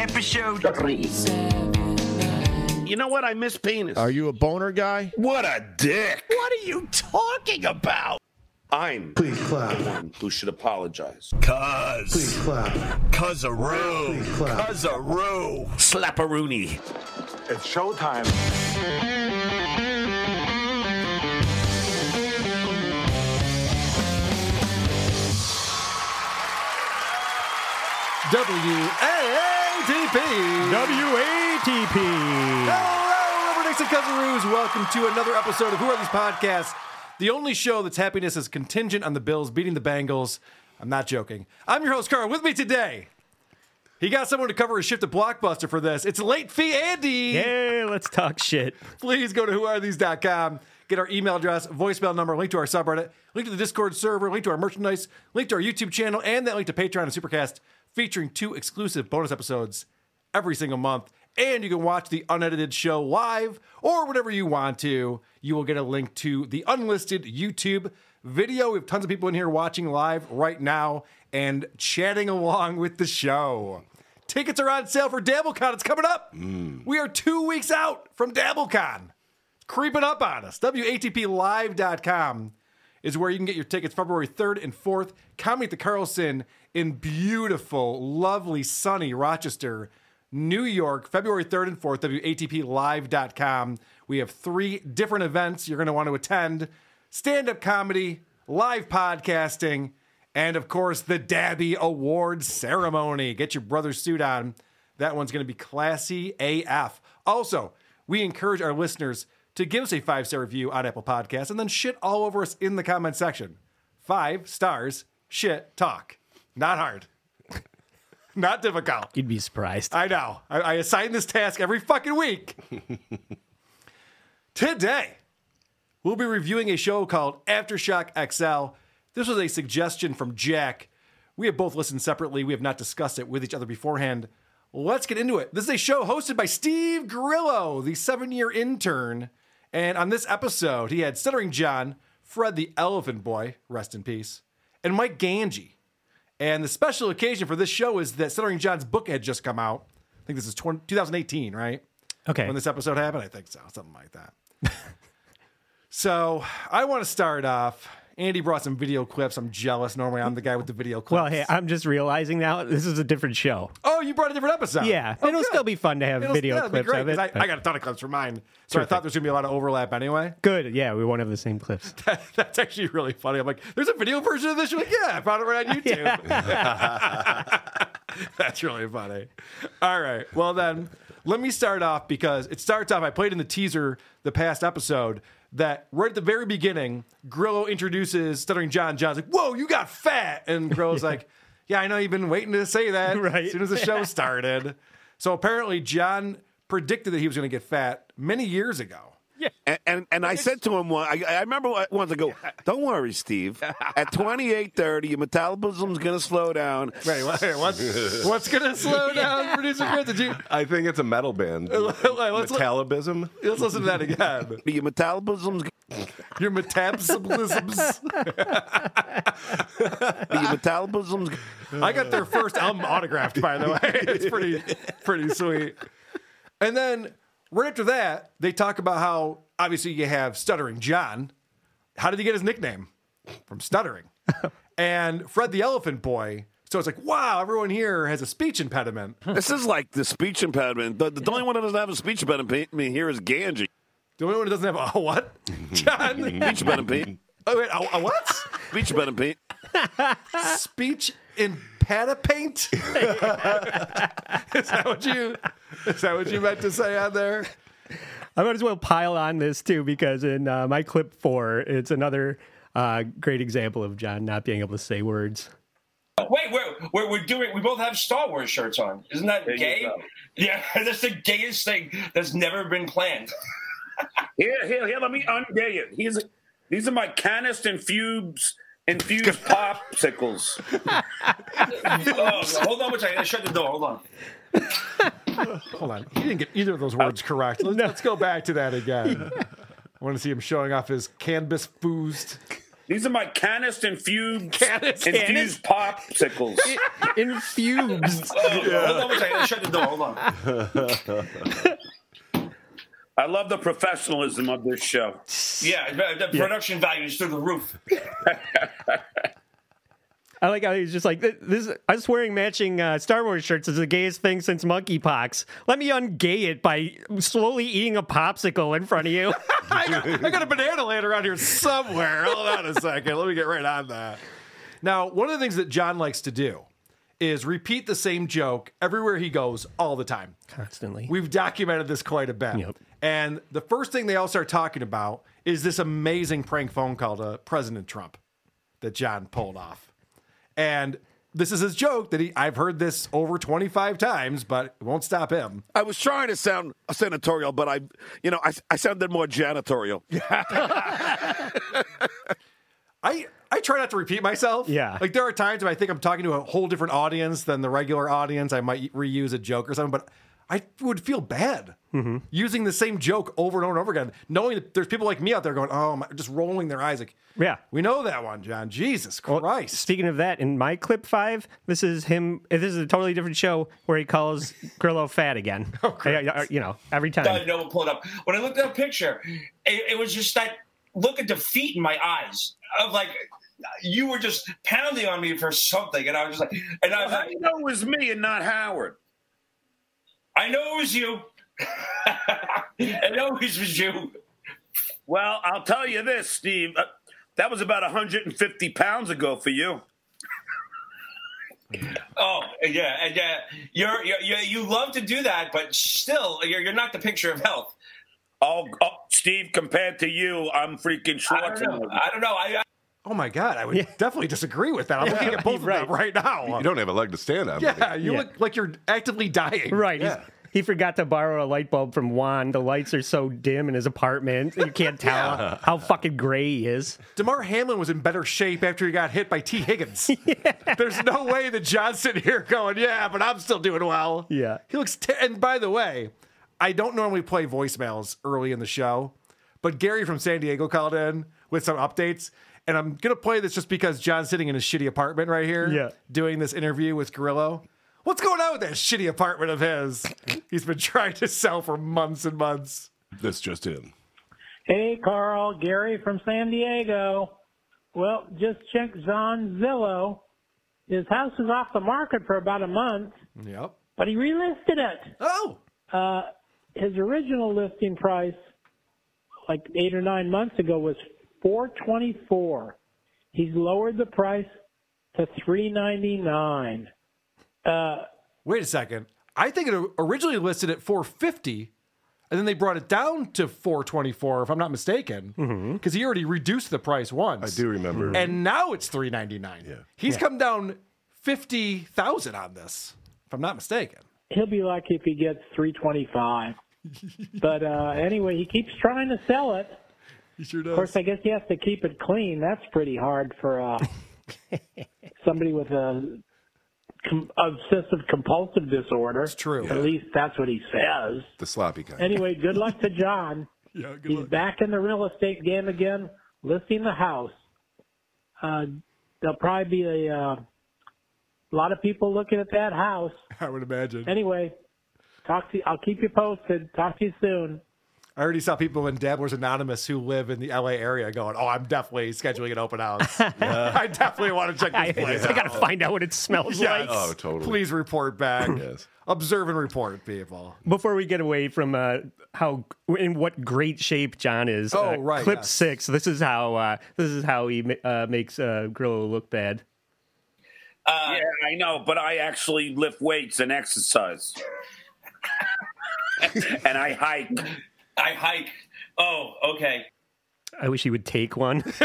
Episode three. You know what? I miss penis. Are you a boner guy? What a dick. What are you talking about? I'm Please clap. the one who should apologize. Cuz. Please clap. Cuzaroo. Please clap. Cuzaroo. Slapperoonie. It's showtime. WATP. WATP. Hello, Rubber Dixon Cousaroos. Welcome to another episode of Who Are These Podcasts, the only show that's happiness is contingent on the Bills beating the Bengals. I'm not joking. I'm your host, Carl. With me today, he got someone to cover his shift at Blockbuster for this. It's late fee Andy. Hey, let's talk shit. Please go to whoarethese.com. Get our email address, voicemail number, link to our subreddit, link to the Discord server, link to our merchandise, link to our YouTube channel, and that link to Patreon and Supercast, featuring two exclusive bonus episodes every single month. And you can watch the unedited show live or whenever you want to. You will get a link to the unlisted YouTube video. We have tons of people in here watching live right now and chatting along with the show. Tickets are on sale for DabbleCon. It's coming up. Mm. We are two weeks out from DabbleCon It's creeping up on us. WATPlive.com is where you can get your tickets February 3rd and 4th. Comedy at the Carlson in beautiful, lovely, sunny Rochester, New York, February 3rd and 4th. WATPlive.com. We have three different events you're going to want to attend stand up comedy, live podcasting, and of course, the Dabby Awards ceremony. Get your brother's suit on. That one's going to be classy AF. Also, we encourage our listeners to give us a five star review on Apple Podcasts and then shit all over us in the comment section. Five stars, shit, talk. Not hard. Not difficult. You'd be surprised. I know. I, I assign this task every fucking week. Today, we'll be reviewing a show called Aftershock XL. This was a suggestion from Jack. We have both listened separately. We have not discussed it with each other beforehand. Let's get into it. This is a show hosted by Steve Grillo, the seven year intern. And on this episode, he had Stuttering John, Fred the Elephant Boy, rest in peace, and Mike Ganji. And the special occasion for this show is that Stuttering John's book had just come out. I think this is 20, 2018, right? Okay. When this episode happened? I think so. Something like that. so I want to start off. Andy brought some video clips. I'm jealous. Normally I'm the guy with the video clips. Well, hey, I'm just realizing now this is a different show. oh, you brought a different episode. Yeah, Oh, it'll good. still be fun to have It'll- video clips great, of it. I, I got a ton of clips for mine. So I thought there's going to be a lot of overlap anyway. Good. Yeah, we won't have the same clips. That's actually really funny. I'm like, there's a video version of this. You're like, yeah, I found it right on YouTube. That's really funny. All right. Well, then, let me start off because it starts off. I played in the teaser the past episode that right at the very beginning, Grillo introduces Stuttering John. John's like, whoa, you got fat. And Grillo's like, yeah, I know you've been waiting to say that Right. as soon as the show started. So apparently, John predicted that he was going to get fat many years ago. And, and and I said to him, one- I, I remember once I go, don't worry, Steve. At twenty eight thirty, your metabolism's going to slow down. Wait, what, what's, what's going to slow down, producer Chris? Did you? I think it's a metal band. let's look- Metalibism. Let's listen to that again. Your metabolism's Your metabolisms. your metabolism's I got their first album autographed, by the way. It's pretty, pretty sweet. And then right after that, they talk about how obviously you have Stuttering John. How did he get his nickname? From stuttering. and Fred the Elephant Boy. So it's like, wow, everyone here has a speech impediment. This is like the speech impediment. The, the only one that doesn't have a speech impediment here is Ganji. The only one that doesn't have a what? John. Speech impediment. Oh, wait, a, a what? Speech impediment. speech in paint? is that what you is that what you meant to say on there? I might as well pile on this too because in uh, my clip four, it's another uh, great example of John not being able to say words. Wait, we're, we're, we're doing. We both have Star Wars shirts on. Isn't that There gay? Yeah, that's the gayest thing that's never been planned. Here, here, here. Let me ungay it. Here's these are my Canis infused infused popsicles. oh, hold on, one second. I shut the door. Hold on. Hold on. He didn't get either of those uh, words correct. Let's, let's go back to that again. I want to see him showing off his canvas foozed. These are my Canis infused Canis? infused popsicles. Infused. Oh, Hold on, one second. I shut the door. Hold on. I love the professionalism of this show. Yeah, the the production value is through the roof. I like how he's just like this. I was wearing matching uh, Star Wars shirts. It's the gayest thing since monkeypox. Let me ungay it by slowly eating a popsicle in front of you. I got, I got a banana laying around here somewhere. Hold on a second. Let me get right on that. Now, one of the things that John likes to do is repeat the same joke everywhere he goes all the time. Constantly. We've documented this quite a bit. Yep. And the first thing they all start talking about is this amazing prank phone call to President Trump that John pulled off. And this is his joke that he I've heard this over 25 times, but it won't stop him. I was trying to sound senatorial, but I, you know, I, I sounded more janitorial. I I try not to repeat myself. Yeah. Like there are times when I think I'm talking to a whole different audience than the regular audience. I might reuse a joke or something, but I would feel bad using the same joke over and over and over again, knowing that there's people like me out there going, "Oh, my, just rolling their eyes." Like, Yeah. we know that one, John. Jesus Christ. Speaking of that, in my clip five, this is him. This is a totally different show where he calls Grillo fat again. Oh, Uh, you know, every time. I know we'll up. When I looked at the picture, it, it was just that look of defeat in my eyes of like you were just pounding on me for something, and I was just like, and I, How do you know it was me and not Howard? I know it was you. I know it was you. Well, I'll tell you this, Steve. Uh, that was about 150 pounds ago for you. Oh yeah, and yeah, you're, you're, you you love to do that, but still, you're, you're not the picture of health. Oh, oh, Steve, compared to you, I'm freaking short. I don't know. I don't know. I, I Oh my God, I would definitely disagree with that. I'm looking at both of right. them right now. You don't have a leg to stand on. yeah, buddy. you Yeah. look like you're actively dying. Right. Yeah. He forgot to borrow a light bulb from Juan. The lights are so dim in his apartment. You can't tell how fucking gray he is. Damar Hamlin was in better shape after he got hit by Tee Higgins. There's no way that John's sitting here going, yeah, but I'm still doing well. Yeah. He looks, te- and by the way, I don't normally play voicemails early in the show, but Gary from San Diego called in with some updates. And I'm going to play this just because John's sitting in his shitty apartment right here Yeah. doing this interview with Gorillo. What's going on with that shitty apartment of his? He's been trying to sell for months and months. This just in. Hey, Carl, Gary from San Diego. Well, just check Zon Zillow. His house is off the market for about a month, Yep. but he relisted it. Oh, Uh, his original listing price, like eight or nine months ago, was four twenty four. He's lowered the price to three ninety nine. Uh, Wait a second. I think it originally listed at 450 and then they brought it down to 424 if I'm not mistaken because he already reduced the price once. I do remember. And now it's 399. Yeah. He's come down 50,000 on this if I'm not mistaken. he'll be lucky if he gets 325 but uh anyway he keeps trying to sell it He sure does. of course i guess he has to keep it clean that's pretty hard for uh somebody with a com- obsessive compulsive disorder It's true. at least that's what he says the sloppy kind. anyway good luck to john yeah, good he's luck. back in the real estate game again listing the house uh there'll probably be a uh, lot of people looking at that house I would imagine. Anyway, talk to I'll keep you posted. Talk to you soon. I already saw people in Dabblers Anonymous who live in the LA area going, "Oh, I'm definitely scheduling an open house. I definitely want to check I, this place I gotta find out what it smells Yes. like. Oh, totally. Please report back. Yes. Observe and report, people. Before we get away from uh, how in what great shape John is, Oh, uh, right, Clip yes. six. This is how uh, this is how he ma- uh, makes uh, Grillo look bad. Uh, Yeah, I know, but I actually lift weights and exercise. and I hike. I hike. Oh, okay. I wish he would take one.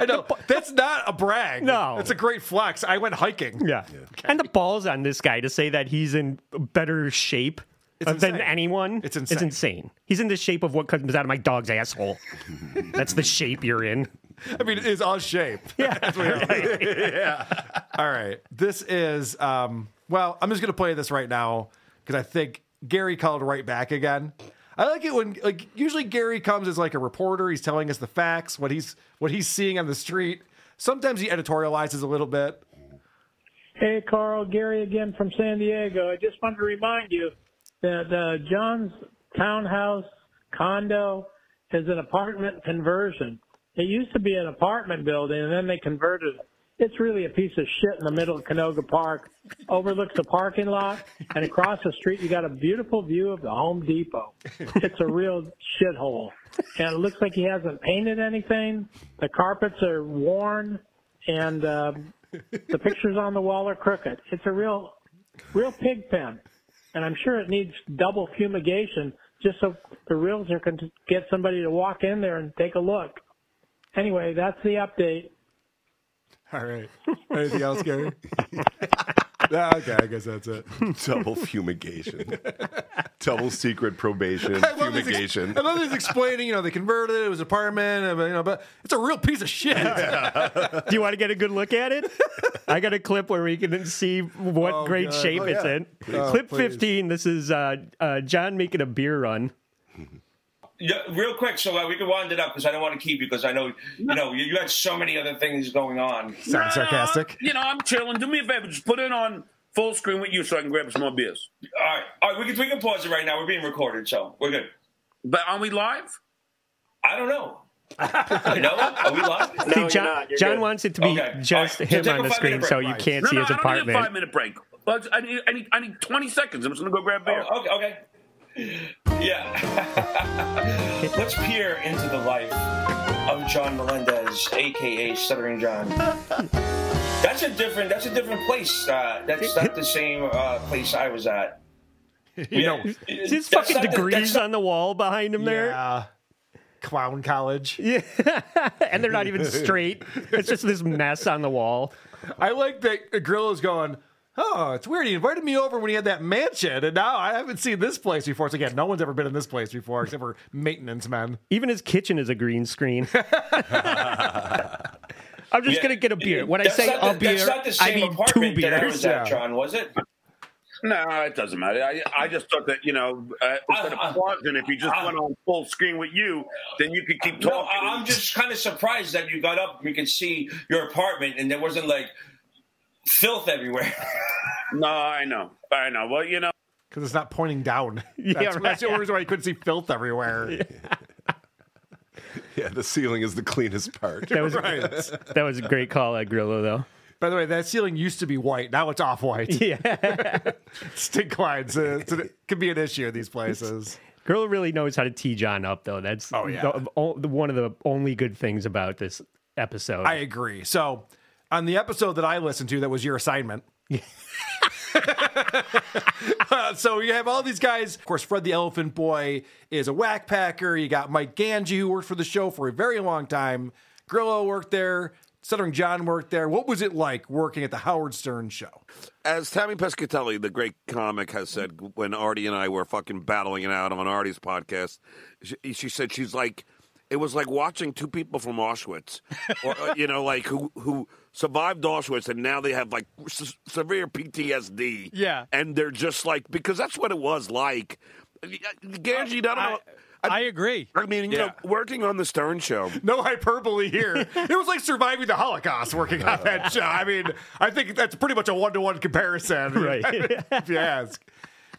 I know that's not a brag. No. it's a great flex. I went hiking. Yeah. And the balls on this guy to say that he's in better shape It's than insane. anyone. It's It's insane. insane. He's in the shape of what comes out of my dog's asshole. That's the shape you're in. I mean, it is all shape. Yeah. yeah. All right. This is um well, I'm just gonna play this right now because I think Gary called right back again. I like it when like usually Gary comes as like a reporter, he's telling us the facts, what he's what he's seeing on the street. Sometimes he editorializes a little bit. Hey, Carl, Gary again from San Diego. I just wanted to remind you that uh, John's townhouse condo is an apartment conversion. It used to be an apartment building, and then they converted it. It's really a piece of shit in the middle of Canoga Park. Overlooks the parking lot, and across the street you got a beautiful view of the Home Depot. It's a real shithole, and it looks like he hasn't painted anything. The carpets are worn, and uh, the pictures on the wall are crooked. It's a real, real pig pen, and I'm sure it needs double fumigation just so the realtor can get somebody to walk in there and take a look. Anyway, that's the update. All right. Anything else, Gary? Ah, okay, I guess that's it. Double fumigation. Double secret probation. I love, this ex- Fumigation. I love this explaining, you know, they converted it, it was an apartment, uh, you know, but it's a real piece of shit. Do you want to get a good look at it? I got a clip where we can see what Oh, great God. shape Oh, it's yeah. in. Oh, clip please. 15. This is uh, uh, John making a beer run. Yeah, real quick, so uh, we can wind it up because I don't want to keep you because I know you know you, you had so many other things going on. Sound sarcastic. You know, I'm chilling. Do me a favor. Just put it on full screen with you so I can grab some more beers. All right, all right, we can we can pause it right now. We're being recorded, so we're good. But are we live? I don't know. no, are we live? See, John, John wants it to be Okay. just All right, so him take on the screen break. so you can't No, see no, his I don't need a apartment. five minute break. Well, I need, I need, I need 20 seconds. I'm just going to go grab beer. Oh, okay, okay. Yeah. Let's peer into the life of John Melendez, aka Stuttering John. That's a different. That's a different place. Uh, that's not the same uh, place I was at. You know, Is his fucking not the- degrees not- on the wall behind him there? Yeah. Clown college. Yeah. and they're not even straight. It's just this mess on the wall. I like that Grillo's going, oh, it's weird. He invited me over when he had that mansion, and now I haven't seen this place before. So, again, no one's ever been in this place before except for maintenance men. Even his kitchen is a green screen. I'm just Yeah, gonna get a beer. When I say not a the, beer, that's not the I same mean two apartment that beers. was at, Yeah. John. Was it? No, it doesn't matter. I, I just thought that, you know, uh, instead Uh, uh, of pausing, if you just uh, went on full screen with you, then you could keep No, talking. I- I'm just kind of surprised that you got up. We could see your apartment, and there wasn't like filth everywhere. No, I know. I know. Well, you know, Because it's not pointing down. Yeah, That's, that's the only reason why you couldn't see filth everywhere. Yeah, the ceiling is the cleanest part. That was Right. that was a great call at Grillo though. By the way, that ceiling used to be white. Now it's off white. Yeah, Stink lines. Uh, so it could be an issue in these places. Grillo really knows how to tee John up though. That's Oh, yeah. the, the- one of the only good things about this episode. I agree. So, on the episode that I listened to, that was your assignment. Uh, so you have all these guys. Of course, Fred the Elephant Boy is a whack packer. You got Mike Ganji, who worked for the show for a very long time. Grillo worked there. Stuttering John worked there. What was it like working at the Howard Stern show? As Tammy Pescatelli, the great comic, has said when Artie and I were fucking battling it out on Artie's podcast, she, she said she's like, it was like watching two people from Auschwitz, or uh, you know, like who who survived Auschwitz and now they have like s- severe PTSD. Yeah. and they're just like because that's what it was like. Ganji, I don't know. I agree. I mean, you know, working on the Stern show. No hyperbole here. it was like surviving the Holocaust working on that show. I mean, I think that's pretty much a one to one comparison, Right. if you ask.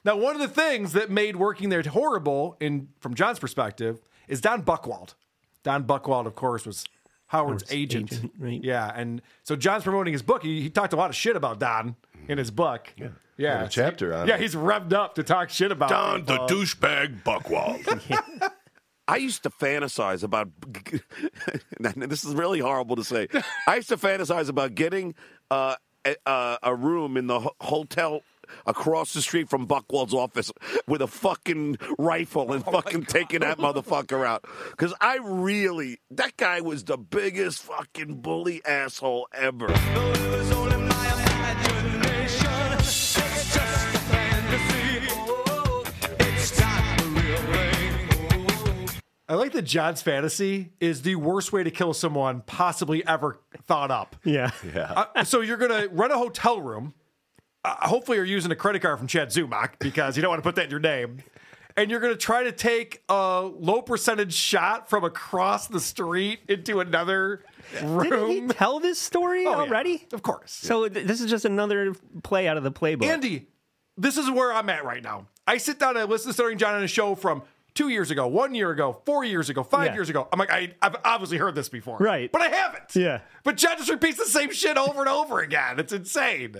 Now, one of the things that made working there horrible, in from John's perspective, is Don Buchwald. Don Buchwald, of course, was Howard's Howard's agent. agent, right. Yeah, and so John's promoting his book. He, he talked a lot of shit about Don in his book. Yeah, yeah, a chapter on Yeah, it. he's revved up to talk shit about Don the people. douchebag Buchwald. I used to fantasize about. this is really horrible to say. I used to fantasize about getting uh, a, uh, a room in the hotel across the street from Buchwald's office with a fucking rifle and fucking taking that motherfucker out. Because I really, that guy was the biggest fucking bully asshole ever. I like that John's fantasy is the worst way to kill someone possibly ever thought up. Yeah. Uh, so you're going to rent a hotel room. Uh, hopefully, you're using a credit card from Chad Zumock because you don't want to put that in your name. And you're going to try to take a low percentage shot from across the street into another room. Did he tell this story Oh, yeah. already? Of course. So th- this is just another play out of the playbook. Andy, this is where I'm at right now. I sit down and I listen to Stuttering John on a show from two years ago, one year ago, four years ago, five Yeah. years ago. I'm like, I, I've obviously heard this before. Right. But I haven't. Yeah. But John just repeats the same shit over and over again. It's insane.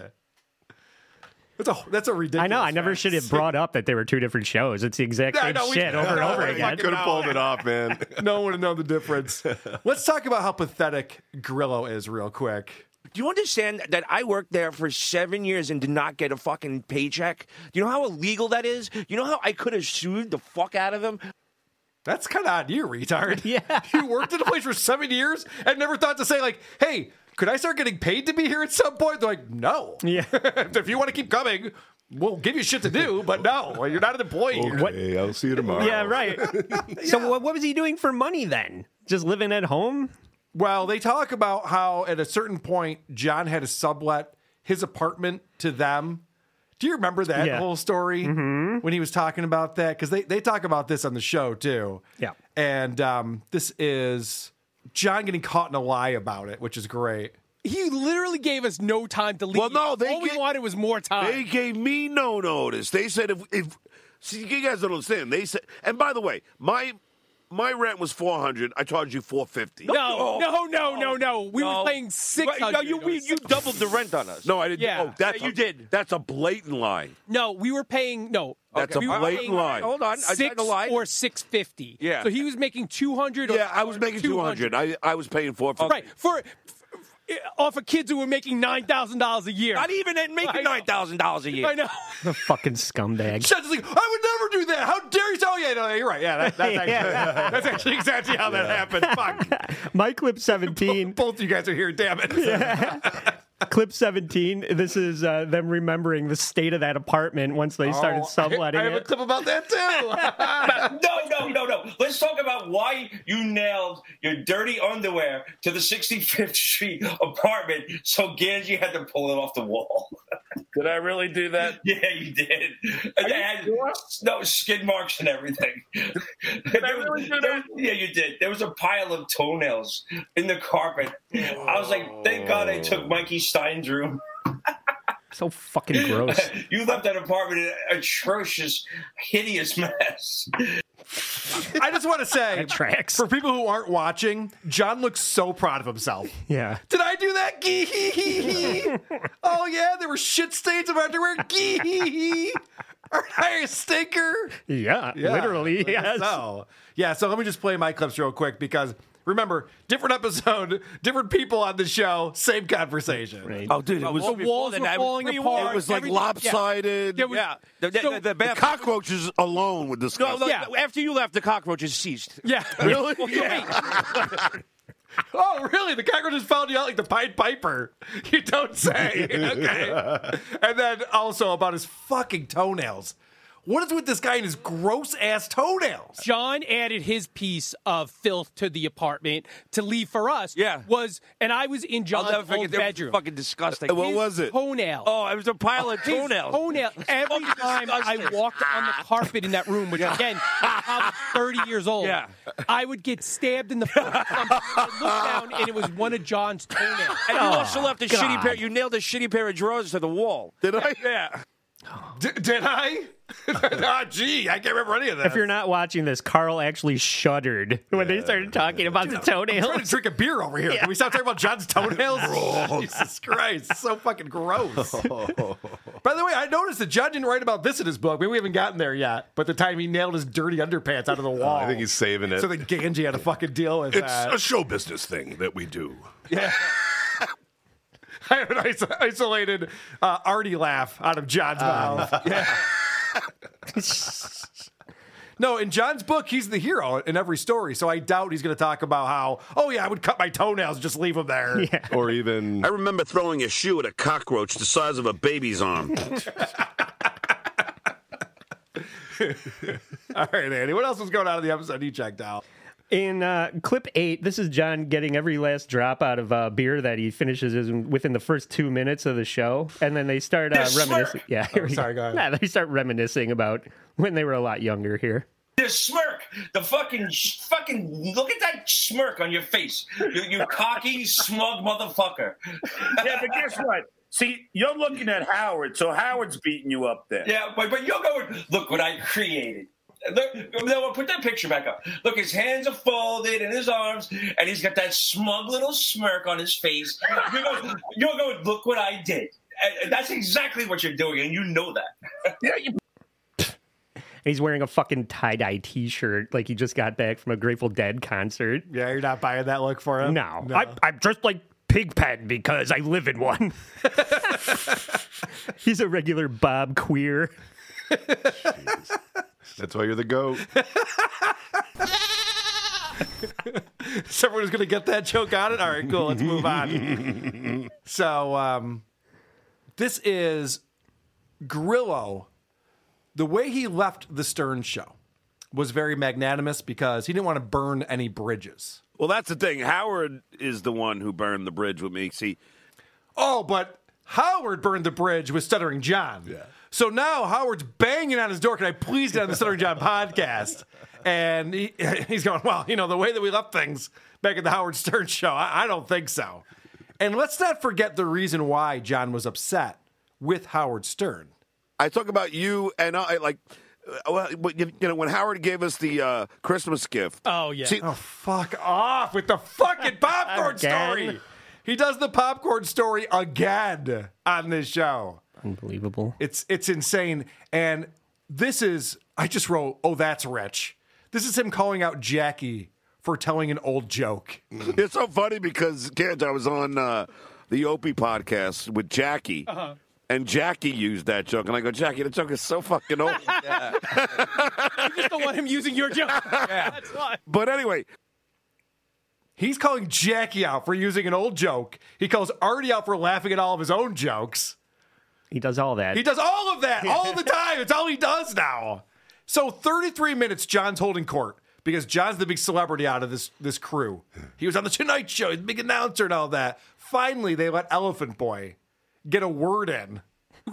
That's a that's a ridiculous. I know. I never fact. should have brought up that they were two different shows. It's the exact Yeah, I same know, we- shit over and over know, again. Could have pulled it off, man. No one would have known the difference. Let's talk about how pathetic Grillo is, real quick. Do you understand that I worked there for seven years and did not get a fucking paycheck? Do you know how illegal that is? You know how I could have sued the fuck out of them? That's kind of on you, retard. Yeah. You worked at a place for seven years and never thought to say, like, hey, could I start getting paid to be here at some point? They're like, no. Yeah. if you want to keep coming, we'll give you shit to do, but no, you're not an employee here. Okay, I'll see you tomorrow. Yeah, right. So what, what was he doing for money then? Just living at home? Well, they talk about how at a certain point, John had to sublet his apartment to them. Do you remember that Yeah. whole story when he was talking about that? Because they, they talk about this on the show too. Yeah. And um, this is John getting caught in a lie about it, which is great. He literally gave us no time to leave. Well, no, they all we wanted was more time. They gave me no notice. They said if if see you guys don't understand. They said and by the way, my my rent was four hundred. I charged you four fifty. no, no, no, no, no. We No. were paying six Right, hundred. No, you, we, you doubled the rent on us. No, I didn't. Yeah. Oh, that's Yeah, you a- did. That's a blatant lie. No, we were paying no. That's a we were blatant paying lie. Hold on. I Six tried to lie. or six fifty. Yeah. So he was making two hundred. Yeah, I was making two hundred. I I was paying four fifty. Right for, for Eh, off of kids who were making nine thousand dollars a year. Not even at making nine thousand dollars a year. I know. The fucking scumbag. Shed's like, I would never do that. How dare you? Oh, yeah, no, you're right. Yeah, that, that's, actually, Yeah. that's actually exactly how that happened. Fuck. My clip 17. Both you guys are here, damn it. Clip 17. This is uh, them remembering the state of that apartment once they started Oh, subletting I have a clip about that too. No, no, no, no. Let's talk about why you nailed your dirty underwear to the 65th Street apartment so Ganji had to pull it off the wall. Did I really do that? Yeah, you did. And they had no skid marks and everything. Did I really do that? Yeah, you did. There was a pile of toenails in the carpet. I was like, thank God I took Mikey Stein's room. So fucking gross. You left that apartment in an atrocious, hideous mess. I just want to say, tracks. for people who aren't watching, John looks so proud of himself. Yeah. Did I do that? Gee hee hee hee. Oh yeah, there were shit stains of underwear. Gee hee hee. Aren't I a stinker? Yeah, literally, I yes. So yeah, so let me just play my clips real quick because remember, different episode, different people on the show, same conversation. Oh, dude, it was The walls were falling apart. it was like everything- lopsided. There was- Yeah. The, the, So- the, the The cockroaches alone would No, no, Yeah. After you left, the cockroaches ceased. Yeah. Really? Well, Yeah. Oh, really? The cockroaches found you out like the Pied Piper. You don't say. okay. And then also about his fucking toenails. What is with this guy and his gross ass toenails? John added his piece of filth to the apartment to leave for us. Yeah. Was and I was in I'll John's never forget. old They were bedroom. fucking disgusting. Uh, what His was it? Toenail. Oh, it was a pile of His toenails. Toenail. Every fucking time I walked on the carpet in that room, which again, I'm 30 years old, Yeah. I would get stabbed in the foot. I looked down and it was one of John's toenails. And you also left a oh, shitty pair. You nailed a shitty pair of drawers to the wall. Did I? Yeah. Oh. D- did I? Ah, gee, I can't remember any of that. If you're not watching this, Carl actually shuddered when they started talking about the I'm trying to drink a beer over here. Can we stop talking about John's toenails? Jesus Christ, so fucking gross. By the way, I noticed that John didn't write about this in his book. Maybe we haven't gotten there yet. But the time he nailed his dirty underpants out of the wall. Oh, I think he's saving it. so that Ganji had to fucking deal with it's that. a show business thing that we do. Yeah. I have an iso- isolated uh, Artie laugh out of John's mouth. no, in John's book, he's the hero in every story. So I doubt he's going to talk about how, oh yeah, I would cut my toenails and just leave them there. Or even I remember throwing a shoe at a cockroach the size of a baby's arm. All right, Andy. What else was going on in the episode you checked out? In uh, clip eight, this is John getting every last drop out of uh, beer that he finishes in- within the first two minutes of the show, and then they start uh, reminiscing. Yeah, here we sorry, go ahead. Nah, they start reminiscing about when they were a lot younger here. The smirk, the fucking, fucking, look at that smirk on your face. You, you cocky, smug motherfucker. Yeah, but guess what? See, you're looking at Howard, so Howard's beating you up there. Yeah, but, but you're going, look what I created. Look, no, put that picture back up. Look, his hands are folded in his arms, and he's got that smug little smirk on his face. You're going, you're going look what I did. And that's exactly what you're doing, and you know that. Yeah, you He's wearing a fucking tie dye t shirt like he just got back from a Grateful Dead concert. Yeah, you're not buying that look for him? No, I, I'm dressed like Pigpen because I live in one. He's a regular Bob Queer. That's why you're the goat. Someone was going to get that joke on it. All right, cool. Let's move on. so, um, this is Grillo. The way he left the Stern show was very magnanimous because he didn't want to burn any bridges. Well, that's the thing. Howard is the one who burned the bridge with me. See, Oh, but Howard burned the bridge with Stuttering John. Yeah. So now Howard's banging on his door. Can I please get on the Stuttering John podcast? And he, he's going, well, you know, the way that we left things back at the Howard Stern show, I, I don't think so. And let's not forget the reason why John was upset with Howard Stern. I talk about you and I like. uh, Well, you you know, when Howard gave us the uh, Christmas gift. Oh yeah. See, Oh, fuck off with the fucking popcorn story. He does the popcorn story again on this show. Unbelievable. It's it's insane. And this is I just wrote, oh, that's rich. This is him calling out Jackie for telling an old joke. It's so funny because kids, I was on uh, the Opie podcast with Jackie, Uh-huh. and Jackie used that joke, and I go, Jackie, the joke is so fucking old. You just don't want him using your joke. That's why. but anyway, He's calling Jackie out for using an old joke. He calls Artie out for laughing at all of his own jokes. He does all that. He does all of that all the time. It's all he does now. So 33 minutes, John's holding court because John's the big celebrity out of this this crew. He was on the Tonight Show, he's the big announcer and all that. Finally, they let Elephant Boy get a word in.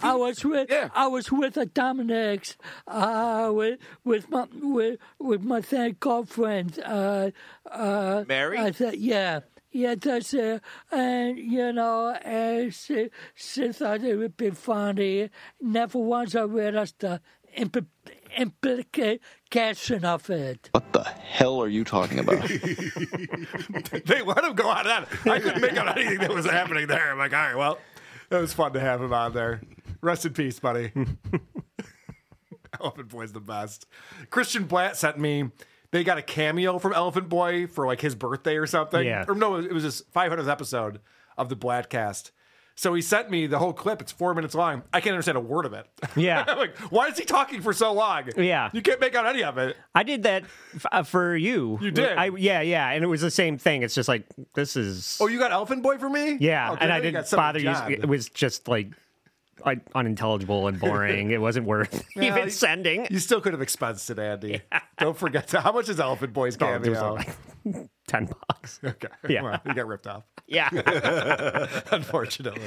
I was with yeah. I was with a Dominic's uh, with with my with with my then girlfriend uh, uh, Mary? I said yeah. Yeah, that's it. And, you know, and she, she thought it would be funny. Never once I realized the impl- implication of it. What the hell are you talking about? they let him go on that. I couldn't make out anything that was happening there. I'm like, all right, well, it was fun to have him on there. Rest in peace, buddy. Elephant Boy's the best. Christian Blatt sent me. They got a cameo from Elephant Boy for like his birthday or something. Yeah. Or no, it was his 500th episode of the Blattcast. So he sent me the whole clip. It's four minutes long. I can't understand a word of it. Yeah. Like, why is he talking for so long? Yeah. You can't make out any of it. I did that f- uh, for you. You did? I, yeah, yeah, and it was the same thing. It's just like this is. Oh, you got Elephant Boy for me? yeah, and I didn't bother you. It was just like, unintelligible and boring. it wasn't worth Yeah, even sending. You still could have expensed it, Andy. Don't forget to. How much is Elephant Boy's it was cameo? like Ten bucks. Okay. Yeah. Well, you got ripped off. Yeah. Unfortunately.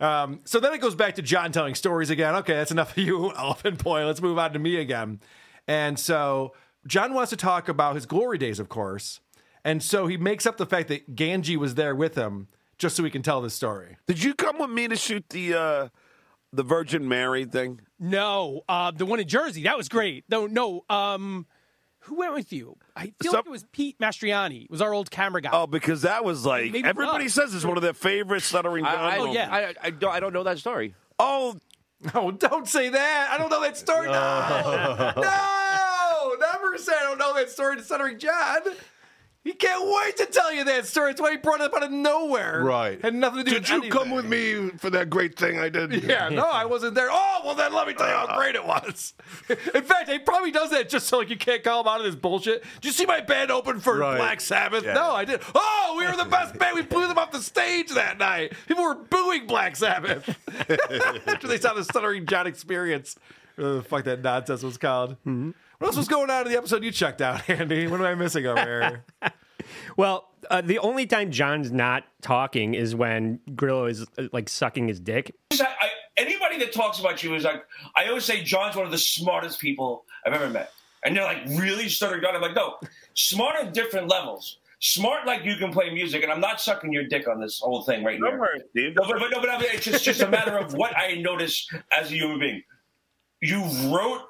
Um, so then it goes back to John telling stories again. Okay, that's enough of you, Elephant Boy. Let's move on to me again. And so John wants to talk about his glory days, of course. And so he makes up the fact that Ganji was there with him just so we can tell this story. did you come with me to shoot the uh, the Virgin Mary thing? No, uh, the one in Jersey that was great. No, no. Um, who went with you? I feel like it was Pete Mastriani. It was our old camera guy. Oh, because that was like Maybe everybody not. says it's one of their favorite stuttering John. I, I, moments. I, I, don't, I don't know that story. Oh, No, don't say that. I don't know that story. No, no, never say I don't know that story to Stuttering John. He can't wait to tell you that story. That's why he brought it up out of nowhere. Right. Had nothing to do Did with you anything. come with me for that great thing I did? Yeah, no, I wasn't there. Oh, well, then let me tell you how uh. great it was. In fact, he probably does that just so like you can't call him out of this bullshit. Did you see my band open for Right. Black Sabbath? Yeah. No, I did. Oh, we were the best band. We blew them off the stage that night. People were booing Black Sabbath after they saw the Stuttering John experience. Whatever the fuck that nonsense was called. Mm-hmm. What else was going on in the episode you checked out, Andy? What am I missing over here? Well, uh, the only time John's not talking is when Grillo is uh, like sucking his dick. I, I, anybody that talks about you is like, I always say John's one of the smartest people I've ever met. And they're like, really stuttering John? I'm like, no, smart on different levels. Smart like you can play music, and I'm not sucking your dick on this whole thing right Don't here. No, but, but, no, but I mean, it's just, just a matter of what I notice as a human being. You wrote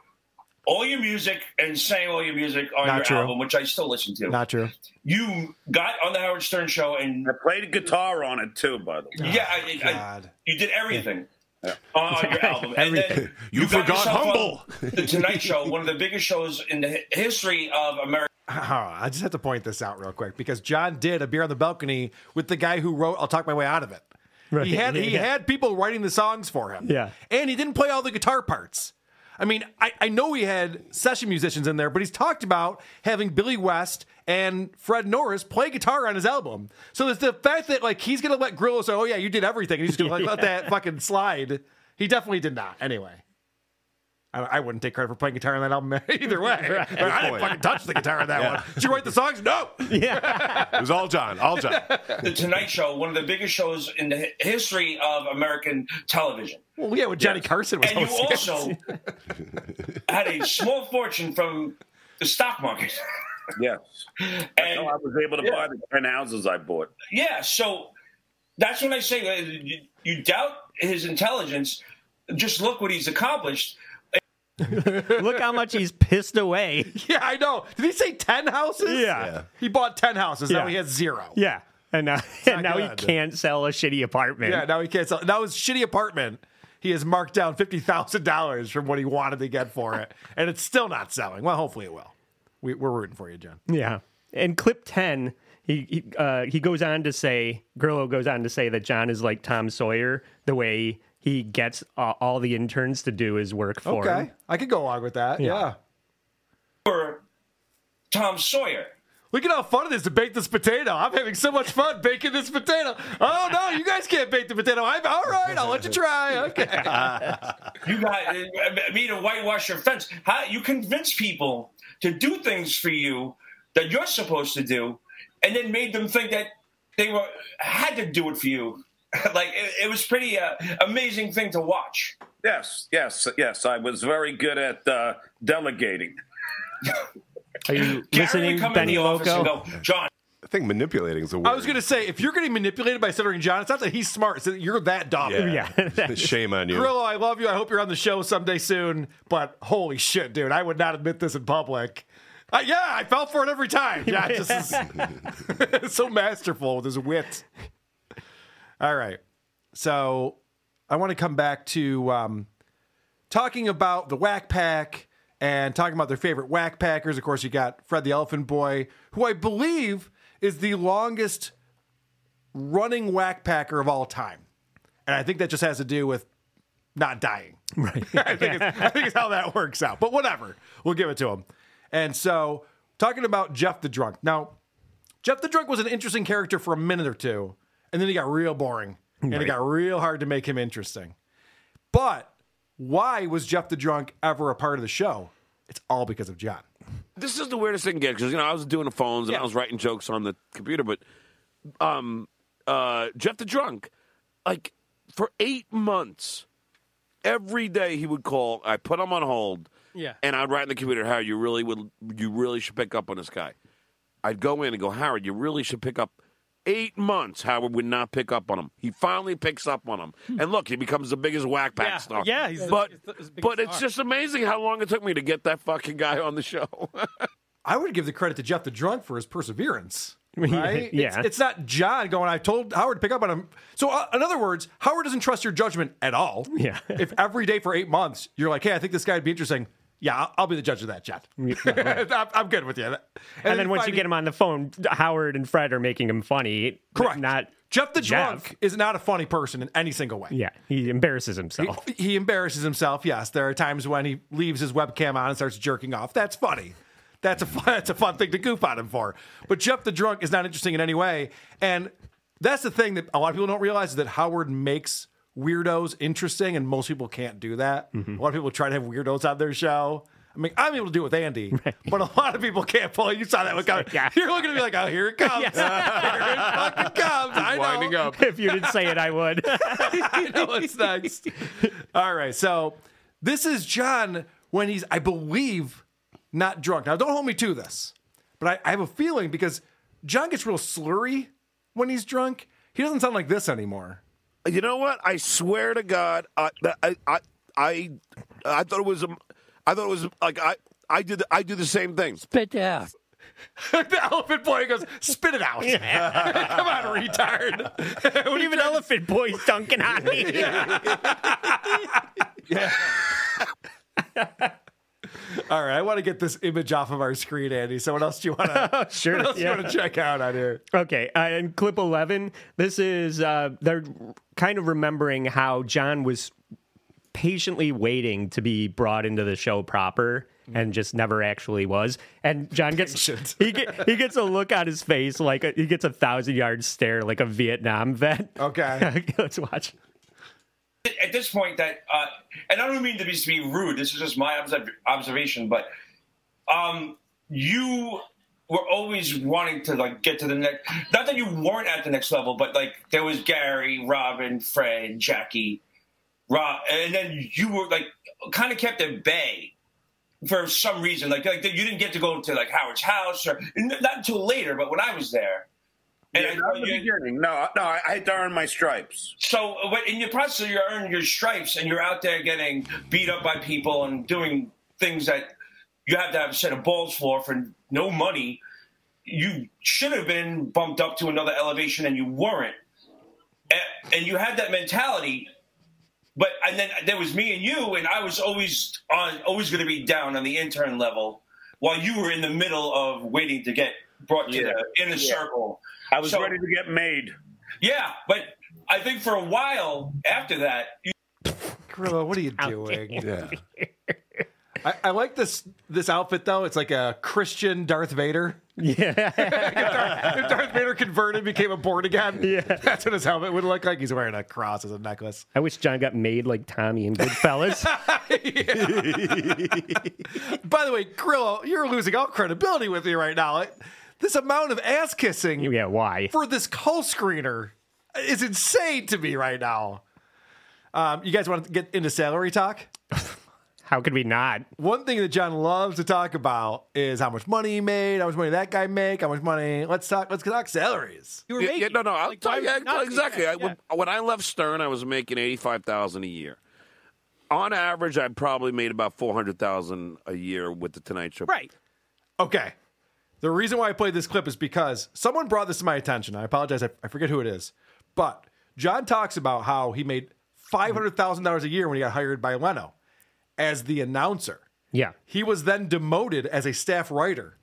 all your music and sang all your music on Not your true. album, which I still listen to. Not true. You got on the Howard Stern show and I played guitar on it too, by the way. yeah, I, I, God. you did everything on, on your album. And then Everything. you, You got forgot Humble. The Tonight Show, one of the biggest shows in the history of America. Hold on, I just have to point this out real quick because John did a beer on the balcony with the guy who wrote "I'll Talk My Way Out of It." Right, He had he yeah. had people writing the songs for him. Yeah. and he didn't play all the guitar parts. I mean, I, I know he had session musicians in there, but he's talked about having Billy West and Fred Norris play guitar on his album. So it's the fact that like he's gonna let Grillo say, "Oh yeah, you did everything," and he's just gonna like, let that fucking slide. He definitely did not. Anyway. I, I wouldn't take credit for playing guitar on that album either way. I didn't fucking touch the guitar on that one. Did you write the songs? No. Yeah. It was all John. All John. The Tonight Show, one of the biggest shows in the history of American television. Well, yeah, when Johnny Carson was And you hosting. also had a small fortune from the stock market. Yes. And No, I was able to Yeah. buy the 10 houses I bought. Yeah, so that's when I say uh, you, you doubt his intelligence. Just look what he's accomplished. Look how much he's pissed away. Yeah, I know. Did he say 10 houses? Yeah. He bought 10 houses. Now Yeah. he has zero. Yeah. And now, and now he good. can't sell a shitty apartment. Yeah, now he can't sell. Now his shitty apartment, he has marked down $50,000 from what he wanted to get for it. And it's still not selling. Well, hopefully it will. We, we're rooting for you, John. Yeah. In clip 10, he he, uh, he goes on to say, Grillo goes on to say that John is like Tom Sawyer, the way he gets uh, all the interns to do his work for Okay. him. Okay, I could go along with that. Yeah. Yeah. For Tom Sawyer. Look at how fun it is to bake this potato. I'm having so much fun baking this potato. Oh, no, you guys can't bake the potato. I'm all right. I'll let you try. Okay. You got uh, me to whitewash your fence. How you convince people to do things for you that you're supposed to do, and then made them think that they were had to do it for you. like it, it was pretty uh, amazing thing to watch. Yes, yes, yes. I was very good at uh, delegating. Are you listening, would come Benny in the office and Loco? go, John. I think manipulating is a word. I was going to say, if you're getting manipulated by Senator John, it's not that he's smart. It's that you're that dumb. Yeah. Shame on you. Grillo, I love you. I hope you're on the show someday soon. But holy shit, dude, I would not admit this in public. Uh, yeah, I fell for it every time. Yeah, just is so masterful with his wit. All right, so I want to come back to um, talking about the Whack Pack and talking about their favorite Whack Packers. Of course, you got Fred the Elephant Boy, who I believe is the longest running Whack Packer of all time, and I think that just has to do with not dying. Right. I think I think it's how that works out. But whatever, we'll give it to him. And so, talking about Jeff the Drunk. Now, Jeff the Drunk was an interesting character for a minute or two, and then he got real boring, and it got real hard to make him interesting. But why was Jeff the Drunk ever a part of the show? It's all because of John. This is the weirdest thing again because you know I was doing the phones and I was writing jokes on the computer, but um, uh, Jeff the drunk, like for eight months, every day he would call. I put him on hold, Yeah. and I'd write in the computer, Howard, you really would, you really should pick up on this guy. I'd go in and go, Howard, you really should pick up. Eight months, Howard would not pick up on him. He finally picks up on him, and look, he becomes the biggest whack pack Yeah, star. yeah, he's but the- he's the biggest but it's just amazing how long it took me to get that fucking guy on the show. I would give the credit to Jeff the Drunk for his perseverance. Right? Yeah. It's, it's not John going, I told Howard to pick up on him. So, uh, in other words, Howard doesn't trust your judgment at all. Yeah. if every day for eight months you're like, hey, I think this guy would be interesting, Yeah, I'll, I'll be the judge of that, John. I'm, I'm good with you. And, And, then once you get him on the phone, Howard and Fred are making him funny. Correct. Not Jeff the Jeff. drunk is not a funny person in any single way. Yeah, he embarrasses himself. He, he embarrasses himself. Yes, there are times when he leaves his webcam on and starts jerking off. That's funny. That's a fun, that's a fun thing to goof on him for. But Jeff the drunk is not interesting in any way. And that's the thing that a lot of people don't realize is that Howard makes weirdos interesting, and most people can't do that. Mm-hmm. A lot of people try to have weirdos on their show. I mean, I'm able to do it with Andy, but a lot of people can't pull. You saw that one coming. You're looking at me like, oh, here it comes. here it fucking comes. I know. Winding up. if you didn't say it, I would. I know what's next. All right, so this is John when he's, I believe, not drunk. Now, don't hold me to this, but I, I have a feeling because John gets real slurry when he's drunk. He doesn't sound like this anymore. You know what? I swear to God, I I I I, I thought it was a, I thought it was like I I did the, I do the same thing. Spit out. the elephant boy goes, spit it out. Come on, retard. What even elephant boys dunking on me? All right, I want to get this image off of our screen, Andy. So what else do you want to? Sure, What else yeah. you want to check out on here? Okay, uh, in clip 11, this is, uh, they're kind of remembering how John was patiently waiting to be brought into the show proper and just never actually was. And John gets he get, he gets a look on his face like a, he gets a thousand yard stare like a Vietnam vet. Okay, let's watch. At this point that uh, and I don't mean to be, to be rude. This is just my observ- observation, but um, you were always wanting to like get to the next. Not that you weren't at the next level, but like there was Gary, Robin, Fred, Jackie, Rob, and then you were like kind of kept at bay for some reason. Like like you didn't get to go to like Howard's house or not until later. But when I was there. And Yeah, I, the beginning. No, no, I I had to earn my stripes. so in your process, you earn your stripes, and you're out there getting beat up by people and doing things that you have to have a set of balls for for no money. You should have been bumped up to another elevation, and you weren't. And, and you had that mentality, but and then there was me and you, and I was always on, always going to be down on the intern level, while you were in the middle of waiting to get brought to Yeah. the inner Yeah. circle. I was So- ready to get made. Yeah, but I think for a while after that, you Grillo, what are you doing? Yeah. I, I like this this outfit though. It's like a Christian Darth Vader. Yeah. Darth, if Darth Vader converted, became a born again. Yeah. that's what his helmet would look like. He's wearing a cross as a necklace. I wish John got made like Tommy and Goodfellas. By the way, Grillo, you're losing all credibility with me right now. Like, This amount of ass kissing yeah, why? for this call screener is insane to me right now. Um, you guys want to get into salary talk? How could we not? One thing that John loves to talk about is how much money he made, how much money that guy make, how much money. Let's talk. Let's talk salaries. You were Yeah, making yeah, no, no. I'll like, tell you would not be? exactly. Yeah, I, when, when I left Stern, I was making eighty-five thousand a year. On average, I probably made about four hundred thousand a year with the Tonight Show. Right. Okay. The reason why I played this clip is because someone brought this to my attention. I apologize. I, I forget who it is. But John talks about how he made $500,000 a year when he got hired by Leno as the announcer. Yeah. He was then demoted as a staff writer.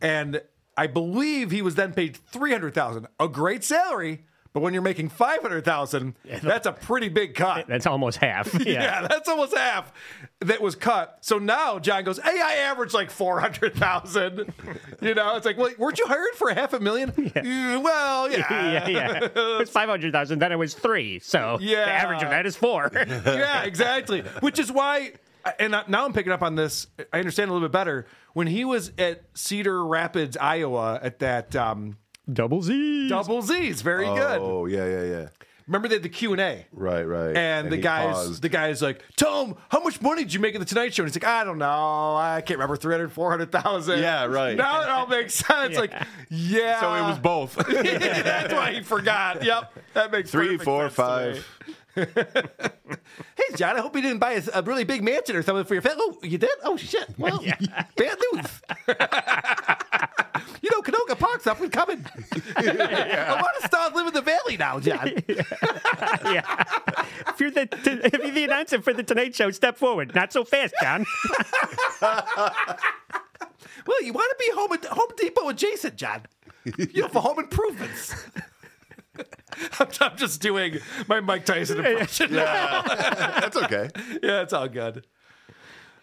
And I believe he was then paid 300,000, a great salary, but when you're making 500,000, that's a pretty big cut. That's almost half. Yeah. Yeah. that's almost half that was cut. So now John goes, "Hey, I average like four hundred thousand. you know, it's like, well, weren't you hired for half a million? Yeah, Well, yeah, yeah, yeah. It was 500,000, then it was three. So Yeah. the average of that is four. yeah, exactly. Which is why, and now I'm picking up on this. I understand a little bit better. When he was at Cedar Rapids, Iowa, at that um, Double Z. Double Z's, very oh, good. Oh, yeah, yeah, yeah. Remember they had the Q and A. Right, right. And, the he guys, paused. the guy's like, Tom, how much money did you make at the Tonight Show? And he's like, I don't know. I can't remember, 300, 400,000. Yeah, right. Now it all makes sense. Like, yeah. So it was both. That's why he forgot. Yep. That makes Three, perfect four, sense to me. five. Hey, John, I hope you didn't buy a, a really big mansion or something for your family. Oh, you did? Oh, shit. Well, bad news. You know, Canoga Park's up and coming. I want to start living in the valley now, John. yeah. If you're the if you're the announcer for the Tonight Show, step forward. Not so fast, John. Well, you want to be home Home Depot adjacent, John. You know, for home improvements. I'm, I'm just doing my Mike Tyson impression. Yeah. That's okay. yeah, it's all good.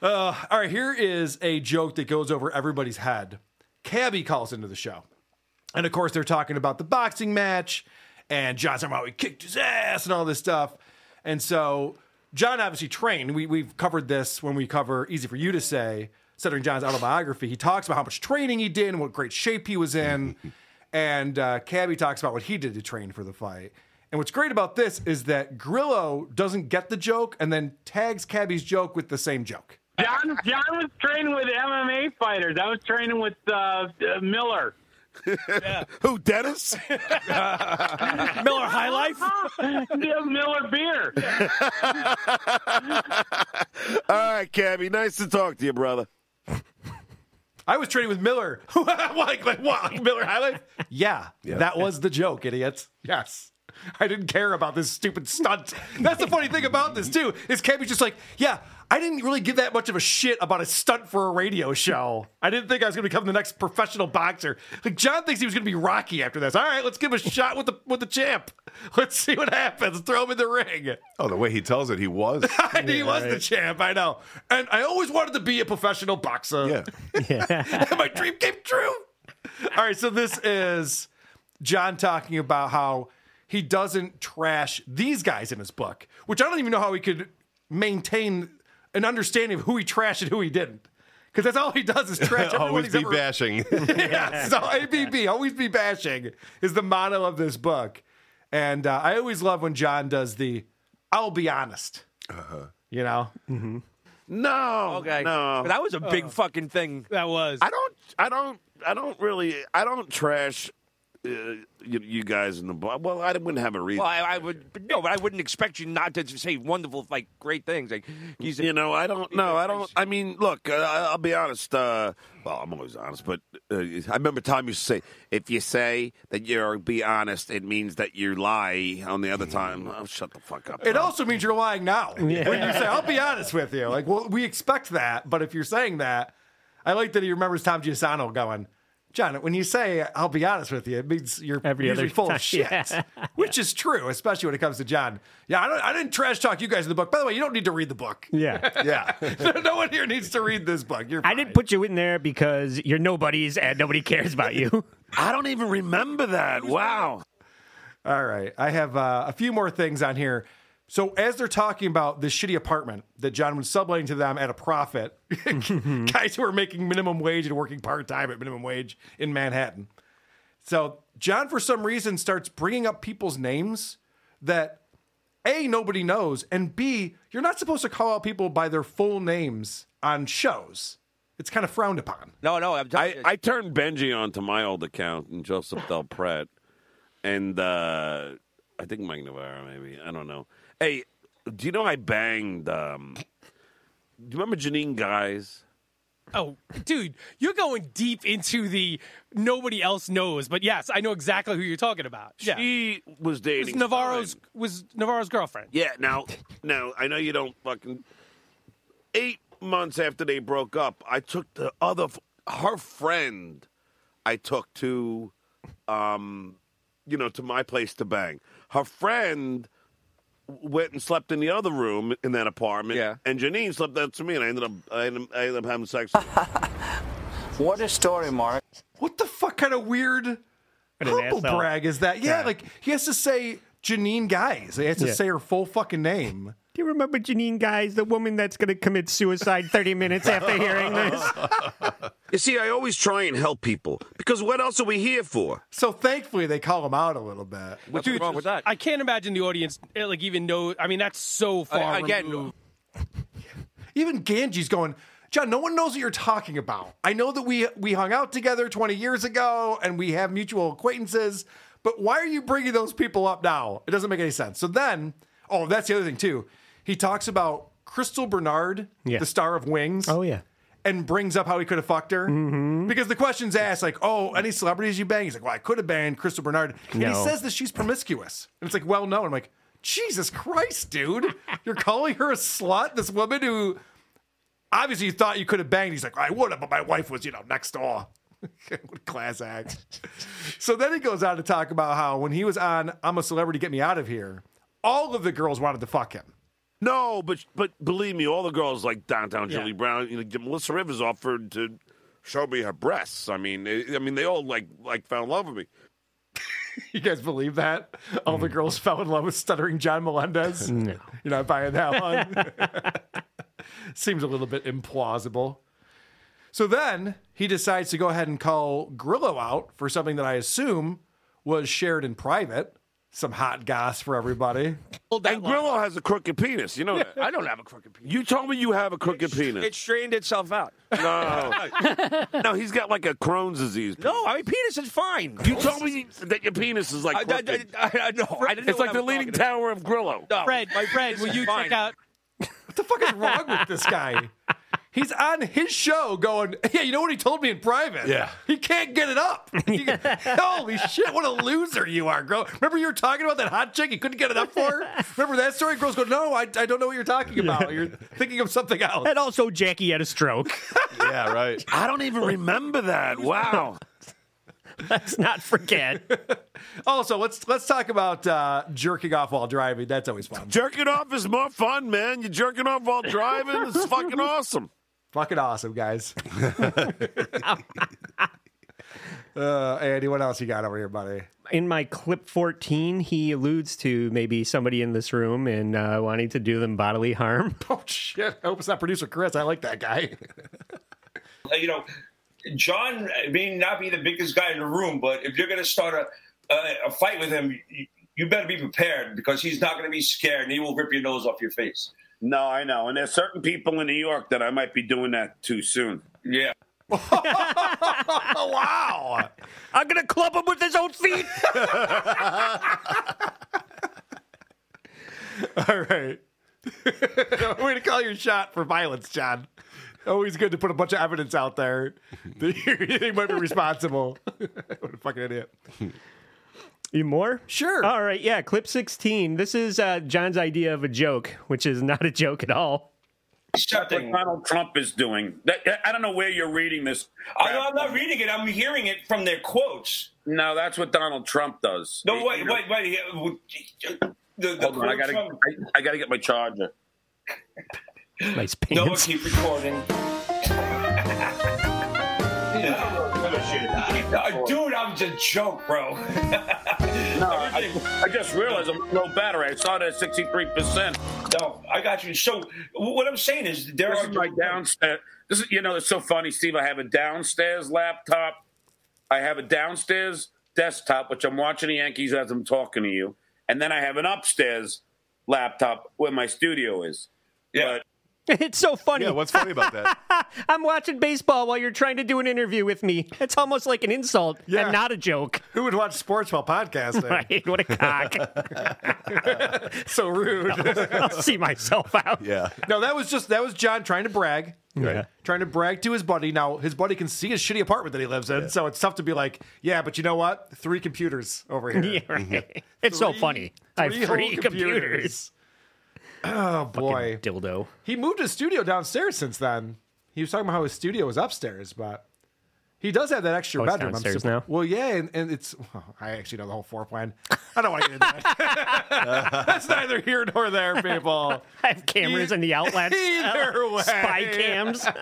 Uh, all right, here is a joke that goes over everybody's head. Cabby calls into the show. And of course, they're talking about the boxing match, and John's talking about how he kicked his ass and all this stuff. And so, John obviously trained. We, we've covered this when we cover Easy for You to Say, Stuttering John's autobiography. He talks about how much training he did and what great shape he was in. and uh, Cabby talks about what he did to train for the fight. And what's great about this is that Grillo doesn't get the joke and then tags Cabby's joke with the same joke. John, John was training with MMA fighters. I was training with uh, uh, Miller. Who, Dennis? Miller High Life? yeah, Miller beer. All right, Cabby. Nice to talk to you, brother. I was training with Miller. like, like what? Like Miller High Life? Yeah, that was the joke, idiots. Yes. I didn't care about this stupid stunt. That's the funny thing about this too. Is Cabby's just like, yeah, I didn't really give that much of a shit about a stunt for a radio show. I didn't think I was going to become the next professional boxer. Like John thinks he was going to be Rocky after this. All right, let's give him a shot with the with the champ. Let's see what happens. Throw him in the ring. Oh, the way he tells it, he was. I knew he was the champ. I know, and I always wanted to be a professional boxer. Yeah. My dream came true. All right, so this is John talking about how he doesn't trash these guys in his book, which I don't even know how he could maintain an understanding of who he trashed and who he didn't. Because that's all he does is trash. everyone Always he's be ever- bashing. yeah, so ABB, always be bashing, is the motto of this book. And uh, I always love when John does the, I'll be honest. Uh-huh. You know? No. Okay. No. That was a big fucking thing. That was. I don't. I don't. I don't really. I don't trash uh, you, you guys in the bar. Well, I wouldn't have a reason. Well, I, I would but no, but I wouldn't expect you not to say wonderful, like great things. Like he's, you know, I don't know. I don't. I mean, look, uh, I'll be honest. Uh, well, I'm always honest, but uh, I remember Tom used to say, "If you say that you're be honest, it means that you lie." On the other time, oh, shut the fuck up. It Tom. also means you're lying now. When you say, I'll be honest with you. Like, well, we expect that. But if you're saying that, I like that he remembers Tom Chiusano going, John, when you say, I'll be honest with you, it means you're Every usually other full time, of shit. yeah. Which is true, especially when it comes to John. Yeah, I, don't, I didn't trash talk you guys in the book. By the way, you don't need to read the book. Yeah. Yeah. no one here needs to read this book. You're I didn't put you in there because you're nobodies and nobody cares about you. I don't even remember that. Wow. All right. I have uh, a few more things on here. So, as they're talking about this shitty apartment that John was subletting to them at a profit, guys who are making minimum wage and working part time at minimum wage in Manhattan. So, John, for some reason, starts bringing up people's names that A, nobody knows, and B, you're not supposed to call out people by their full names on shows. It's kind of frowned upon. No, no, I'm I, I turned Benji onto my old account and Joseph Del Pret, and uh, I think Mike Navarro, maybe. I don't know. Hey, do you know I banged? Um, do you remember Janine Guys? Oh, dude, you're going deep into the nobody else knows, but yes, I know exactly who you're talking about. Yeah. She was It was dating Navarro's was Navarro's girlfriend. Yeah, now, now I know you don't fucking. Eight months after they broke up, I took the other, her friend, I took to, um, you know, to my place to bang. Her friend went and slept in the other room in that apartment. Yeah. And Janine slept next to me, and I ended up, I ended, I ended up having sex. What a story, Mark. What the fuck kind of weird an humble brag is that? Yeah, Yeah. like he has to say Janine Guys. He has to Yeah. say her full fucking name. Do you remember Janine Guys, the woman that's going to commit suicide 30 minutes after hearing this? you see, I always try and help people because what else are we here for? So thankfully they call him out a little bit. What's wrong with that? I can't imagine the audience eh, like even know. I mean, that's so far. again, removed. Even Ganji's going, John, no one knows what you're talking about. I know that we we hung out together 20 years ago and we have mutual acquaintances, but why are you bringing those people up now? It doesn't make any sense. So then, oh, that's the other thing too. He talks about Crystal Bernard, Yeah. the star of Wings. Oh, yeah. and brings up how he could have fucked her. Mm-hmm. Because the question's asked, like, oh, any celebrities you bang? He's like, well, I could have banged Crystal Bernard. And he says that she's promiscuous. And it's like, well known. I'm like, Jesus Christ, dude. You're calling her a slut? This woman who obviously you thought you could have banged. He's like, I would have, but my wife was, you know, next door. what a class act. so then he goes on to talk about how when he was on I'm a Celebrity, Get Me Out of Here, all of the girls wanted to fuck him. No, but but believe me, all the girls like downtown Julie Brown, you know, Melissa Rivers offered to show me her breasts. I mean, I mean, they all like like fell in love with me. You guys believe that? All the mm. girls fell in love with stuttering John Melendez? No. You're not buying that one? Seems a little bit implausible. So then he decides to go ahead and call Grillo out for something that I assume was shared in private. Some hot goss for everybody. And Grillo has a crooked penis. You know that. I don't have a crooked penis. You told me you have a crooked penis. It straightened itself out. No, no, he's got like a Crohn's disease. No, I mean penis is fine. You told me that your penis is like I, I, crooked. I, I, no, I didn't know it's what like I the was leaning talking about. tower of Grillo. No, Fred, my Fred, penis will is you fine. check out? What the fuck is wrong with this guy? He's on his show going, yeah, you know what he told me in private? Yeah. He can't get it up. He- holy shit, what a loser you are, girl. Remember you were talking about that hot chick you couldn't get it up for? Remember that story? Girls go, no, I, I don't know what you're talking about. You're thinking of something else. And also, Jackie had a stroke. Yeah, right. I don't even remember that. Wow. Let's not forget. Also, let's let's talk about uh, jerking off while driving. That's always fun. Jerking off is more fun, man. You're jerking off while driving. It's fucking awesome. Fucking awesome, guys. uh, Andy, what else you got over here, buddy? In my clip 14, he alludes to maybe somebody in this room and uh, wanting to do them bodily harm. Oh shit! I hope it's not producer Chris. I like that guy. You know, John may not be the biggest guy in the room, but if you're going to start a, a, a fight with him, you, you better be prepared because he's not going to be scared and he will rip your nose off your face. No, I know. And there's certain people in New York that I might be doing that too soon. Yeah. oh, wow! I'm going to club him with his own feet. All right. Way to call your shot for violence, John. Always good to put a bunch of evidence out there that you might be responsible. what a fucking idiot. You more? Sure. All right, yeah, clip 16. This is uh, John's idea of a joke, which is not a joke at all. That's what Donald Trump is doing. I don't know where you're reading this. I know I'm not reading it. I'm hearing it from their quotes. No, that's what Donald Trump does. No, wait, wait, wait. The, the Hold on, I gotta, from- I, I gotta get my charger. Nice pants. No, keep recording. Uh, Dude, I'm just a joke, bro. No, I, I just realized I'm low battery. I started at 63%. No, I got you. So what I'm saying is there This are is my downstairs. This is, you know, it's so funny, Steve. I have a downstairs laptop. I have a downstairs desktop, which I'm watching the Yankees as I'm talking to you, and then I have an upstairs laptop where my studio is. Yeah. It's so funny. Yeah, what's funny about that? I'm watching baseball while you're trying to do an interview with me. It's almost like an insult Yeah. and not a joke. Who would watch sports while podcasting? Right? What a cock. so rude. I'll see myself out. Yeah. no, that was just that was John trying to brag. Yeah. Trying to brag to his buddy. Now his buddy can see his shitty apartment that he lives in, so it's tough to be like, yeah, but you know what? Three computers over here. Yeah, right. Mm-hmm. It's so Three- funny. I have three three whole computers. Oh boy. Dildo. He moved his studio downstairs since then. He was talking about how his studio was upstairs, but he does have that extra Oh, it's bedroom. downstairs supp- now? Well, yeah, and, and it's. well, I actually know the whole floor plan. I don't want to get into that. That's neither here nor there, people. I have cameras in the outlets. Either way. Spy cams.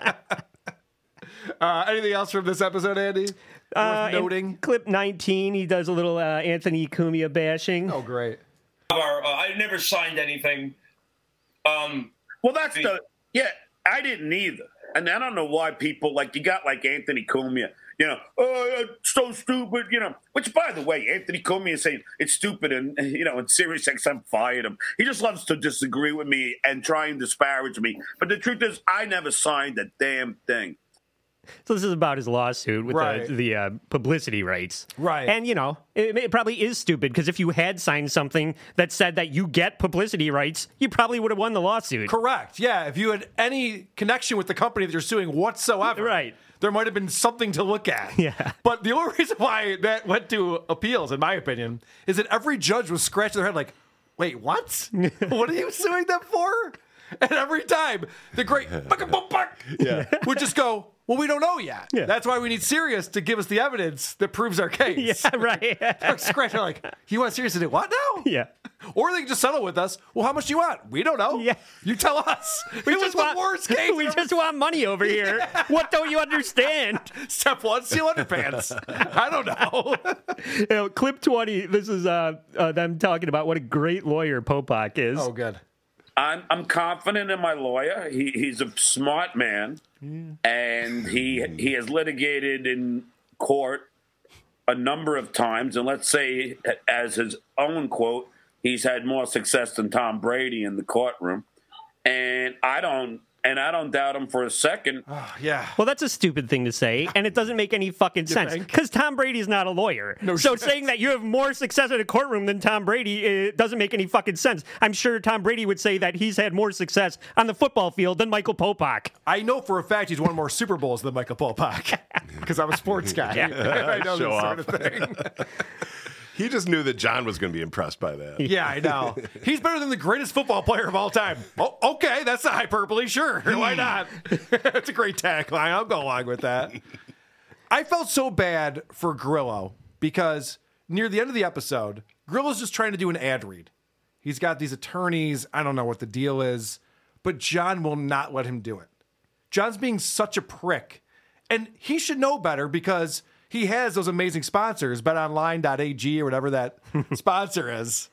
Uh, anything else from this episode, Andy? Uh, noting. clip 19, he does a little uh, Anthony Cumia bashing. Oh, great. Our, uh, I never signed anything. Um, Well, that's the yeah. I didn't either, and I don't know why people like you got like Anthony Cumia. You know, oh, so stupid. You know, which by the way, Anthony Cumia is saying it's stupid, and you know, and Sirius XM fired him. He just loves to disagree with me and try and disparage me. But the truth is, I never signed a damn thing. So this is about his lawsuit with Right. the, the uh, publicity rights. Right. And, you know, it, it probably is stupid because if you had signed something that said that you get publicity rights, you probably would have won the lawsuit. Correct. Yeah. If you had any connection with the company that you're suing whatsoever, Right. there might have been something to look at. Yeah. But the only reason why that went to appeals, in my opinion, is that every judge was scratching their head like, wait, what? what are you suing them for? And every time the great Yeah. would just go, well, we don't know yet. Yeah. That's why we need Sirius to give us the evidence that proves our case. Yeah, right. They're scratching like, you want Sirius to do what now? yeah. Or they can just settle with us. Well, how much do you want? We don't know. Yeah. You tell us. We it was just the want, worst case. we ever. just want money over here. What don't you understand? Step one, steal underpants. I don't know. You know, clip 20, this is uh, uh, them talking about what a great lawyer Popok is. Oh, good. I'm I'm confident in my lawyer. He he's a smart man, and he he has litigated in court a number of times. And let's say, as his own quote, he's had more success than Tom Brady in the courtroom. And I don't and I don't doubt him for a second. Oh, yeah. Well, that's a stupid thing to say, and it doesn't make any fucking sense because Tom Brady's not a lawyer. No so shit. saying that you have more success in a courtroom than Tom Brady it doesn't make any fucking sense. I'm sure Tom Brady would say that he's had more success on the football field than Michael Popok. I know for a fact he's won more Super Bowls than Michael Popok because I'm a sports guy. yeah. I know Show this off. sort of thing. He just knew that John was going to be impressed by that. Yeah, I know. He's better than the greatest football player of all time. Oh, okay, that's a hyperbole. Sure, why not? That's a great tagline. I'll go along with that. I felt so bad for Grillo because near the end of the episode, Grillo's just trying to do an ad read. He's got these attorneys. I don't know what the deal is, but John will not let him do it. John's being such a prick, and he should know better because he has those amazing sponsors, betonline.ag or whatever that sponsor is.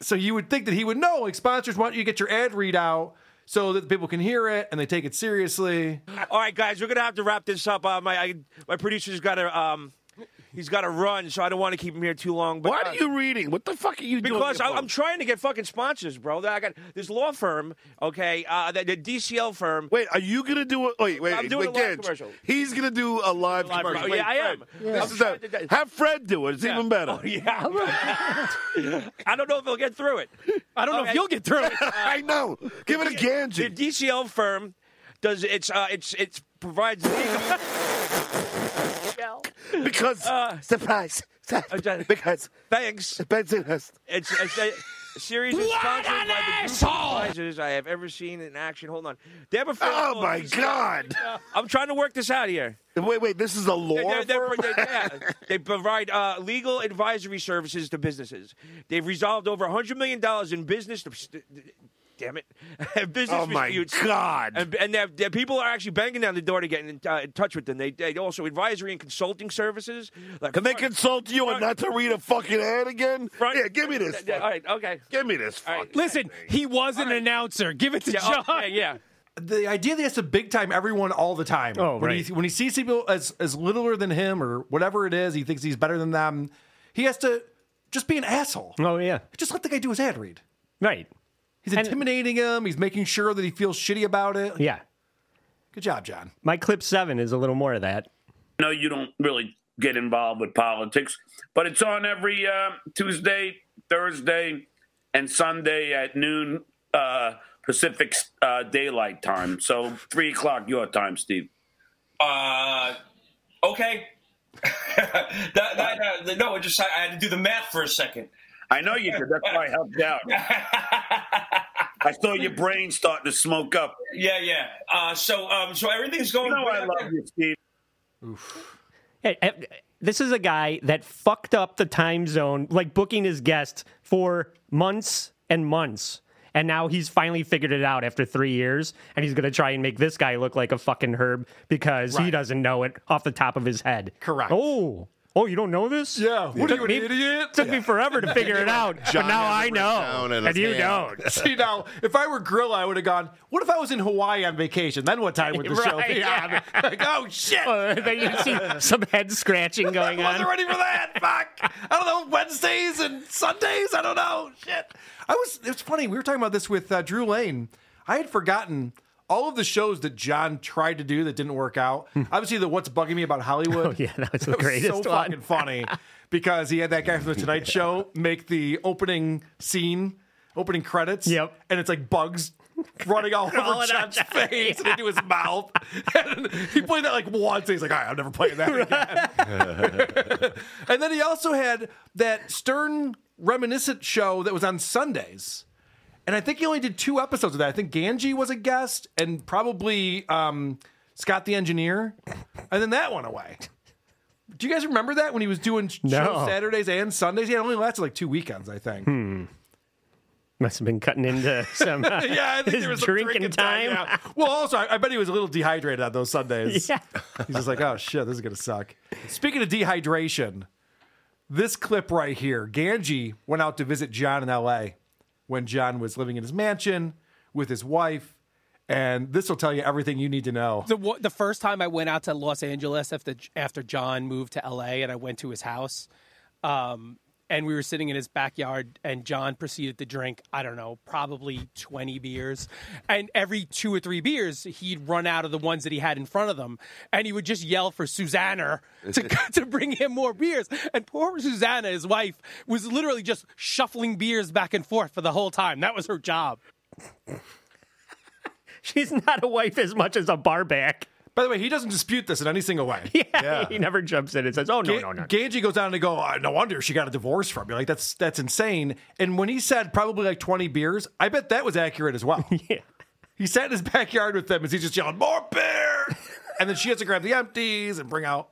So you would think that he would know, like sponsors want you to get your ad read out so that people can hear it and they take it seriously. All right, guys, we're gonna have to wrap this up. Uh, my I, my producer's got to um, he's got to run, so I don't want to keep him here too long. But Why uh, are you reading? What the fuck are you doing? because I, phone? I'm trying to get fucking sponsors, bro. I got this law firm, okay, uh, the, the DCL firm. Wait, are you gonna do it? Wait, wait, I'm doing wait, a live Gage, commercial. He's gonna do a live, Live commercial. commercial. Wait, Yeah, I am. Yeah. This I'm is trying that- to- Have Fred do it. It's Yeah. even better. Oh, yeah. I don't know if he'll get through it. I don't know if you'll get through it. I know. Give it a The DCL firm does it's uh, it's it provides legal. Because Uh, surprise. just- Because Thanks. Bensonhurst. It's, it's a, a series of sponsored by the group I have ever seen in action. Hold on, they Deborah. Oh Phillips- my God. I'm trying to work this out here. Wait, wait. This is a law They're- they're- they're- yeah. they provide uh, legal advisory services to businesses. They've resolved over 100 million dollars in business. Damn it! business Oh, my disputes. God. And, and they're- they're- people are actually banging down the door to get in, uh, in touch with them. They, they also advisory and consulting services. Like Can they front- consult you and not to read a fucking ad again? front- Yeah, give me this. Yeah, All right, okay. Give me this. All right. fucking Listen, he was an announcer. Give it to Yeah, John. oh, yeah, yeah. The idea that he has to big time everyone all the time. Oh, when right. He, when he sees people as, as littler than him or whatever it is, he thinks he's better than them. He has to just be an asshole. Oh, yeah. Just let the guy do his ad read. Right. He's intimidating him. He's making sure that he feels shitty about it. Yeah. Good job, John. My clip seven is a little more of that. No, you don't really get involved with politics, but it's on every uh, Tuesday, Thursday, and Sunday at noon uh, Pacific uh, Daylight Time. So three o'clock your time, Steve. Uh, okay. that, that, uh, no, it just I, I had to do the math for a second. I know you did. That's why I helped out. I saw your brain starting to smoke up. Yeah, yeah. Uh, so, um, so everything's going. You know I great. love you, Steve. Hey, eh, This is a guy that fucked up the time zone, like booking his guest for months and months. And now he's finally figured it out after three years, and he's going to try and make this guy look like a fucking herb because he doesn't know it off the top of his head. Correct. Oh, oh, you don't know this? Yeah. What are Took you, an me- idiot? Took me forever to figure it out, but now has it I written know, down and you hand. don't. See now, if I were Grillo, I would have gone. What if I was in Hawaii on vacation? Then what time would the show be yeah. on? Like, oh shit! Uh, then you see some head scratching going I on. wasn't ready for that. Fuck. I don't know. Wednesdays and Sundays. I don't know. Shit. I was. It's funny. We were talking about this with uh, Drew Lane. I had forgotten all of the shows that John tried to do that didn't work out. Hmm. Obviously, the What's Bugging Me About Hollywood. Oh, yeah, that was the greatest so one. fucking funny because he had that guy from the Tonight Show make the opening scene, opening credits. Yep. And it's like bugs running all over John's face and into his mouth. And he played that like once. And he's like, all right, I'm never playing that again. and then he also had that Stern reminiscent show that was on Sundays. And I think he only did two episodes of that. I think Ganji was a guest and probably um, Scott the engineer. And then that went away. Do you guys remember that when he was doing No. shows Saturdays and Sundays? Yeah, it only lasted like two weekends, I think. Hmm. Must have been cutting into some uh, yeah, I think his there was some drinking, time. yeah. Well, also, I, I bet he was a little dehydrated on those Sundays. Yeah. He's just like, oh shit, this is gonna suck. Speaking of dehydration, this clip right here, Ganji went out to visit John in L.A. when John was living in his mansion with his wife, and this will tell you everything you need to know. The the first time I went out to Los Angeles after after John moved to LA and I went to his house, um, and we were sitting in his backyard and John proceeded to drink I don't know probably twenty beers, and every two or three beers he'd run out of the ones that he had in front of him, and he would just yell for Susanna to to bring him more beers, and poor Susanna, his wife, was literally just shuffling beers back and forth for the whole time. That was her job. She's not a wife as much as a barback. By the way, he doesn't dispute this in any single way. Yeah, he never jumps in and says, "Oh no, Ga- no, no." Ganji goes down and go, oh, no wonder she got a divorce from you. Like that's that's insane. And when he said probably like twenty beers, I bet that was accurate as well. yeah. He sat in his backyard with them as he's just yelling, more beer. and then she has to grab the empties and bring out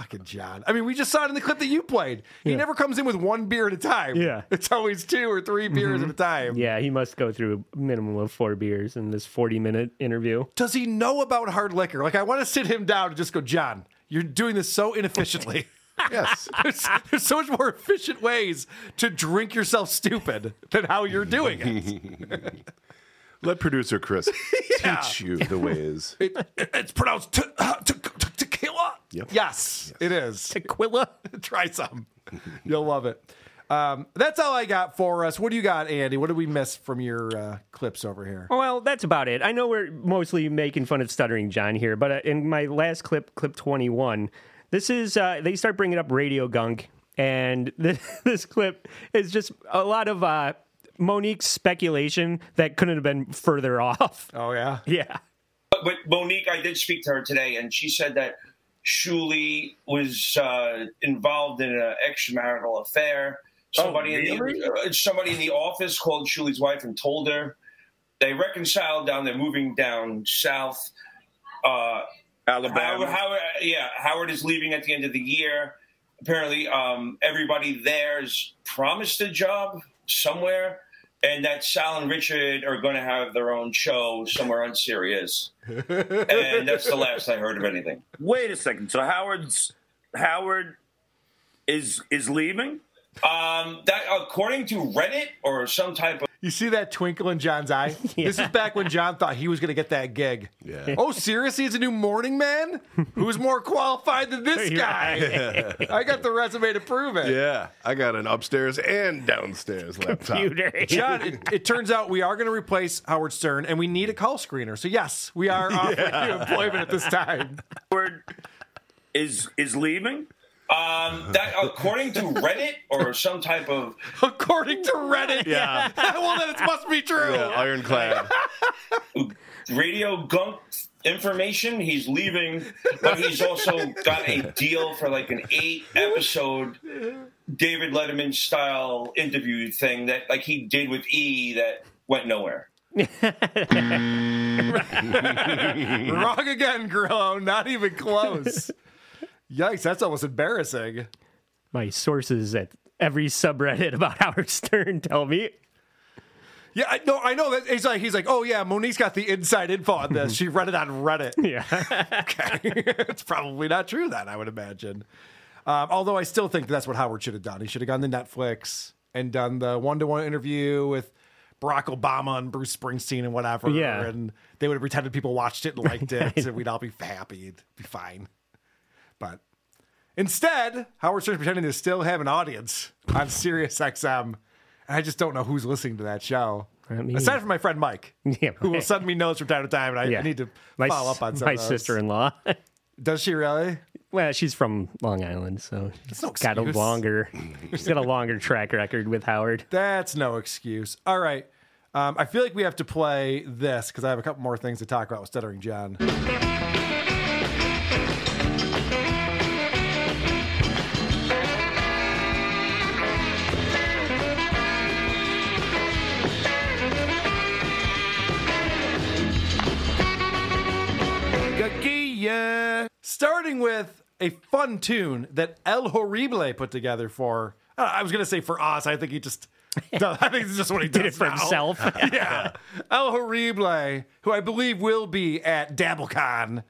fucking John. I mean, we just saw it in the clip that you played. He Yeah. never comes in with one beer at a time. Yeah. It's always two or three beers Mhm. at a time. Yeah, he must go through a minimum of four beers in this forty-minute interview. Does he know about hard liquor? Like, I want to sit him down and just go, John, you're doing this so inefficiently. yes. there's, there's so much more efficient ways to drink yourself stupid than how you're doing it. Let producer Chris Yeah. teach you the ways. It- it- it's pronounced te- uh, te- te- tequila. Yep. Yes, it is. Tequila. Try some. You'll love it. Um, that's all I got for us. What do you got, Andy? What did we miss from your uh, clips over here? Well, that's about it. I know we're mostly making fun of Stuttering John here, but uh, in my last clip, clip 21, this is, uh, they start bringing up Radio Gunk, and this, this clip is just a lot of uh, Monique's speculation that couldn't have been further off. Oh, yeah? Yeah. But, but Monique, I did speak to her today, and she said that Shuli was uh, involved in an extramarital affair. Somebody, in really? the, uh, somebody in the office called Shuli's wife and told her. They reconciled down. They're moving down south. Uh, Alabama. Howard, Howard, yeah, Howard is leaving at the end of the year. Apparently, um, everybody there's promised a job somewhere, and that Sal and Richard are going to have their own show somewhere on Sirius. and that's the last I heard of anything. Wait a second. So Howard's Howard is is leaving. Um, that according to Reddit or some type of You see that twinkle in John's eye? This is back when John thought he was going to get that gig. Yeah. Oh, seriously? He's a new morning man? Who's more qualified than this guy? I got the resume to prove it. Yeah, I got an upstairs and downstairs laptop. John, it, it turns out we are going to replace Howard Stern, and we need a call screener. So yes, we are offering you employment at this time. Howard is is leaving. Um, that according to Reddit or some type of according to Reddit. Yeah. well, then it must be true. Yeah, ironclad. radio gunk information. He's leaving, but he's also got a deal for like an eight episode David Letterman style interview thing that like he did with E that went nowhere. Wrong again, Grillo. Not even close. Yikes, that's almost embarrassing. My sources at every subreddit about Howard Stern tell me. Yeah, I know. I know that he's like he's like, oh yeah, Monique's got the inside info on this. She read it on Reddit. Yeah, okay, it's probably not true. Then I would imagine. Um, although I still think that's what Howard should have done. He should have gone to Netflix and done the one-to-one interview with Barack Obama and Bruce Springsteen and whatever. Yeah. and they would have pretended people watched it and liked it, and we'd all be happy. It'd be fine. But instead, Howard Stern's pretending to still have an audience on Sirius XM. And I just don't know who's listening to that show. I mean, Aside from my friend Mike, Yeah, who will send me notes from time to time, and I, I need to my, follow up on some my sister-in-law. Does she really? Well, she's from Long Island, so she's no got a longer, she's got a longer track record with Howard. That's no excuse. All right. Um, I feel like we have to play this because I have a couple more things to talk about with Stuttering John. Gakia. Starting with a fun tune that El Horrible put together for. uh, I was going to say for us. I think he just. no, I think it's just what he Did does it for now. himself. yeah. El Horrible, who I believe will be at DabbleCon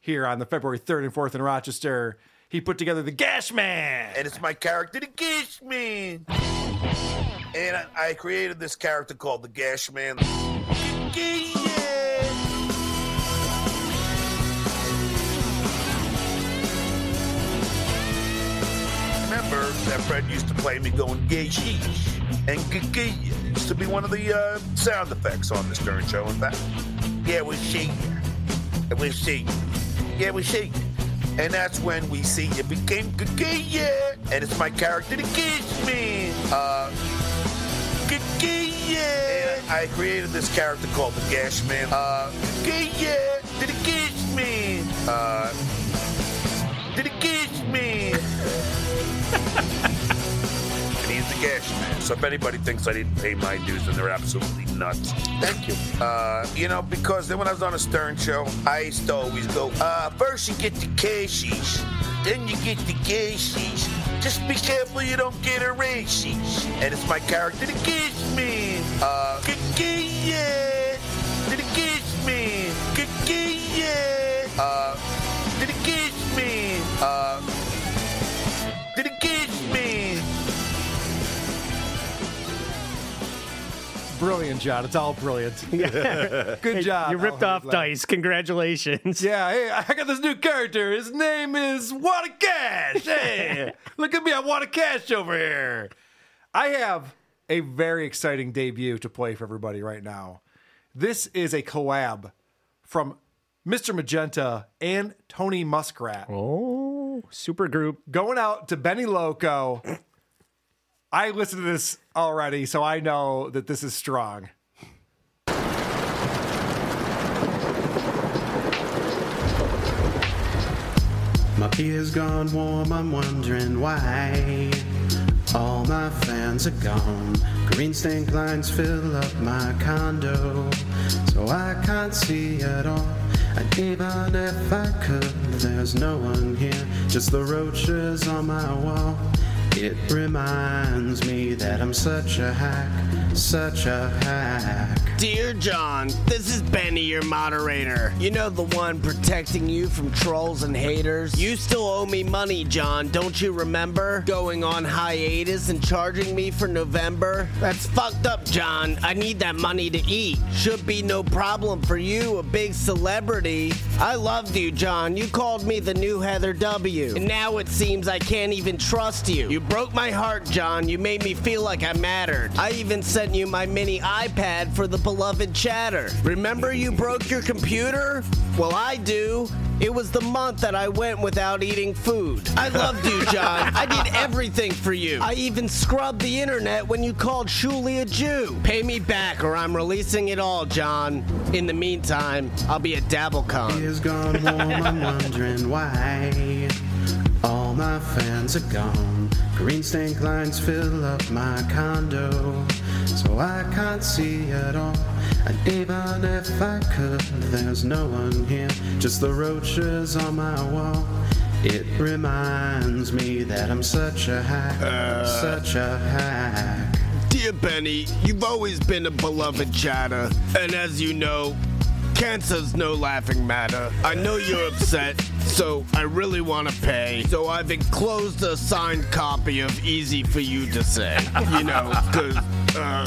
here on the February 3rd and 4th in Rochester. He put together the Gash Man. and it's my character, the Gash Man. And I, I created this character called the Gash Man. Remember that friend used to play me going gay sheesh and gay used to be one of the uh, sound effects on the Stern Show. In fact, yeah, we see, and we see, yeah, we see. And that's when we see it became yeah. And it's my character, the Gash Man. Uh, yeah. I created this character called the Gash Man. Uh, gay, yeah, to the Gash Man. Uh, the Man. and he's the Gash Man. So if anybody thinks I didn't pay my dues, then they're absolutely nuts. Thank you. Uh, you know, because then when I was on a Stern show, I used to always go, uh, first you get the cashies, then you get the gashies. Just be careful you don't get a races. And it's my character, the Gash Man. Uh, yeah, Brilliant, John. It's all brilliant. Good Hey, job. You ripped off Dice. Congratulations. Yeah, hey, I got this new character. His name is Wada Cash. Hey, look at me. I want a cash over here. I have a very exciting debut to play for everybody right now. This is a collab from Mr. Magenta and Tony Muskrat. Oh, super group. Going out to Benny Loco. I listened to this already, so I know that this is strong. My beer's gone warm, I'm wondering why. All my fans are gone. Green stained blinds fill up my condo, so I can't see at all. And even if I could, there's no one here, just the roaches on my wall. It reminds me that I'm such a hack, such a hack. Dear John, this is Benny, your moderator. You know the one protecting you from trolls and haters? You still owe me money, John, don't you remember? Going on hiatus and charging me for November? That's fucked up, John. I need that money to eat. Should be no problem for you, a big celebrity. I loved you, John. You called me the new Heather W. And now it seems I can't even trust you. You broke my heart, John. You made me feel like I mattered. I even sent you my mini iPad for the beloved chatter. Remember you broke your computer? Well, I do. It was the month that I went without eating food. I loved you, John. I did everything for you. I even scrubbed the internet when you called Shuli a Jew. Pay me back or I'm releasing it all, John. In the meantime, I'll be at DabbleCon. Gone warm, I'm wondering why. My fans are gone. Green stained lines fill up my condo, so I can't see at all. And even if I could, there's no one here, just the roaches on my wall. It reminds me that I'm such a hack, uh. such a hack. Dear Benny, you've always been a beloved chatter, and as you know, cancer's no laughing matter. I know you're upset, so I really want to pay. So I've enclosed a signed copy of Easy for You to Say. You know, because uh,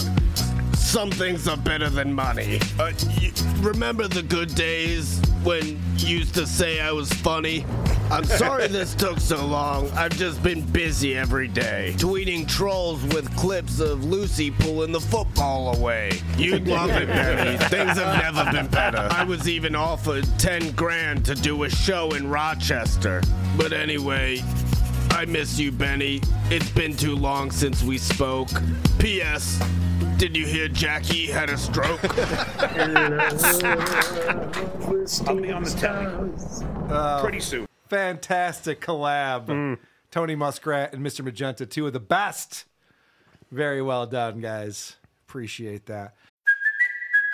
Some things are better than money. Uh, y- remember the good days when you used to say I was funny? I'm sorry this took so long. I've just been busy every day. Tweeting trolls with clips of Lucy pulling the football away. You'd love it, Benny. Things have never been better. I was even offered 10 grand to do a show in Rochester. But anyway, I miss you, Benny. It's been too long since we spoke. P.S. Did you hear Jackie had a stroke? I'll be on the telly Uh, pretty soon. Fantastic collab. Tony Muskrat and Mr. Magenta, two of the best. Very well done, guys. Appreciate that.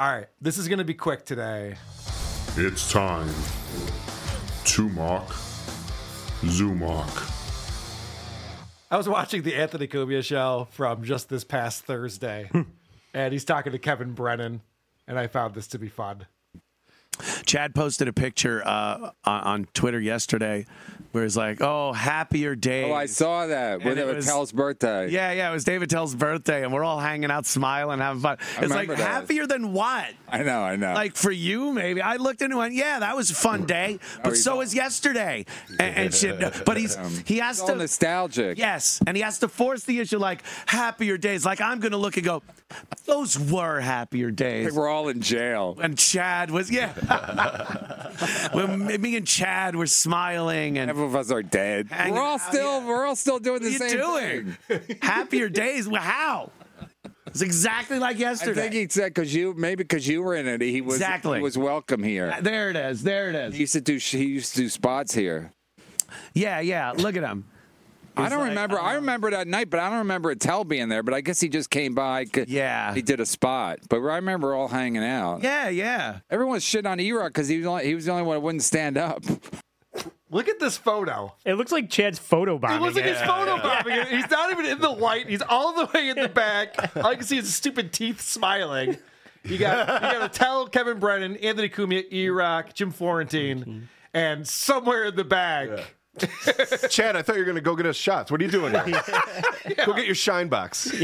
All right, this is going to be quick today. It's time to mock Zumock. I was watching the Anthony Cumia show from just this past Thursday, hmm. and he's talking to Kevin Brennan, and I found this to be fun. Chad posted a picture uh, on, on Twitter yesterday where he's like, "Oh, happier days." Oh, I saw that And it was Tell's birthday. Yeah, yeah, it was David Tell's birthday, and we're all hanging out, smiling, having fun. It's like that. happier than what? I know, I know. Like for you, maybe. I looked into it, and went, yeah, that was a fun day, but he's so was yesterday. And, and shit. But he's he has to all nostalgic. Yes, and he has to force the issue like happier days. Like I'm going to look and go, those were happier days. Like we're all in jail. And Chad was yeah. when me and Chad were smiling and Half of us are dead. We're all out, still we're all still doing the What are you same doing? thing. happier days. Well, How? It's exactly like yesterday. I yesterday. think he said because you maybe because you were in it, he was Exactly. he was welcome here. There it is. There it is. He used to do he used to do spots here. Yeah, yeah. Look at him. I don't like, remember. I um, remember that night, but I don't remember Tell being there. But I guess he just came by. Yeah. he did a spot. But I remember all hanging out. Yeah, yeah. Everyone's shit on E-Rock because he was only, he was the only one that wouldn't stand up. Look at this photo. It looks like Chad's photo It looks like he's photobombing it. He's not even in the light. He's all the way in the back. All I can see is his stupid teeth smiling. You got you got to tell Kevin Brennan, Anthony Cumia, E Rock, Jim Florentine, mm-hmm. and somewhere in the back. Chad, I thought you were going to go get us shots. What are you doing here? Go get your shine box.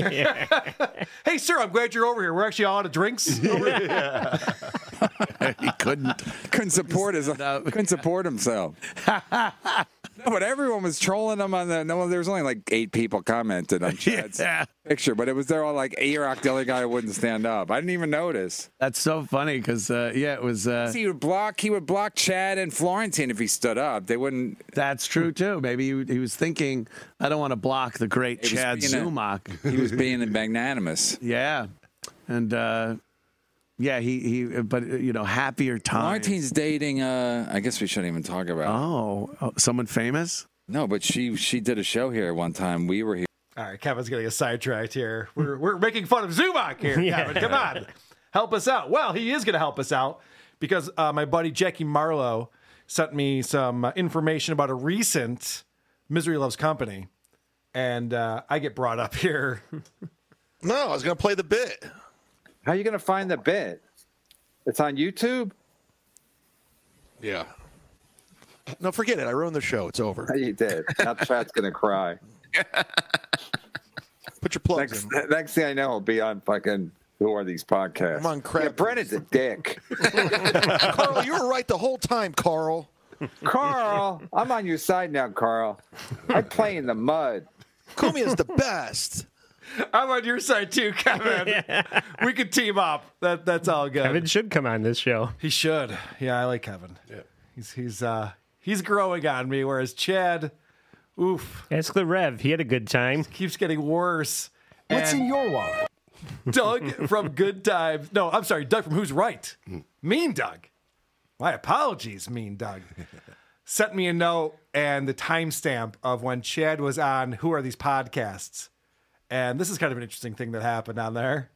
Hey, sir, I'm glad you're over here. We're actually all out of drinks. Over here. he couldn't couldn't support his couldn't support himself. no, but everyone was trolling him on the. No, there was only like eight people commented on Chad's Yeah. Picture, but it was they're all like E-Rock, the only guy who wouldn't stand up. I didn't even notice. That's so funny because uh, yeah, it was. Uh, See, he would block. He would block Chad and Florentine if he stood up. They wouldn't. That's true too. Maybe he, he was thinking, I don't want to block the great Chad being a- He was being magnanimous. yeah, and uh, yeah, he he. But uh, you know, happier times. Florentine's dating. Uh, I guess we shouldn't even talk about. Oh, oh, someone famous? No, but she she did a show here one time. We were here. All right, Kevin's getting a sidetracked here. We're, we're making fun of Zumock here, Kevin. Come on. Help us out. Well, he is going to help us out because uh, my buddy Jackie Martling sent me some uh, information about a recent Misery Loves Company. And uh, I get brought up here. No, I was going to play the bit. How are you going to find the bit? It's on YouTube. Yeah. No, forget it. I ruined the show. It's over. You did. Now Chad's going to cry. Put your plugs next, in. Next thing I know, I'll be on fucking. Who are these podcasts? I'm on crap. Yeah, Brennan's a dick. Carl, you were right the whole time, Carl. Carl, I'm on your side now, Carl. I play in the mud. Cumia's the best. I'm on your side too, Kevin. We could team up. That That's all good. Kevin should come on this show. He should. Yeah, I like Kevin. Yeah. He's, he's, uh, he's growing on me, whereas Chad, oof. Ask the Rev. He had a good time. Keeps getting worse. What's And- in your wallet? Doug from Good Times. No, I'm sorry, Doug from Who's Right. Mean Doug. My apologies, Mean Doug. Sent me a note and the timestamp of when Chad was on Who Are These Podcasts. And this is kind of an interesting thing that happened on there.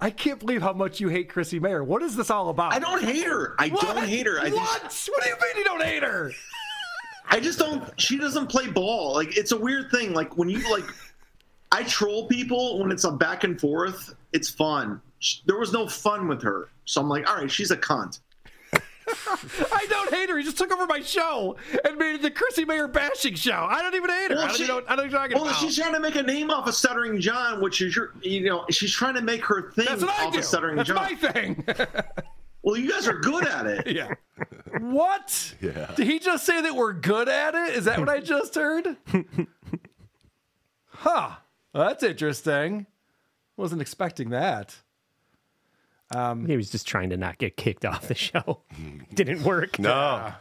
I can't believe how much you hate Chrissie Mayr. What is this all about? I don't hate her. I What? don't hate her. I what? Just, what do you mean you don't hate her? I just don't. She doesn't play ball. Like it's a weird thing. Like when you like, I troll people when it's a back and forth. It's fun. Sh- There was no fun with her, so I'm like, all right, she's a cunt. I don't hate her. He just took over my show and made it the Chrissie Mayr bashing show. I don't even hate her. I don't she- know, I don't know what well, about. she's trying to make a name off of Stuttering John, which is your, you know, she's trying to make her thing That's what I off do. of Stuttering That's John. my thing. well, you guys are good at it. yeah. What? Yeah. Did he just say that we're good at it? Is that what I just heard? huh. Well, that's interesting. Wasn't expecting that. Um, he was just trying to not get kicked off the show. Didn't work. No.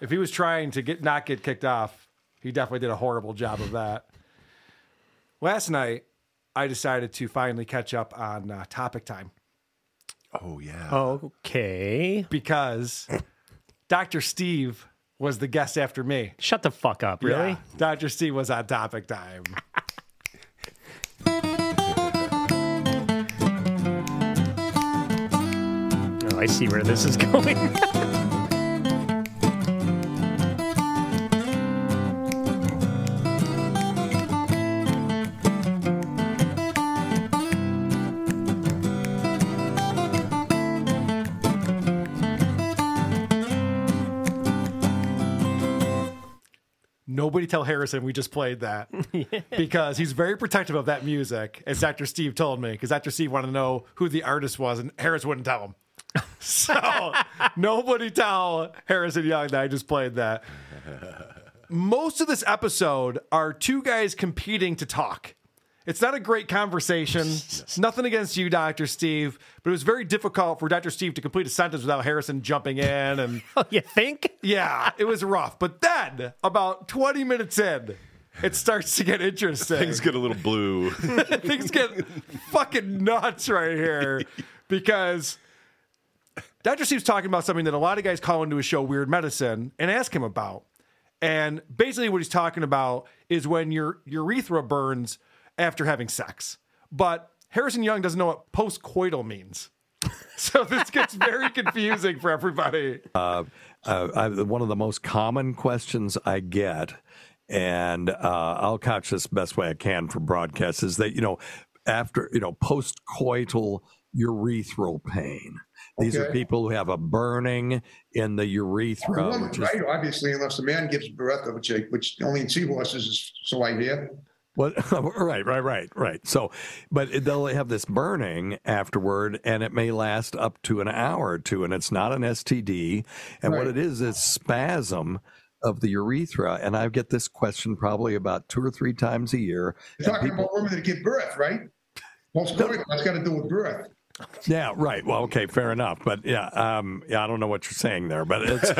if he was trying to get not get kicked off, he definitely did a horrible job of that. Last night, I decided to finally catch up on uh, Topic Time. Oh yeah. Okay. Because Dr. Steve was the guest after me. Shut the fuck up, really? Yeah, Dr. Steve was on Topic Time. Oh, I see where this is going. Nobody we just played that because he's very protective of that music, as Dr. Steve told me. Because Dr. Steve wanted to know who the artist was, and Harris wouldn't tell him. So nobody tell Harrison Young that I just played that. Most of this episode are two guys competing to talk. It's not a great conversation. Nothing against you, Dr. Steve, but it was very difficult for Dr. Steve to complete a sentence without Harrison jumping in and oh, you think? Yeah, it was rough. But then, about 20 minutes in, it starts to get interesting. Things get a little blue. Things get fucking nuts right here because Dr. Steve's talking about something that a lot of guys call into his show Weird Medicine and ask him about. And basically, what he's talking about is when your urethra burns after having sex. But Harrison Young doesn't know what postcoital means. So this gets very confusing for everybody. uh, uh, I, one of the most common questions I get, and uh, I'll couch this best way I can for broadcast, is that you know, after you know, post-coital urethral pain. These are people who have a burning in the urethra, Woman, which is right? Obviously, unless the man gives birth, which which only in seahorses is so I What? right, right, right, right. So, but they'll have this burning afterward, and it may last up to an hour or two, and it's not an STD. And what it is, is spasm of the urethra. And I get this question probably about two or three times a year. You're talking people- about women that give birth, right? Most Postcoital, that's got to do with birth. Yeah, right. Well, okay, fair enough. But yeah, um, yeah, I don't know what you're saying there, but it's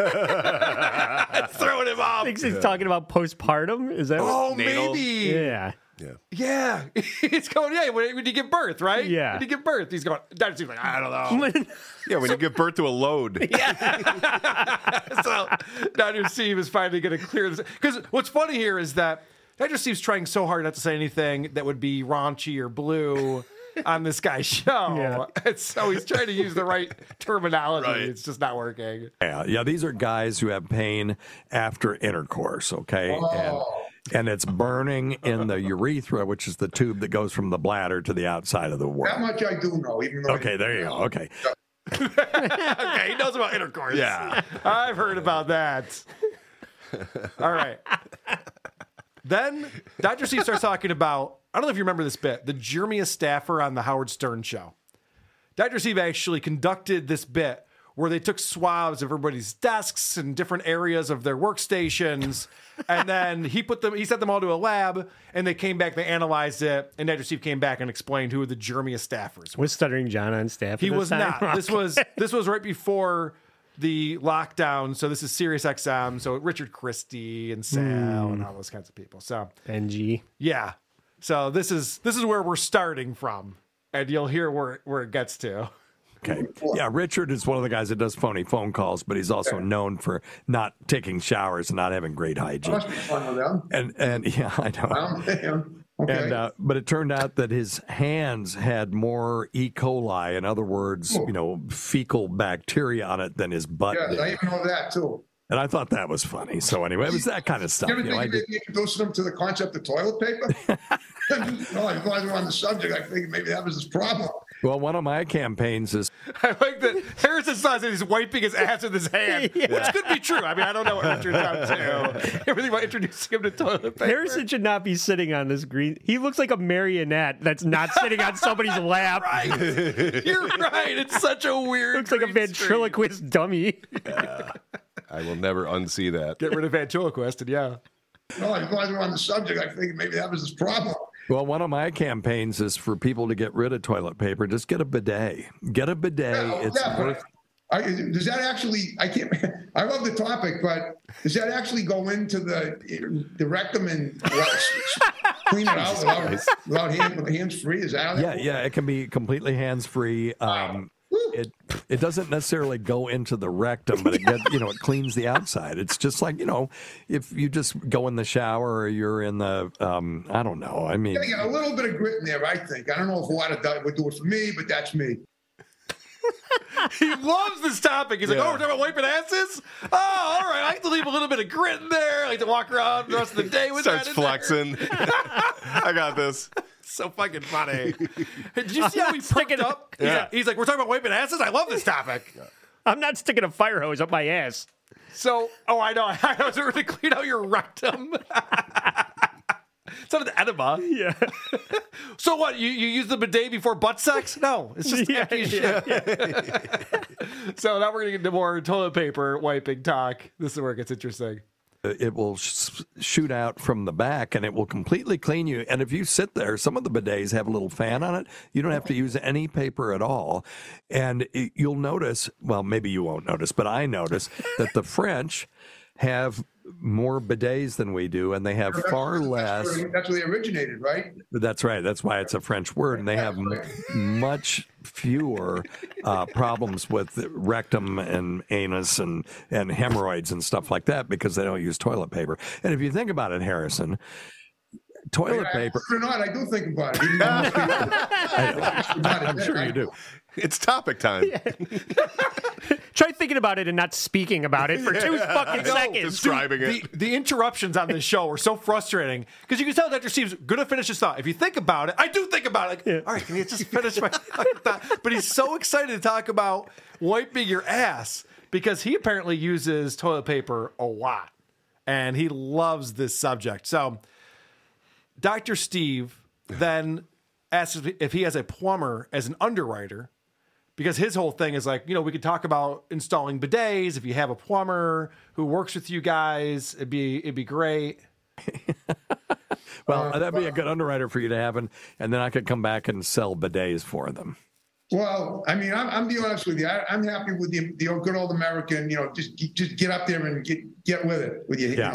throwing him off. Thinks he's talking about postpartum. Is that? Oh, what- maybe. Yeah. Yeah, Yeah. it's going. Yeah, when, when you give birth, right? Yeah. when you give birth, he's going. Dr. Steve's like, I don't know. Yeah, when you give birth to a load. Yeah. so Dr. Steve is finally going to clear this. Because what's funny here is that Dr. Steve's trying so hard not to say anything that would be raunchy or blue on this guy's show. Yeah. And so he's trying to use the right terminology. Right. It's just not working. Yeah, yeah. These are guys who have pain after intercourse. Okay, oh. and and it's burning in the urethra, which is the tube that goes from the bladder to the outside of the That worm. much I do know, even though. Okay, there you go. Okay. okay, he knows about intercourse. Yeah. I've heard about that. All right. Then Dr. C starts talking about, I don't know if you remember this bit, the germiest staffer on the Howard Stern show. Dr. Steve actually conducted this bit where they took swabs of everybody's desks and different areas of their workstations. and then he put them, he sent them all to a lab and they came back, they analyzed it. And Dr. Steve came back and explained who the germiest staffers Was Stuttering John on staff? he was time? not. This was this was right before the lockdown. So this is Sirius XM. So Richard Christie and Sal and Hmm. all those kinds of people. So NG. yeah. So this is this is where we're starting from, and you'll hear where where it gets to. Okay. Yeah, Richard is one of the guys that does phony phone calls, but he's also known for not taking showers and not having great hygiene. Must be fun with them. And and yeah, I know. Um, Okay. And uh, but it turned out that his hands had more E. coli, in other words, Oh. you know, fecal bacteria on it than his butt Yeah, did. I even know that too. And I thought that was funny. So anyway, it was that kind of stuff. You ever You know, I did, maybe introducing them to the concept of toilet paper? no, long as we're on the subject, I think maybe that was his problem. Well, one of my campaigns is I like that Harrison says that he's wiping his ass with his hand, which could be true. I mean, I don't know what Richard's up to. Everything about introducing him to toilet paper. Harrison should not be sitting on this green. He looks like a marionette that's not sitting on somebody's lap. Right. You're right. It's such a weird. Looks like a ventriloquist dummy. I will never unsee that. Get rid of ventriloquist, and yeah. No, as long as we're on the subject, I think maybe that was his problem. Well, one of my campaigns is for people to get rid of toilet paper. Just get a bidet. Get a bidet. it's yeah, worth I, does that actually? I can't. I love the topic, but does that actually go into the the rectum and clean it out without, without hand, hands free? Is that Yeah, yeah, it can be completely hands free. Um, it it doesn't necessarily go into the rectum, but it get, you know it cleans the outside. It's just like you know if you just go in the shower or you're in the um, I don't know. I mean, Gotta get a little bit of grit in there, I think. I don't know if a lot of that would do it for me, but that's me. He loves this topic. He's like, oh, we're talking about wiping asses? Oh, all right. I like to leave a little bit of grit in there. I like to walk around the rest of the day with Starts that in there. flexing. I got this. So fucking funny. Did you see how he sticking- up? He's, Yeah. like, he's like, we're talking about wiping asses? I love this topic. I'm not sticking a fire hose up my ass. So, oh, I know. I was really to clean out your rectum. it's not an enema. Yeah. So what? You, you use the bidet before butt sex? No, it's just Yeah, yeah, shit. so now we're gonna get into more toilet paper wiping talk. This is where it gets interesting. It will sh- shoot out from the back and it will completely clean you. And if you sit there, some of the bidets have a little fan on it. You don't have to use any paper at all. And it, you'll notice, well, maybe you won't notice, but I notice that the French have more bidets than we do, and they have far less. That's where, that's where they originated, right? That's right. That's why it's a French word, and they have m- much fewer uh, problems with rectum and anus and and hemorrhoids and stuff like that because they don't use toilet paper. And if you think about it, Harrison, toilet paper. Or not, I do think about it. even though most people- I'm sure you do. It's topic time. Try thinking about it and not speaking about it for two Yeah, fucking know. seconds. Describing The, it. the interruptions on this show are so frustrating because you can tell Dr. Steve's going to finish his thought. If you think about it, I do think about it. Like, all right, can you just finish my thought? But he's so excited to talk about wiping your ass because he apparently uses toilet paper a lot and he loves this subject. So, Dr. Steve then asks if- if he has a plumber as an underwriter because his whole thing is like, you know, we could talk about installing bidets. If you have a plumber who works with you guys, it'd be it'd be great. Well, that'd be a good underwriter for you to have, and and then I could come back and sell bidets for them. Well, I mean, I'm, I'm being honest with you. I, I'm happy with the, the old, good old American. You know, just just get up there and get get with it with your Yeah.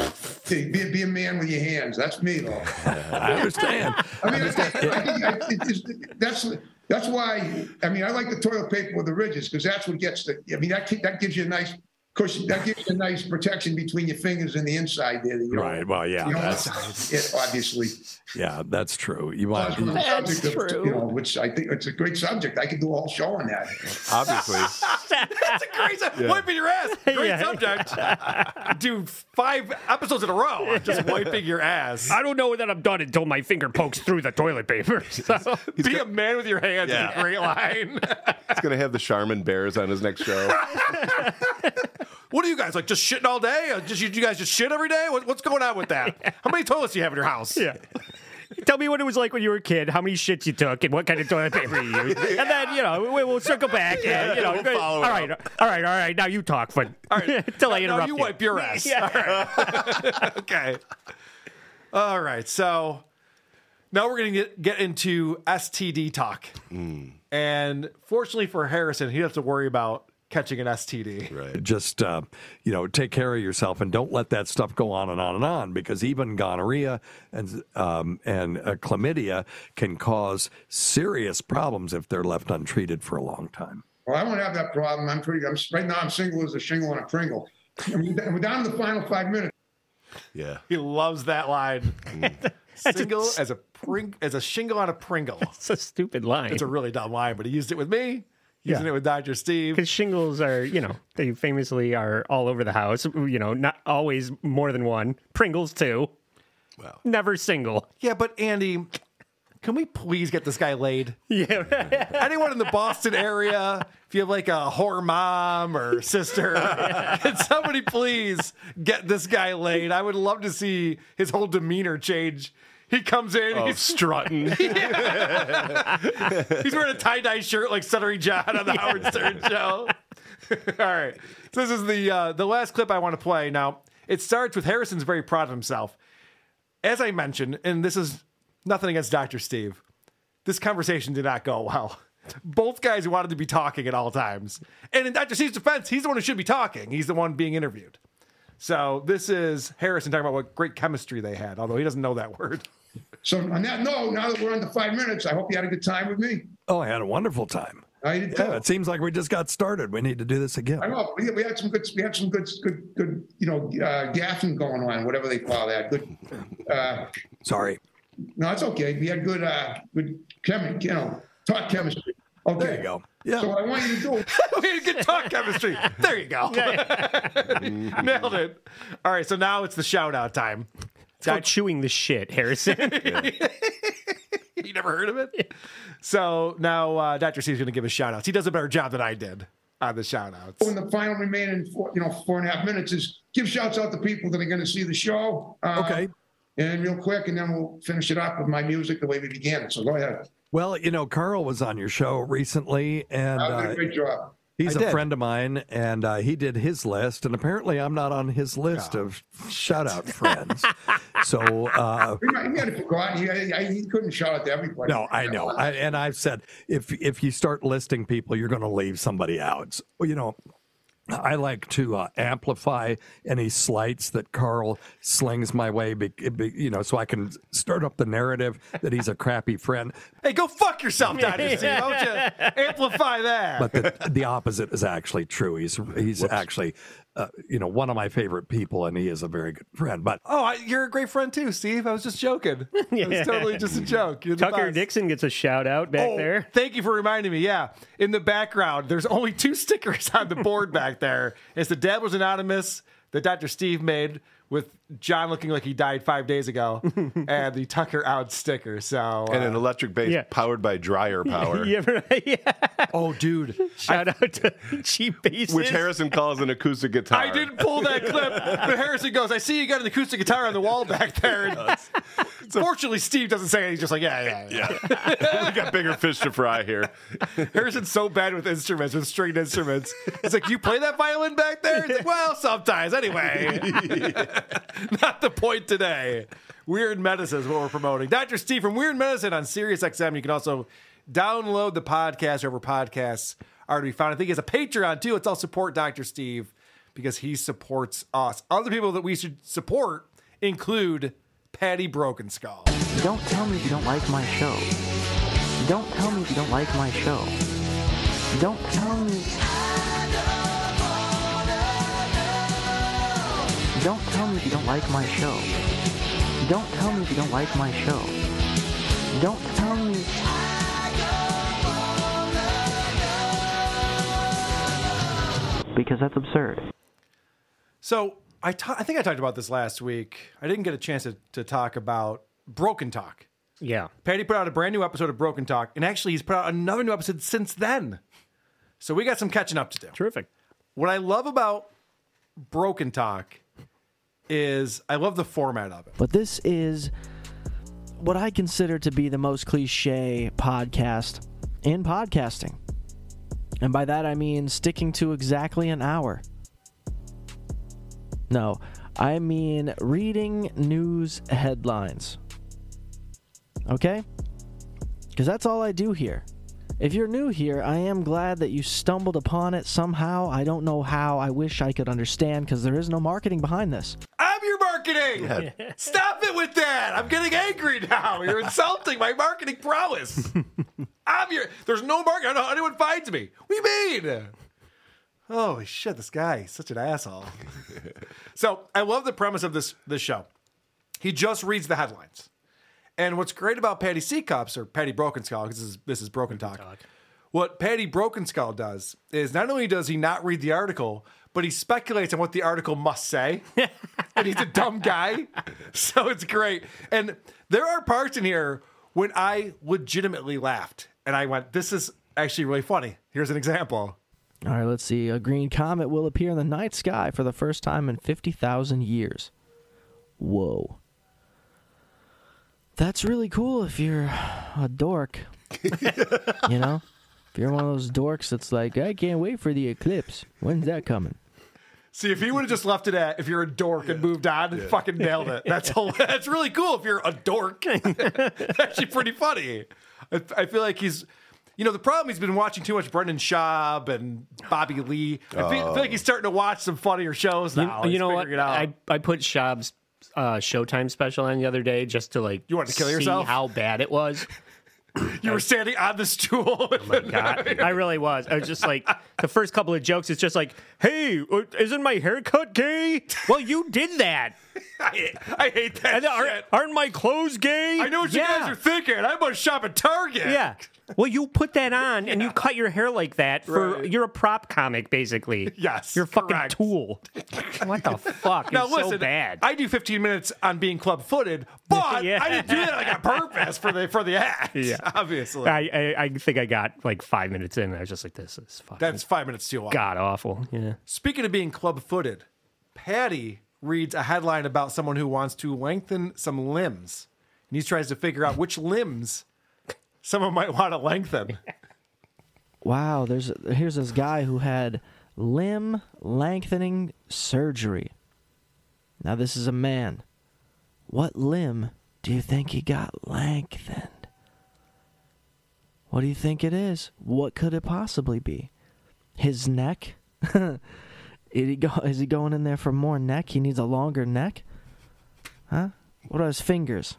you know, be, be a man with your hands. That's me, though. I understand. I mean, I, I think I, it, it's, that's that's why. I mean, I like the toilet paper with the ridges because that's what gets the. I mean, that that gives you a nice cushion. That gives you a nice protection between your fingers and the inside there. that You know, Right. Well, yeah. You know, That's, it, obviously. yeah, that's true. You want. That's the subject of, You know, which I think it's a great subject. I could do a whole show on that. Obviously. That's a great subject. Yeah. Wiping your ass. Great Yeah. subject. Do five episodes in a row just wiping your ass. I don't know that I'm done until my finger pokes through the toilet paper. So. Be a man with your hands is Yeah. a great line. He's going to have the Charmin Bears on his next show. What are you guys like? Just shitting all day? Uh, Just you, you guys just shit every day? What, what's going on with that? How many toilets do you have in your house? Yeah. Tell me what it was like when you were a kid, how many shits you took, and what kind of toilet paper you used. And then, you know, we, we'll circle back. And, you know, We'll follow all it right, all right, all right. Now you talk, but until I Now interrupt you wipe your ass. Yeah. All right. okay. All right. So now we're going to get, get into STD talk. And fortunately for Harrison, he doesn't have to worry about catching an STD. Right. just uh, you know take care of yourself and don't let that stuff go on and on and on because even gonorrhea and um, and uh, chlamydia can cause serious problems if they're left untreated for a long time. Well, I won't have that problem. I'm pretty. I'm right now. I'm single as a shingle on a Pringle. And we're we're down to the final five minutes. Yeah. He loves that line. Single as a pring as a shingle on a Pringle. It's a stupid line. It's a really dumb line, but he used it with me. Using Yeah. it with Dr. Steve. Because shingles are, you know, they famously are all over the house. You know, not always more than one. Pringles too. Wow. Never single. Yeah, but Andy, can we please get this guy laid? Yeah. Anyone in the Boston area, if you have like a whore mom or sister, can somebody please get this guy laid? I would love to see his whole demeanor change. He comes in, Oh, he's strutting. He's wearing a tie dye shirt like Stuttering John on the Howard Stern show. All right, so this is the uh, the last clip I want to play. Now it starts with Harrison's very proud of himself, as I mentioned, and this is nothing against Dr. Steve. This conversation did not go well. Both guys wanted to be talking at all times. And in Dr. Steve's defense, he's the one who should be talking. He's the one being interviewed. So this is Harrison talking about what great chemistry they had, although he doesn't know that word. So on that note, now that we're under five minutes, I hope you had a good time with me. Oh, I had a wonderful time. I did Yeah, too. it seems like we just got started. We need to do this again. I know we, we had some good, we had some good, good, good, you know, uh, gaffing going on, whatever they call that. Good. Uh, Sorry. no, it's okay. We had good, uh, good chemi, you know, talk chemistry. Okay. There you go. Yeah. So what I want you to do. we had good talk chemistry. There you go. Nailed it. All right, so now it's the shout out time. Stop chewing the shit, Harrison. you never heard of it? So now uh, Dr. C is going to give us shout outs. He does a better job than I did on the shout outs. In the final remaining, four, you know, four and a half minutes is give shouts out to people that are going to see the show. Uh, Okay. And real quick, and then we'll finish it up with my music the way we began it. So go ahead. Well, you know, Carl was on your show recently, and I did uh, a great job. He's I a did. friend of mine, and uh, he did his list, and apparently I'm not on his list Oh. of shout out friends. so, uh, He might, he might have forgotten. He, I, he couldn't shout out to everybody. no, I know, I, and I've said if if you start listing people, you're going to leave somebody out. So, you know. I like to uh, amplify any slights that Carl slings my way, be, be- you know, so I can start up the narrative that he's a crappy friend. Hey, go fuck yourself, Dr. Steve. Don't you amplify that. but the, the opposite is actually true. He's he's actually, uh, you know, one of my favorite people, and he is a very good friend. But Oh, I, you're a great friend too, Steve. I was just joking. It was totally just a joke. Tucker best. Dixon gets a shout out back Oh, there. Thank you for reminding me. Yeah. In the background, there's only two stickers on the board back there. It's the Dad was Anonymous that Dr. Steve made with John looking like he died five days ago and the Tucker out sticker. So, and uh, an electric bass Yeah. powered by dryer power, You ever- yeah. oh, dude. Shout out to cheap basses. which Harrison calls an acoustic guitar. I didn't pull that clip, but Harrison goes, I see you got an acoustic guitar on the wall back there. And fortunately, Steve doesn't say it. He's just like, yeah, yeah, yeah. we got bigger fish to fry here. Harrison's so bad with instruments, with stringed instruments. It's like, you play that violin back there? He's like, well, sometimes. Anyway, not the point today. Weird Medicine is what we're promoting. Dr. Steve from Weird Medicine on Sirius XM. You can also download the podcast wherever podcasts are to be found. I think he has a Patreon too. Let's all support Dr. Steve because he supports us. Other people that we should support include Patty Broken Skull. Don't tell me you don't like my show. Don't tell me you don't like my show. Don't tell me. Don't tell me if you don't like my show. Don't tell me if you don't like my show. Don't tell me. Because that's absurd. So I ta- I think I talked about this last week. I didn't get a chance to, to talk about Broken Talk. Yeah. Patty put out a brand new episode of Broken Talk, and actually he's put out another new episode since then. So we got some catching up to do. Terrific. What I love about Broken Talk is I love the format of it. But this is what I consider to be the most cliche podcast in podcasting. And by that I mean sticking to exactly an hour. No, I mean reading news headlines. Okay? Because that's all I do here. If you're new here, I am glad that you stumbled upon it somehow. I don't know how. I wish I could understand because there is no marketing behind this. I'm your marketing. Stop it with that. I'm getting angry now. You're insulting my marketing prowess. I'm your. There's no marketing. I don't know how anyone finds me. We do you mean? Holy shit! This guy, is such an asshole. so I love the premise of this this show. He just reads the headlines, And what's great about Patty Seacops or Patty Broken Skull, because this is, this is Broken Talk. What Patty Broken Skull does is not only does he not read the article, but he speculates on what the article must say. and he's a dumb guy. So it's great. And there are parts in here when I legitimately laughed. And I went, this is actually really funny. Here's an example. All right, let's see. A green comet will appear in the night sky for the first time in 50,000 years. Whoa. That's really cool if you're a dork. you know? If you're one of those dorks that's like, I can't wait for the eclipse. When's that coming? See, if he would have just left it at if you're a dork and moved on, fucking nailed it. That's whole, that's really cool if you're a dork. Actually, pretty funny. I, I feel like he's, you know, the problem he's been watching too much Brendan Schaub and Bobby Lee. I feel, I feel like he's oh. starting to watch some funnier shows You, now. you He's know what? out. I, I put Schaub's uh, Showtime special on the other day just to like You wanted to kill see yourself? how bad it was. you were standing on the stool. Oh my God, I really was. I was just like the first couple of jokes. It's just like, "Hey, uh, isn't my haircut gay?" Well, you did that. I, I hate that. Aren't, aren't my clothes gay? I know what you guys are thinking. I must shop at Target. Yeah. Well, you put that on and you cut your hair like that for Right. you're a prop comic basically. Yes, You're a fucking tool. what the fuck? Now it's listen, so bad. I do 15 minutes on being club footed, but Yeah. I didn't do that like on purpose for the for the act. Yeah. obviously. I, I I think I got like five minutes in and I was just like, this is fucking That's five minutes too long. god awful. Yeah. Speaking of being club footed, Patty reads a headline about someone who wants to lengthen some limbs. And he tries to figure out which limbs someone might want to lengthen. Wow, there's here's this guy who had limb lengthening surgery. Now this is a man. What limb do you think he got lengthened? What do you think it is? What could it possibly be? His neck? is, he go, is he going in there for more neck? He needs a longer neck? Huh? What are his fingers?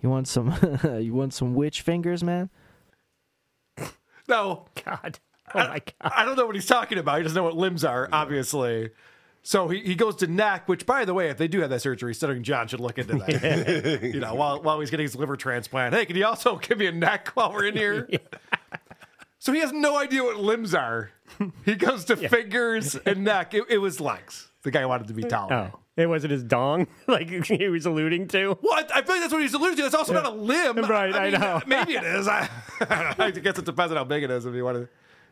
You want some you want some witch fingers, man? No. God. Oh my God. I don't know what he's talking about. He doesn't know what limbs are, obviously. So he, he goes to neck, which, by the way, if they do have that surgery, Stuttering John should look into that. you know, while, while he's getting his liver transplant. Hey, can you also give me a neck while we're in here? So he has no idea what limbs are. He goes to fingers and neck. It, it was legs. The guy wanted to be taller. Oh. It wasn't his dong, like he was alluding to. What? I feel like that's what he's alluding to. That's also not a limb. Right, I mean, know. Maybe it is. I, I guess it depends on how big it is if you want to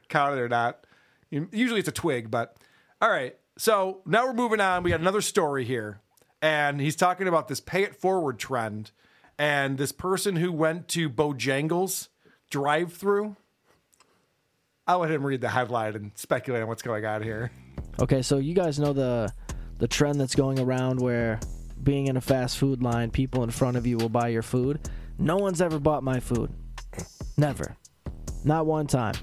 count it or not. Usually it's a twig, but all right. So now we're moving on. We got another story here, and he's talking about this pay it forward trend, and this person who went to Bojangles drive through. I'll let him read the headline and speculate on what's going on here. Okay, so you guys know the the trend that's going around where being in a fast food line, people in front of you will buy your food. No one's ever bought my food. Never. Not one time.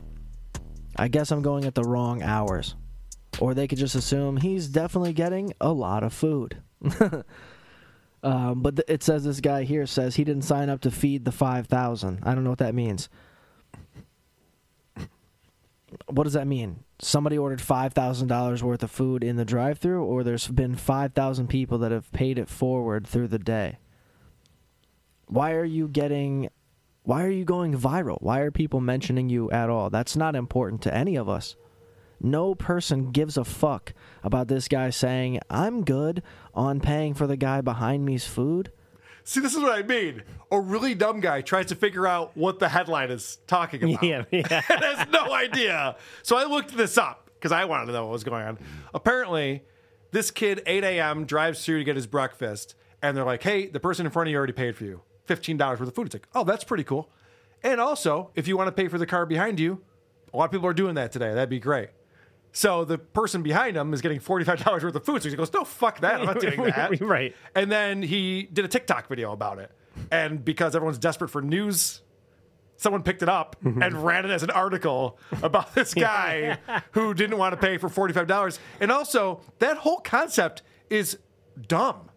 I guess I'm going at the wrong hours. Or they could just assume he's definitely getting a lot of food. um, but th- it says this guy here says he didn't sign up to feed the 5,000. I don't know what that means. What does that mean? Somebody ordered $5,000 worth of food in the drive through, or there's been 5,000 people that have paid it forward through the day? Why are you getting. Why are you going viral? Why are people mentioning you at all? That's not important to any of us. No person gives a fuck about this guy saying, I'm good on paying for the guy behind me's food. See, this is what I mean. A really dumb guy tries to figure out what the headline is talking about. Yeah, yeah. and has no idea. So I looked this up because I wanted to know what was going on. Apparently, this kid, 8 a.m., drives through to get his breakfast, and they're like, hey, the person in front of you already paid for you $15 worth of food. It's like, oh, that's pretty cool. And also, if you want to pay for the car behind you, a lot of people are doing that today. That'd be great. So the person behind him is getting $45 worth of food. So he goes, no, fuck that. I'm not doing that. right. And then he did a TikTok video about it. And because everyone's desperate for news, someone picked it up mm-hmm. and ran it as an article about this guy who didn't want to pay for $45. And also, that whole concept is dumb.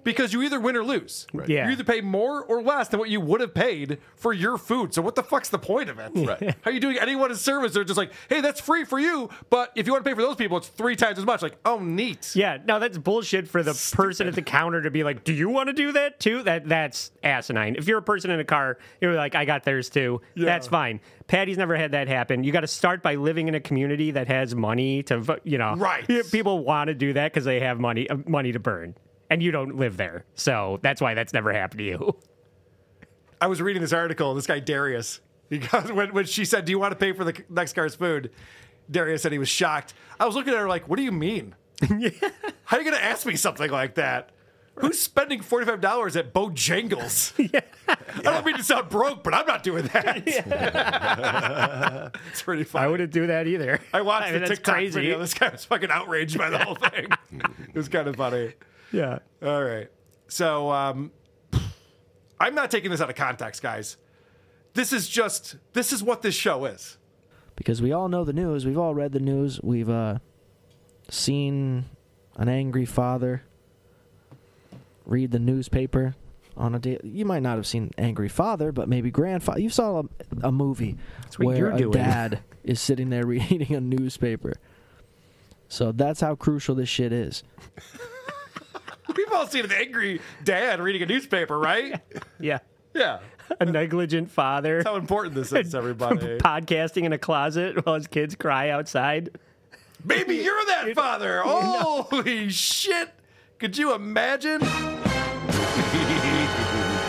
Yeah. because you either win or lose. Yeah. You either pay more or less than what you would have paid for your food. So what the fuck's the point of it? Right. How are you doing anyone a service? They're just like, hey, that's free for you, but if you want to pay for those people, it's three times as much. Like, oh, neat. Yeah, no, that's bullshit for the person at the counter to be like, "Do you want to do that too?" That that's asinine. If you're a person in a car, you're like, "I got theirs too." That's fine. Patty's never had that happen. You got to start by living in a community that has money to, you know, Right. People want to do that because they have money, uh, money to burn, and you don't live there, so that's why that's never happened to you. I was reading this article. This guy Darius, when, when she said, "Do you want to pay for the next car's food?" Darius said he was shocked. I was looking at her like, "What do you mean? How are you going to ask me something like that?" Who's spending forty five dollars at Bojangles? I don't mean to sound broke, but I'm not doing that. it's pretty funny. I wouldn't do that either. I watched I mean, the TikTok crazy. video. This guy was fucking outraged by the whole thing. it was kind of funny. Yeah. All right. So um, I'm not taking this out of context, guys. This is just this is what this show is. because we all know the news. We've all read the news. We've uh, seen an angry father read the newspaper on a day. You might not have seen Angry Father, but maybe Grandfather. You saw a, a movie what where you're a doing. dad is sitting there reading a newspaper. So that's how crucial this shit is. We've all seen an angry dad reading a newspaper, right? Yeah. Yeah. A negligent father. That's how important this is, to everybody. Podcasting in a closet while his kids cry outside. Maybe you're that father. Holy shit. Could you imagine?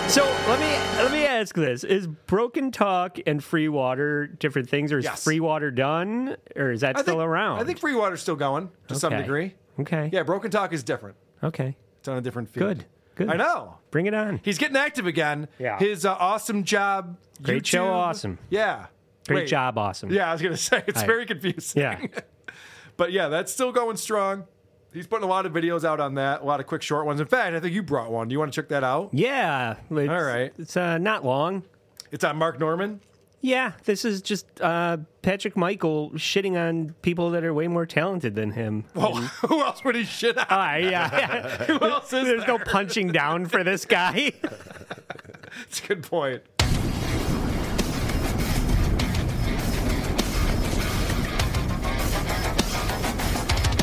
So let me let me ask this: Is broken talk and free water different things, or is Yes. free water done, or is that I still think, around? I think free water's still going to some Okay. degree. Okay. Yeah, broken talk is different. Okay. It's on a different field. Good. Good. I know. Bring it on. He's getting active again. Yeah. His uh, awesome job. Great show, awesome. Yeah. Great Wait. job, awesome. Yeah, I was gonna say it's very confusing. Yeah. but yeah, that's still going strong. He's putting a lot of videos out on that, a lot of quick short ones. In fact, I think you brought one. Do you want to check that out? Yeah. All right. It's uh, not long. It's on Mark Norman. Yeah. This is just uh, Patrick Michael shitting on people that are way more talented than him. Well, who else would he shit on? Ah, yeah. Who else is There's no punching down for this guy. It's a good point.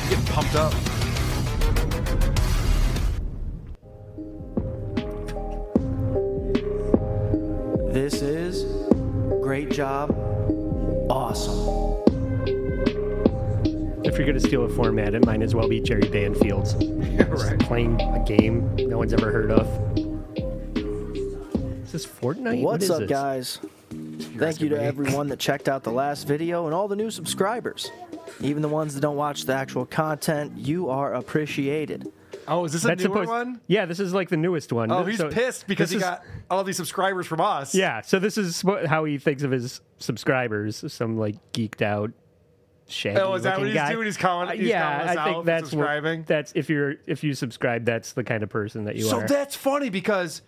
Getting pumped up. This is great job, awesome. If you're gonna steal a format, it might as well be Jerry Banfield's. Just Playing a game no one's ever heard of. Is this Fortnite? What What's up, this? guys? Thank you to everyone that checked out the last video and all the new subscribers. Even the ones that don't watch the actual content, you are appreciated. Oh, is this a newer supposed- one? Yeah, this is like the newest one. Oh, he's So pissed because he is- got all these subscribers from us. Yeah, so this is what- how he thinks of his subscribers. Some like geeked out, shaggy. Oh, is that what he's guy. doing? He's calling- Uh, he's yeah, calling I think that's what- subscribing? that's if you're if you subscribe, that's the kind of person that you so are. So that's funny because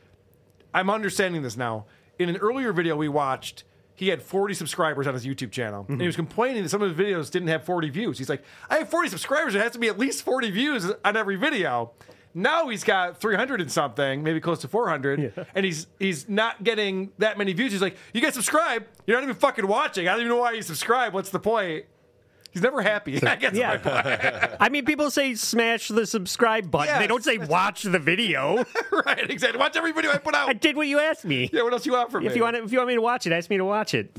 I'm understanding this now. In an earlier video we watched, he had 40 subscribers on his YouTube channel. And he mm-hmm. was complaining that some of his videos didn't have 40 views. He's like, I have 40 subscribers. It has to be at least 40 views on every video. Now he's got 300 and something, maybe close to 400, and he's he's not getting that many views. He's like, you guys subscribe. You're not even fucking watching. I don't even know why you subscribe. What's the point? He's never happy. I guess Yeah. my point. I mean, people say smash the subscribe button. They don't say watch the video. right, exactly. Watch every video I put out. I did what you asked me. Yeah, what else you want from me? If me? you want, if you want me to watch it, ask me to watch it.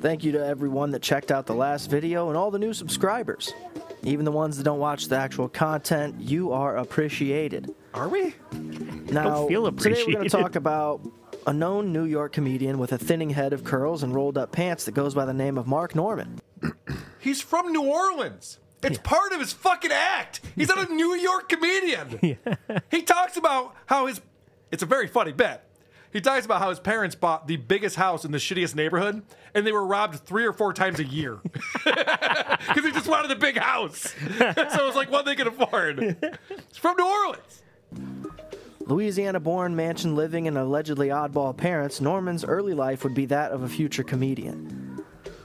Thank you to everyone that checked out the last video and all the new subscribers. Even the ones that don't watch the actual content, you are appreciated. Are we? Now, feel today we're going to talk about a known New York comedian with a thinning head of curls and rolled up pants that goes by the name of Mark Norman. He's from New Orleans. It's part of his fucking act. He's not a New York comedian. He talks about how his. It's a very funny bit. He talks about how his parents bought the biggest house in the shittiest neighborhood, and they were robbed three or four times a year because he just wanted a big house. so it was like one they could afford. He's from New Orleans. Louisiana born, mansion living, and allegedly oddball parents, Norman's early life would be that of a future comedian.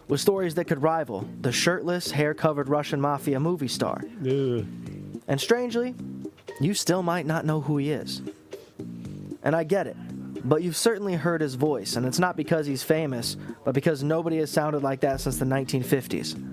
With stories that could rival the shirtless, hair covered Russian mafia movie star. And strangely, you still might not know who he is. And I get it. But you've certainly heard his voice, and it's not because he's famous, but because nobody has sounded like that since the 1950s.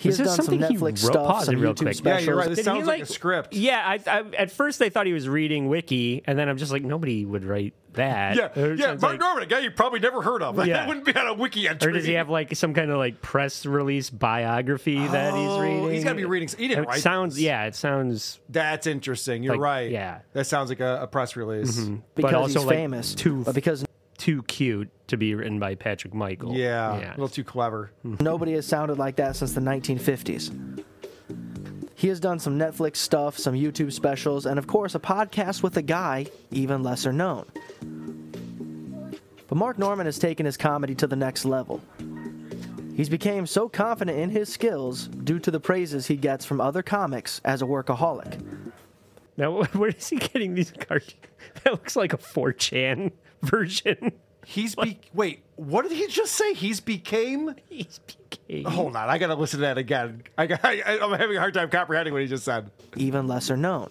He Was has this done some something he Netflix wrote- stuff, pause some it real YouTube quick. specials. Did he, like- a script. Yeah, I, I, at first they thought he was reading Wiki, and then I'm just like, nobody would write that. Yeah, it yeah. Mark like- Norman, a guy you probably never heard of. Like, Yeah. That wouldn't be on a wiki entry. Or does he have like some kind of like press release biography that he's Oh, reading? he's gotta be reading- he didn't It write Sounds this. yeah, it sounds. That's interesting. You're Like, right. yeah. that sounds like a, a press release. Mhm. Because but also he's like famous, too but because too cute to be written by Patrick Michael. Yeah, yeah. a little too clever. Nobody has sounded like that since the 1950s. He has done some Netflix stuff, some YouTube specials, and of course, a podcast with a guy even lesser known. But Mark Norman has taken his comedy to the next level. He's became so confident in his skills due to the praises he gets from other comics as a workaholic. Now, where is he getting these cartoons? That looks like a 4chan version. He's be- wait. What did he just say? He's became. He's became. Hold on, I gotta listen to that again. I, got- I, I'm having a hard time comprehending what he just said. Even lesser known.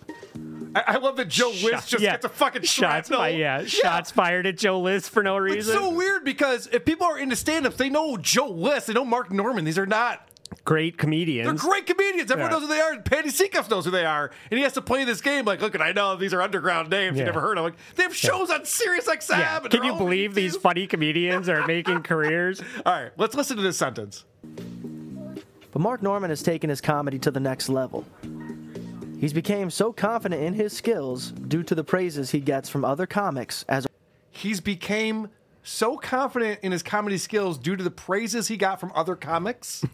I, I love that Joe Wiz just yeah. gets a fucking Shots, shrapnel. fi- yeah, shots fired at Joe List for no reason. It's so weird because if people are into stand-ups, they know Joe List, they know Mark Norman. These are not Great comedians. They're great comedians. Everyone Yeah. knows who they are. Patty Seacuff knows who they are, and he has to play this game. Like, look, and I know these are underground names you Yeah. never heard of. Like, they have shows on Sirius XM. Yeah. Can you believe these funny comedians are making careers? All right, let's listen to this sentence. But Mark Norman has taken his comedy to the next level. He's became so confident in his skills due to the praises he gets from other comics as He's became so confident in his comedy skills due to the praises he got from other comics.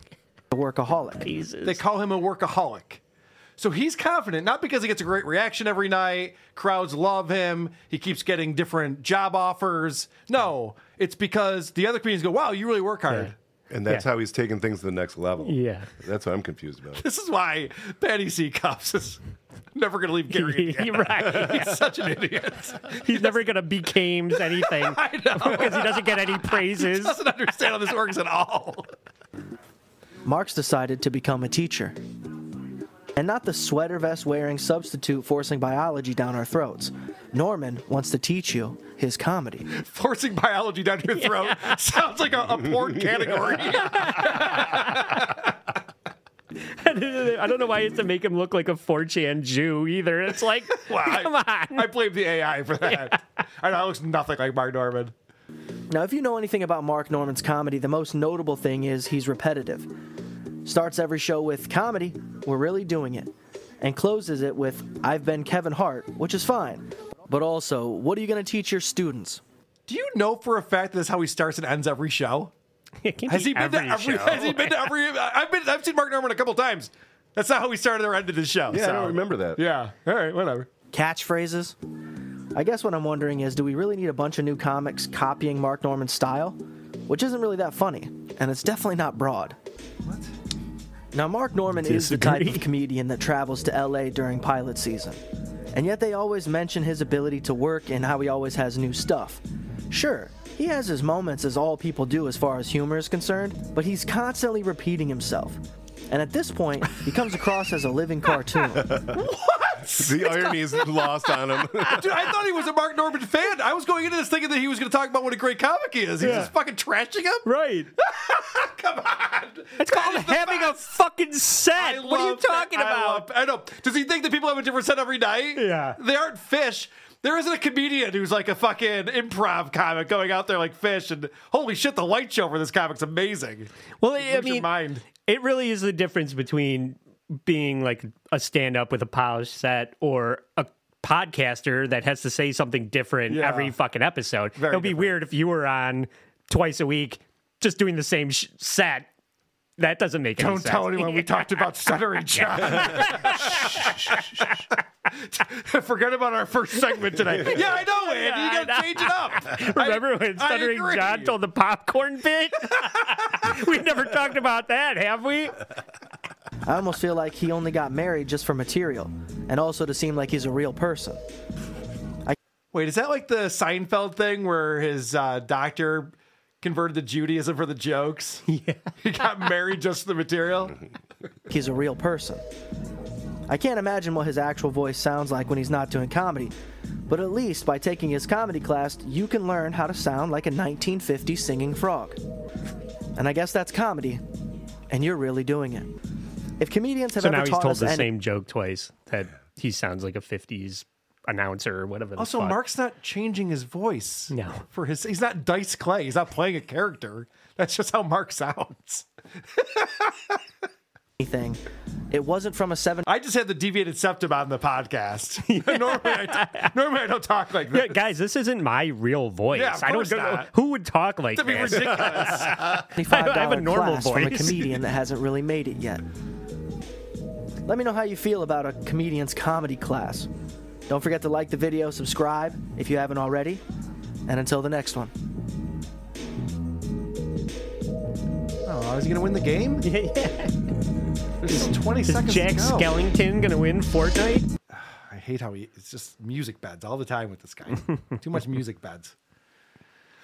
a workaholic. They call him a workaholic. So he's confident, not because he gets a great reaction every night, crowds love him, he keeps getting different job offers. No, it's because the other comedians go, wow, you really work hard. And that's Yeah. how he's taking things to the next level. Yeah. That's what I'm confused about. This is why Patty C. Cups is never going to leave Gary. again. You're right. He's such an idiot. He's never going to became anything because he doesn't get any praises. He praises. doesn't understand how this works at all. Mark's decided to become a teacher. And not the sweater vest wearing substitute forcing biology down our throats. Norman wants to teach you his comedy. Forcing biology down your throat sounds like a, a porn category. I don't know why you have to make him look like a 4chan Jew either. It's like, Well, I- come on. I blame the AI for that. I know it looks nothing like Mark Norman. Now, if you know anything about Mark Norman's comedy, the most notable thing is he's repetitive. Starts every show with comedy, we're really doing it, and closes it with I've been Kevin Hart, which is fine. But also, what are you going to teach your students? Do you know for a fact that that's how he starts and ends every show? Has be he been to every every? show. Has he been to every? I've been. I've seen Mark Norman a couple times. That's not how he started or ended his show. Yeah, I don't remember that. Yeah. All right. Whatever. Catchphrases? I guess what I'm wondering is do we really need a bunch of new comics copying Mark Norman's style? Which isn't really that funny, and it's definitely not broad. What? Now, Mark Norman is the type of comedian that travels to LA during pilot season. And yet they always mention his ability to work and how he always has new stuff. Sure, he has his moments as all people do as far as humor is concerned, but he's constantly repeating himself. And at this point, he comes across as a living cartoon. what? The irony is lost on him. Dude, I thought he was a Mark Norman fan. I was going into this thinking that he was going to talk about what a great comic he is. He's Yeah. just fucking trashing him. Right. Come on. It's called having a fucking set. what are you talking that. I about? love- I, know. Does he think that people have a different set every night? Yeah. They aren't fish. There isn't a comedian who's like a fucking improv comic going out there like fish and holy shit, the light show for this comic's amazing. Well, I Lose your mean, mind. It really is the difference between being like a stand up with a polished set or a podcaster that has to say something different Yeah. every fucking episode. Very It'll be different. weird if you were on twice a week just doing the same sh- set. That doesn't make any Don't tell anyone we talked about stuttering John. Forget about our first segment today. Yeah, I know, Andy. Yeah, you gotta change it up. Remember I- when I Stuttering. John told the popcorn bit? we never talked about that, have we? I almost feel like he only got married just for material, and also to seem like he's a real person. Wait, is that like the Seinfeld thing where his uh, doctor converted to Judaism for the jokes? Yeah. He got married just for the material? He's a real person. I can't imagine what his actual voice sounds like when he's not doing comedy, but at least by taking his comedy class, you can learn how to sound like a 1950s singing frog. And I guess that's comedy, and you're really doing it. If comedians have so ever now he's taught told us the any- same joke twice that he sounds like a 50s announcer or whatever. Also, fuck. Mark's not changing his voice. No. For his he's not Dice Clay. He's not playing a character. That's just how Mark sounds. anything, it wasn't from a seven. I just had the deviated septum on the podcast. normally, I, normally I don't talk like Yeah, guys, this isn't my real voice. Yeah, of I don't course know not. who would talk like That'd be this. ridiculous. $25 I have a normal class from a comedian that hasn't really made it yet. Let me know how you feel about a comedian's comedy class. Don't forget to like the video, subscribe if you haven't already, and until the next one. Oh, is he gonna win the game? Yeah, yeah. There's 20 Is seconds Jack to go. Skellington gonna win Fortnite? I hate how he. It's just music beds all the time with this guy. Too much music beds.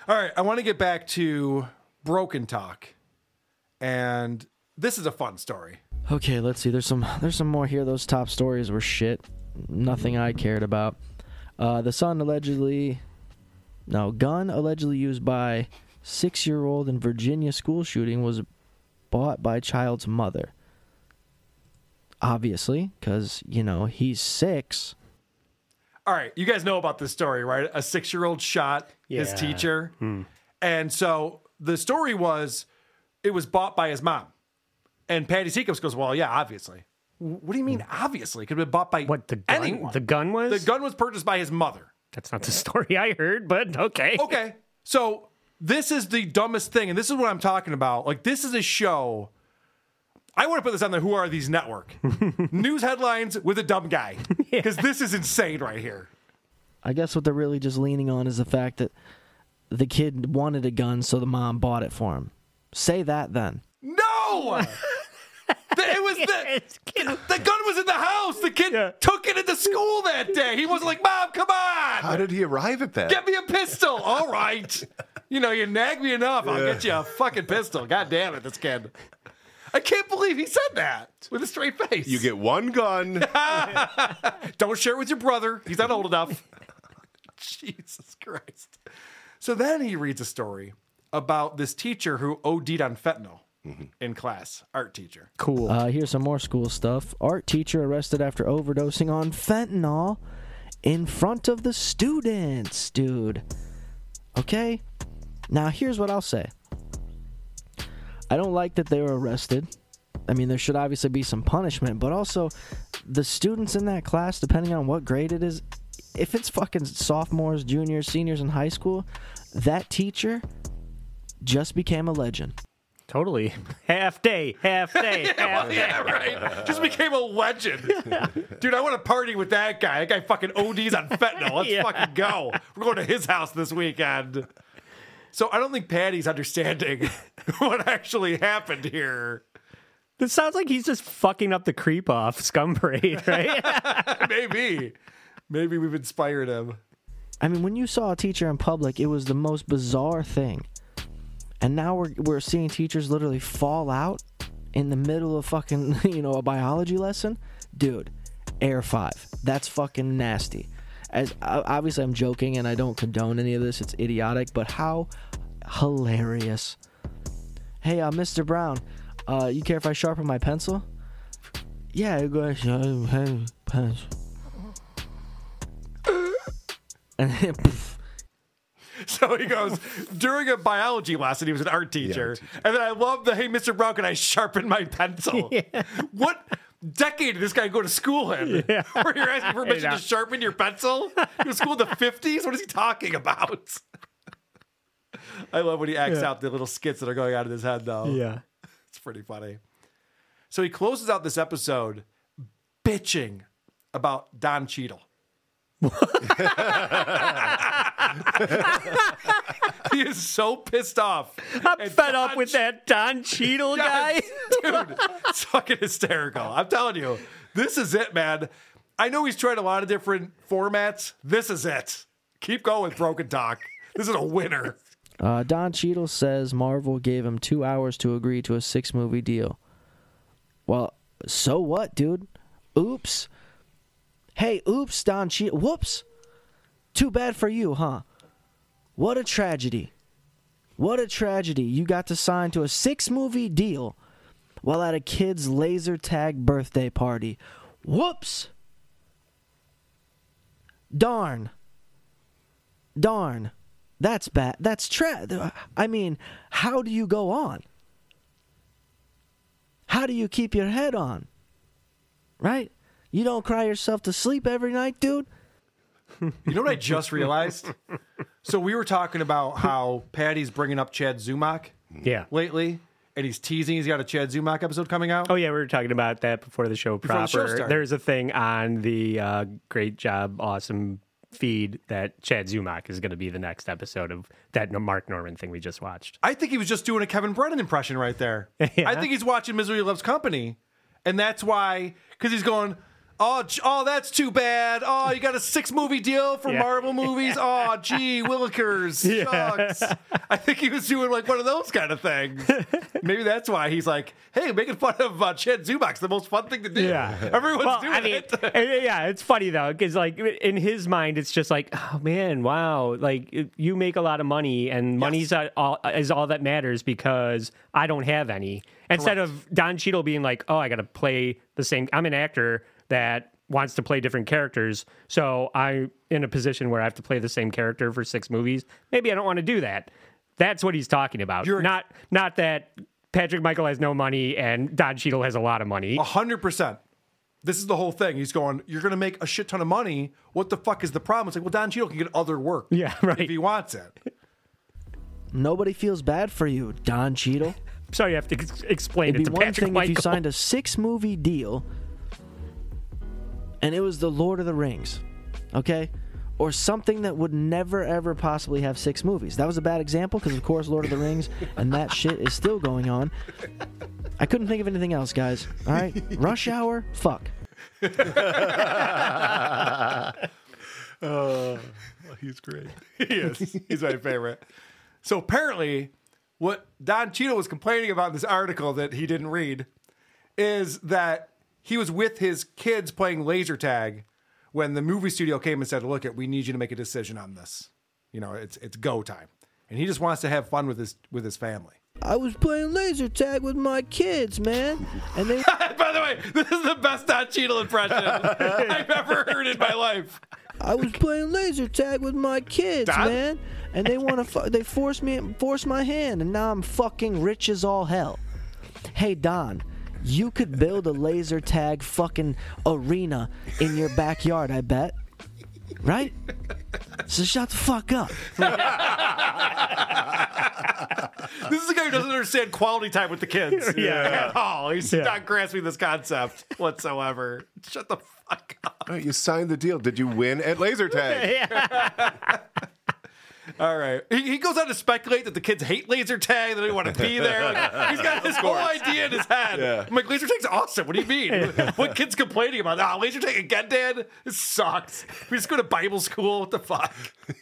All right, I want to get back to Broken Talk, and this is a fun story. Okay, let's see. There's some there's some more here. Those top stories were shit. Nothing I cared about. Uh, the son allegedly, no gun allegedly used by six year old in Virginia school shooting was bought by child's mother. Obviously, because you know he's six. All right, you guys know about this story, right? A six-year-old shot his Yeah. teacher, and so the story was it was bought by his mom. And Patty Seacombe goes, "Well, yeah, obviously." "W- What do you mean, obviously? It could have been bought by what the gun- anyone. the gun was? the gun was purchased by his mother. That's not the story I heard, but okay. Okay, so this is the dumbest thing, and this is what I'm talking about. Like, this is a show. I want to put this on the Who Are These Network. News headlines with a dumb guy. Because this is insane right here. I guess what they're really just leaning on is the fact that the kid wanted a gun, so the mom bought it for him. Say that then. No! The- it was the, the gun was in the house. The kid took it into school that day. He wasn't like, Mom, come on. How did he arrive at that? Get me a pistol. All right. You know, you nag me enough. I'll Yeah. get you a fucking pistol. God damn it, this kid. I can't believe he said that with a straight face. You get one gun. Don't share it with your brother. He's not old enough. Jesus Christ. So then he reads a story about this teacher who OD'd on fentanyl in class, art teacher. Cool. Uh, here's some more school stuff. Art teacher arrested after overdosing on fentanyl in front of the students, dude. Okay? Now, here's what I'll say I don't like that they were arrested. I mean, there should obviously be some punishment, but also the students in that class, depending on what grade it is, if it's fucking sophomores, juniors, seniors in high school, that teacher just became a legend. Totally. Half day, half day, yeah, half well, day. yeah, right. Just became a legend. Dude, I want to party with that guy. That guy fucking ODs on fentanyl. Let's Yeah. fucking go. We're going to his house this weekend. So I don't think Patty's understanding what actually happened here. This sounds like he's just fucking up the creep off scum parade, right? Maybe. Maybe we've inspired him. I mean, when you saw a teacher in public, it was the most bizarre thing. And now we're we're seeing teachers literally fall out in the middle of fucking, you know, a biology lesson. Dude, Air 5. That's fucking nasty. As obviously I'm joking and I don't condone any of this. It's idiotic, but how hilarious. Hey, uh, Mr. Brown, uh, you care if I sharpen my pencil? Yeah, go ahead, sharpen pencil. And then, So he goes, during a biology lesson, he was an art teacher. And then I love the, hey, Mr. Brown, can I sharpen my pencil? What decade did this guy go to school in? Yeah. Where you're asking permission to sharpen your pencil? He was school in the 50s? What is he talking about? I love when he acts Yeah. out the little skits that are going out of his head, though. Yeah. It's pretty funny. So he closes out this episode bitching about Don Cheadle. he is so pissed off. I'm fed up with that Don Cheadle guy. Dude, it's fucking hysterical. I'm telling you, this is it, man. I know he's tried a lot of different formats. This is it. Keep going Broken Talk. This is a winner. Uh, Don Cheadle says Marvel gave him two hours to agree to a six movie deal. Well, so what, dude? Oops. Hey, oops, Don Cheadle. Whoops. Too bad for you, huh? What a tragedy. What a tragedy. You got to sign to a six movie deal while at a kid's laser tag birthday party. Whoops. Darn. Darn. That's bad. That's tra. I mean, how do you go on? How do you keep your head on? Right? You don't cry yourself to sleep every night, dude? You know what I just realized? so we were talking about how Patty's bringing up Chad Zumock Yeah. lately, and he's teasing he's got a Chad Zumock episode coming out. Oh yeah, we were talking about that before the show Before the proper. show started. There's a thing on the uh, Great Job Awesome feed that Chad Zumock is going to be the next episode of that Mark Norman thing we just watched. I think he was just doing a Kevin Brennan impression right there. I think he's watching Misery Loves Company, and that's why because he's going. Oh, oh, that's too bad. Oh, you got a six movie deal for Yeah. Marvel movies. Oh, gee, Willikers. Yeah. Shucks. I think he was doing like one of those kind of things. Maybe that's why he's like, hey, making fun of uh, Chad Zumock's the most fun thing to do. Yeah, Everyone's Well, doing I mean, it. yeah, it's funny though because like in his mind, it's just like, oh man, wow, like you make a lot of money, and money's all, is all that matters because I don't have any. Instead of Don Cheadle being like, oh, I got to play the same. I'm an actor that wants to play different characters, so I'm in a position where I have to play the same character for six movies. Maybe I don't want to do that. That's what he's talking about. not not that Patrick Michael has no money and Don Cheadle has a lot of money. A hundred percent. This is the whole thing. He's going, You're gonna make a shit ton of money. What the fuck is the problem? It's like, well, Don Cheadle can get other work. Yeah, right. If he wants it. Nobody feels bad for you, Don Cheadle. Sorry, you have to ex- explain It'd it be to one Patrick thing if you signed a six movie deal and it was the Lord of the Rings, okay? Or something that would never ever possibly have six movies. That was a bad example because, of course, Lord of the Rings and that shit is still going on. I couldn't think of anything else, guys. All right? Rush Hour? Fuck. Oh, he's great. he is. He's my favorite. So apparently, what Don Cheadle was complaining about in this article that he didn't read is that he was with his kids playing laser tag when the movie studio came and said, "Look, it, we need you to make a decision on this. You know, it's it's go time." And he just wants to have fun with his with his family. I was playing laser tag with my kids, man. And they. By the way, this is the best Don Cheadle impression I've ever heard in my life. I was playing laser tag with my kids, Don? man, and they want to. Fu- they forced me, forced my hand, and now I'm fucking rich as all hell. Hey Don, you could build a laser tag fucking arena in your backyard. I bet, right? So shut the fuck up. This is a guy who doesn't understand quality time with the kids Yeah. at all. He's Yeah. not grasping this concept whatsoever. Shut the fuck up. All right, you signed the deal. Did you win at laser tag? All right. He, he goes on to speculate that the kids hate laser tag, they don't want to be there. Like, he's got his whole idea in his head. Yeah. I'm like, laser tag's awesome. What do you mean? what kid's complaining about? Ah, laser tag again, Dad? This sucks. We just go to Bible school. What the fuck?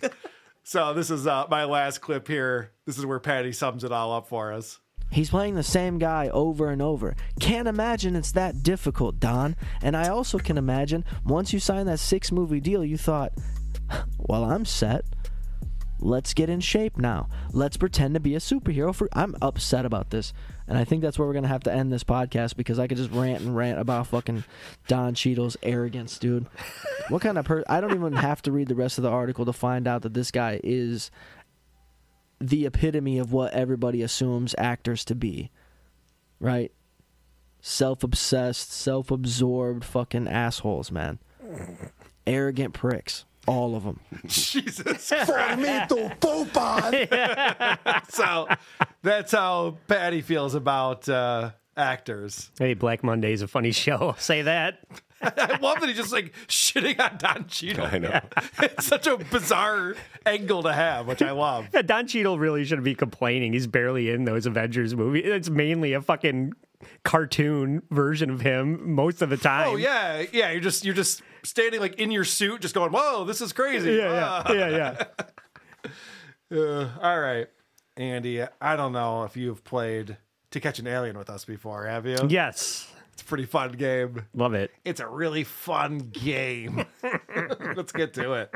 so this is uh, my last clip here. This is where Patty sums it all up for us. He's playing the same guy over and over. Can't imagine it's that difficult, Don. And I also can imagine once you signed that six movie deal, you thought, well, I'm set. Let's get in shape now. Let's pretend to be a superhero. For I'm upset about this, and I think that's where we're gonna have to end this podcast because I could just rant and rant about fucking Don Cheadle's arrogance, dude. What kind of per? I don't even have to read the rest of the article to find out that this guy is the epitome of what everybody assumes actors to be. Right? Self obsessed, self absorbed fucking assholes, man. Arrogant pricks. All of them. Jesus Formito so that's how Patty feels about uh, actors. Hey, Black Monday's a funny show. I'll say that. I love that he's just like shitting on Don Cheadle. I know. it's such a bizarre angle to have, which I love. Yeah, Don Cheadle really shouldn't be complaining. He's barely in those Avengers movies. It's mainly a fucking cartoon version of him most of the time. Oh yeah, yeah. You're just you're just standing like in your suit, just going, "Whoa, this is crazy." Yeah, yeah, Ah. yeah, yeah. Uh, all right, Andy. I don't know if you've played To Catch an Alien with us before. Have you? Yes. It's a pretty fun game. Love it. It's a really fun game. Let's get to it.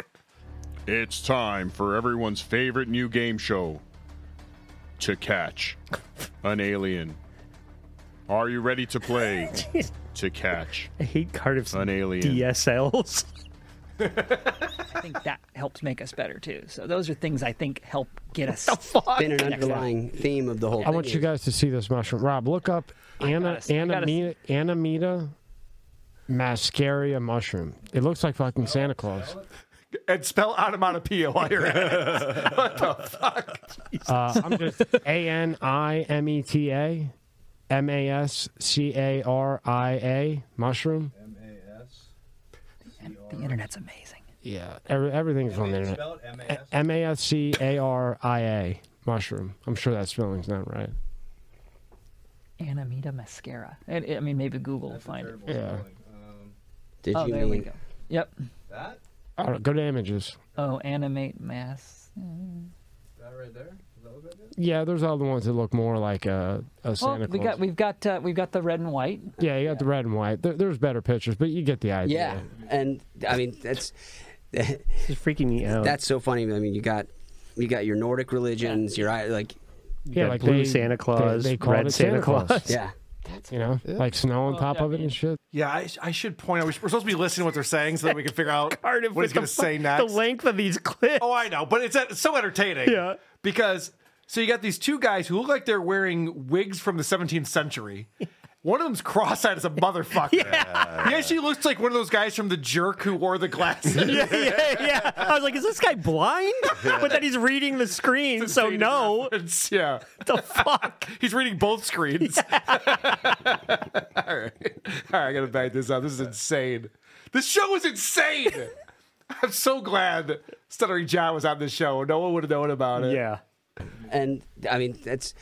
It's time for everyone's favorite new game show to catch an alien. Are you ready to play to catch I hate Cardiff's an alien? DSLs. I think that helps make us better too. So those are things I think help get us. Been an underlying theme of the whole I thing. want you guys to see this mushroom. Rob, look up Ana, gotta- I gotta- Anamita, Anamita mascaria mushroom. It looks like fucking Santa Claus. And spell onomatopoeia while you're at it. what the fuck? Uh, I'm just A N I M E T A M A S C A R I A mushroom. M A S. The internet's amazing. Yeah, every, everything's on the internet. M A S C A R I A mushroom. I'm sure that spelling's not right. Anamita mascara. And, I mean, maybe Google will find it. Yeah. Did oh, you there we go. Yep. All right, go to images. Oh, animate mass. That right there? Is that what that is? Yeah, there's other ones that look more like a, a Oh, Santa we Claus. got we've got uh, we've got the red and white. yeah, you got the red and white. There, there's better pictures, but you get the idea. Yeah, and I mean that's It's freaking me out. that's so funny. I mean, you got you got your Nordic religions. Your i- like Yeah, like blue they- Santa Claus, they, they call red it Santa Claus. yeah. That's you know, like snow on top of it and shit. Yeah, I, I should point out we're supposed to be listening to what they're saying so that we can figure out Cardiff what he's going the to say next. The length of these clips. Oh, I know, but it's, it's so entertaining. Yeah. Because so you got these two guys who look like they're wearing wigs from the 17th century. One of them's cross-eyed as a motherfucker. Yeah. He actually looks like one of those guys from The Jerk who wore the glasses. yeah, yeah, yeah. I was like, is this guy blind? But then he's reading the screen, so no. It's, yeah. The fuck? He's reading both screens. All right. All right, I gotta bang this up. This is insane. This show is insane. I'm so glad Stuttering John was on the show. No one would have known about it. Yeah. and I mean that's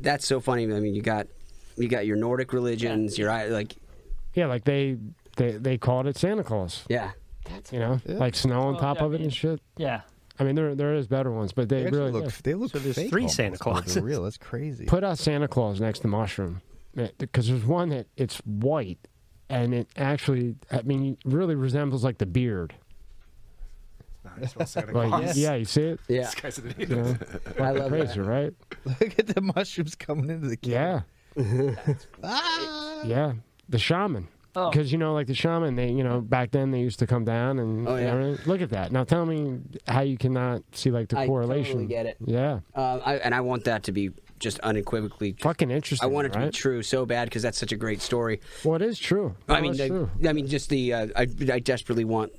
that's so funny. I mean, you got you got your Nordic religions. Your like Yeah, like they they they called it Santa Claus. yeah. That's you know, like snow on Well, top I of it and shit. Yeah. I mean, there there is better ones, but they, They really look. yeah. They look So there's fake. three Santa Claus. than Clauses. Real. That's crazy. Put out Santa Claus next to mushroom, eh, because there's one that it's white, and it actually, I mean, really resembles like the beard. I smell Santa Like, Claus. yeah, you see it. Yeah. This guy's an idiot. know? I love Crazy, that. right? Look at the mushrooms coming into the camera. Yeah. yeah, the shaman. Oh. Because you know, like the shaman, they you know back then they used to come down and Oh, yeah. everything. look at that. Now tell me how you cannot see like the I correlation. totally get it. Yeah, Uh, I, and I want that to be just unequivocally. fucking interesting. I want it to be true so bad because that's such a great story. Well, it is true. I mean, it's I, true. I mean, just the uh, I, I desperately want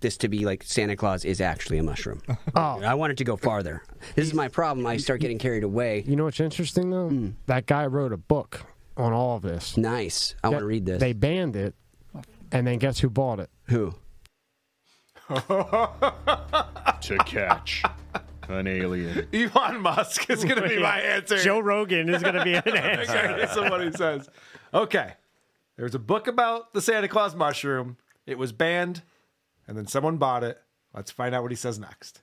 this to be like Santa Claus is actually a mushroom. Oh. I want it to go farther. This is my problem. I start getting carried away. You know what's interesting though? Hmm. That guy wrote a book on all of this. Nice. I want to read this. They banned it, and then guess who bought it? Who? to catch an alien. Elon Musk is going to be my answer. Joe Rogan is going to be an answer. That's what he says. Okay. There's a book about the Santa Claus mushroom. It was banned, and then someone bought it. Let's find out what he says next.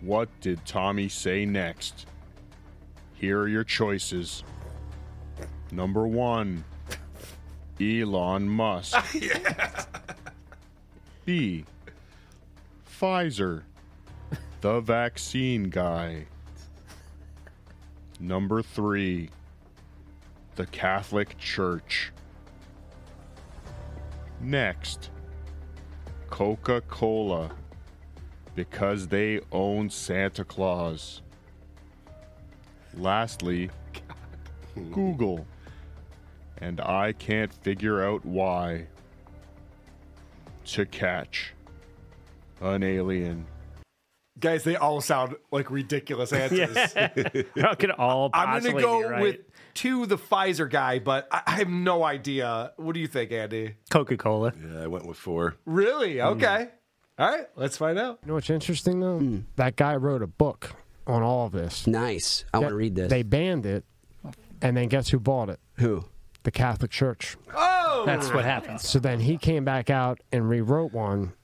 What did Tommy say next? Here are your choices. Number one, Elon Musk. B, Pfizer, the vaccine guy. Number three, the Catholic Church. Next, Coca Cola, because they own Santa Claus. Lastly, Google, and I can't figure out why. To catch an alien. Guys, they all sound like ridiculous answers. How could all I'm going to go be right? with two, the Pfizer guy, but I, I have no idea. What do you think, Andy? Coca Cola. Yeah, I went with four. Really? Hmm. Okay. All right, let's find out. You know what's interesting though? That guy wrote a book on all of this. Nice. I want to read this. They banned it, and then guess who bought it? Who? The Catholic Church. Oh, That's what happens. So then he came back out and rewrote one,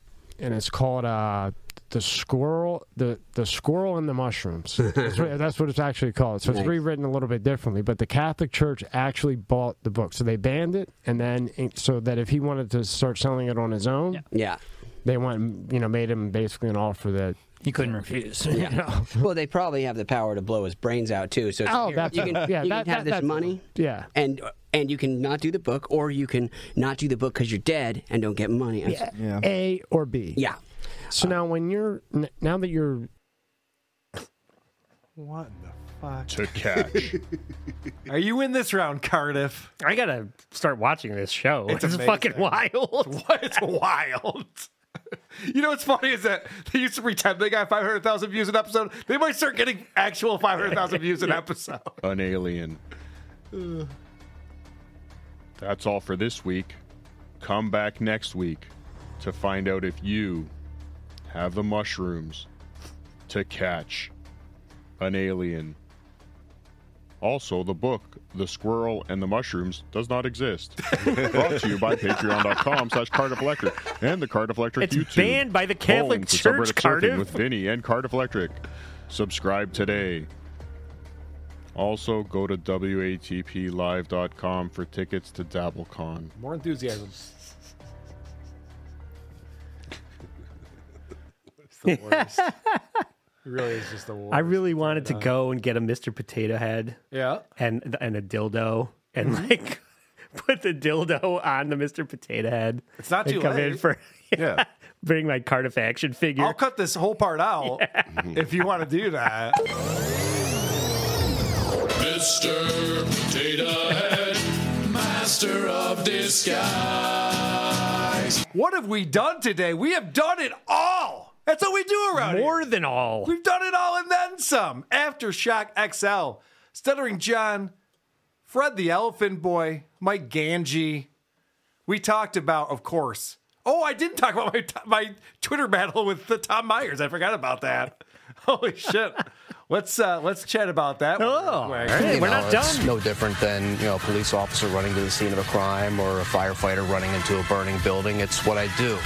and it's called uh, the squirrel, the the squirrel and the mushrooms. that's, what, that's what it's actually called. So it's rewritten a little bit differently. But the Catholic Church actually bought the book, so they banned it, and then so that if he wanted to start selling it on his own, Yeah. they went, you know, made him basically an offer that he couldn't refuse. Yeah. well, they probably have the power to blow his brains out too. So Oh, here, that's- you can, yeah, you that- can have that- this that's- money, yeah. and and you can not do the book, or you can not do the book because you're dead and don't get money. Yeah. A or B. Yeah. So now when you're n- now that you're What the fuck? To catch. Are you in this round, Cardiff? I gotta start watching this show. It's, amazing. fucking wild. What? It's wild. You know what's funny is that they used to pretend they got 500,000 views an episode. They might start getting actual 500,000 views an episode. An alien. That's all for this week. Come back next week to find out if you have the mushrooms to catch an alien. Also, the book, The Squirrel and the Mushrooms, does not exist. Brought to you by patreon.com slash Cardiff Electric and the Cardiff Electric It's YouTube. banned by the Catholic home to Church, Cardiff. with Vinny and Cardiff Electric. Subscribe today. Also, go to WATPlive.com for tickets to DabbleCon. More enthusiasm. The worst. it really is just the worst. I really wanted to uh, go and get a Mr. Potato Head. Yeah. And and a dildo and mm-hmm. like put the dildo on the Mr. Potato Head. It's not and too come in late. for Yeah. bring my Cardiff action figure. I'll cut this whole part out if you want to do that. Mr. Potato Head, Master of Disguise. What have we done today? We have done it all. That's what we do around here. More than all. We've done it all and then some. Aftershock XL, Stuttering John, Fred the Elephant Boy, Mike Ganji. We talked about, of course. Oh, I didn't talk about my my Twitter battle with the Tom Myers. I forgot about that. Holy shit. Let's uh let's chat about that. Oh, You know, it's No different than you know a police officer running to the scene of a crime or a firefighter running into a burning building. It's what I do.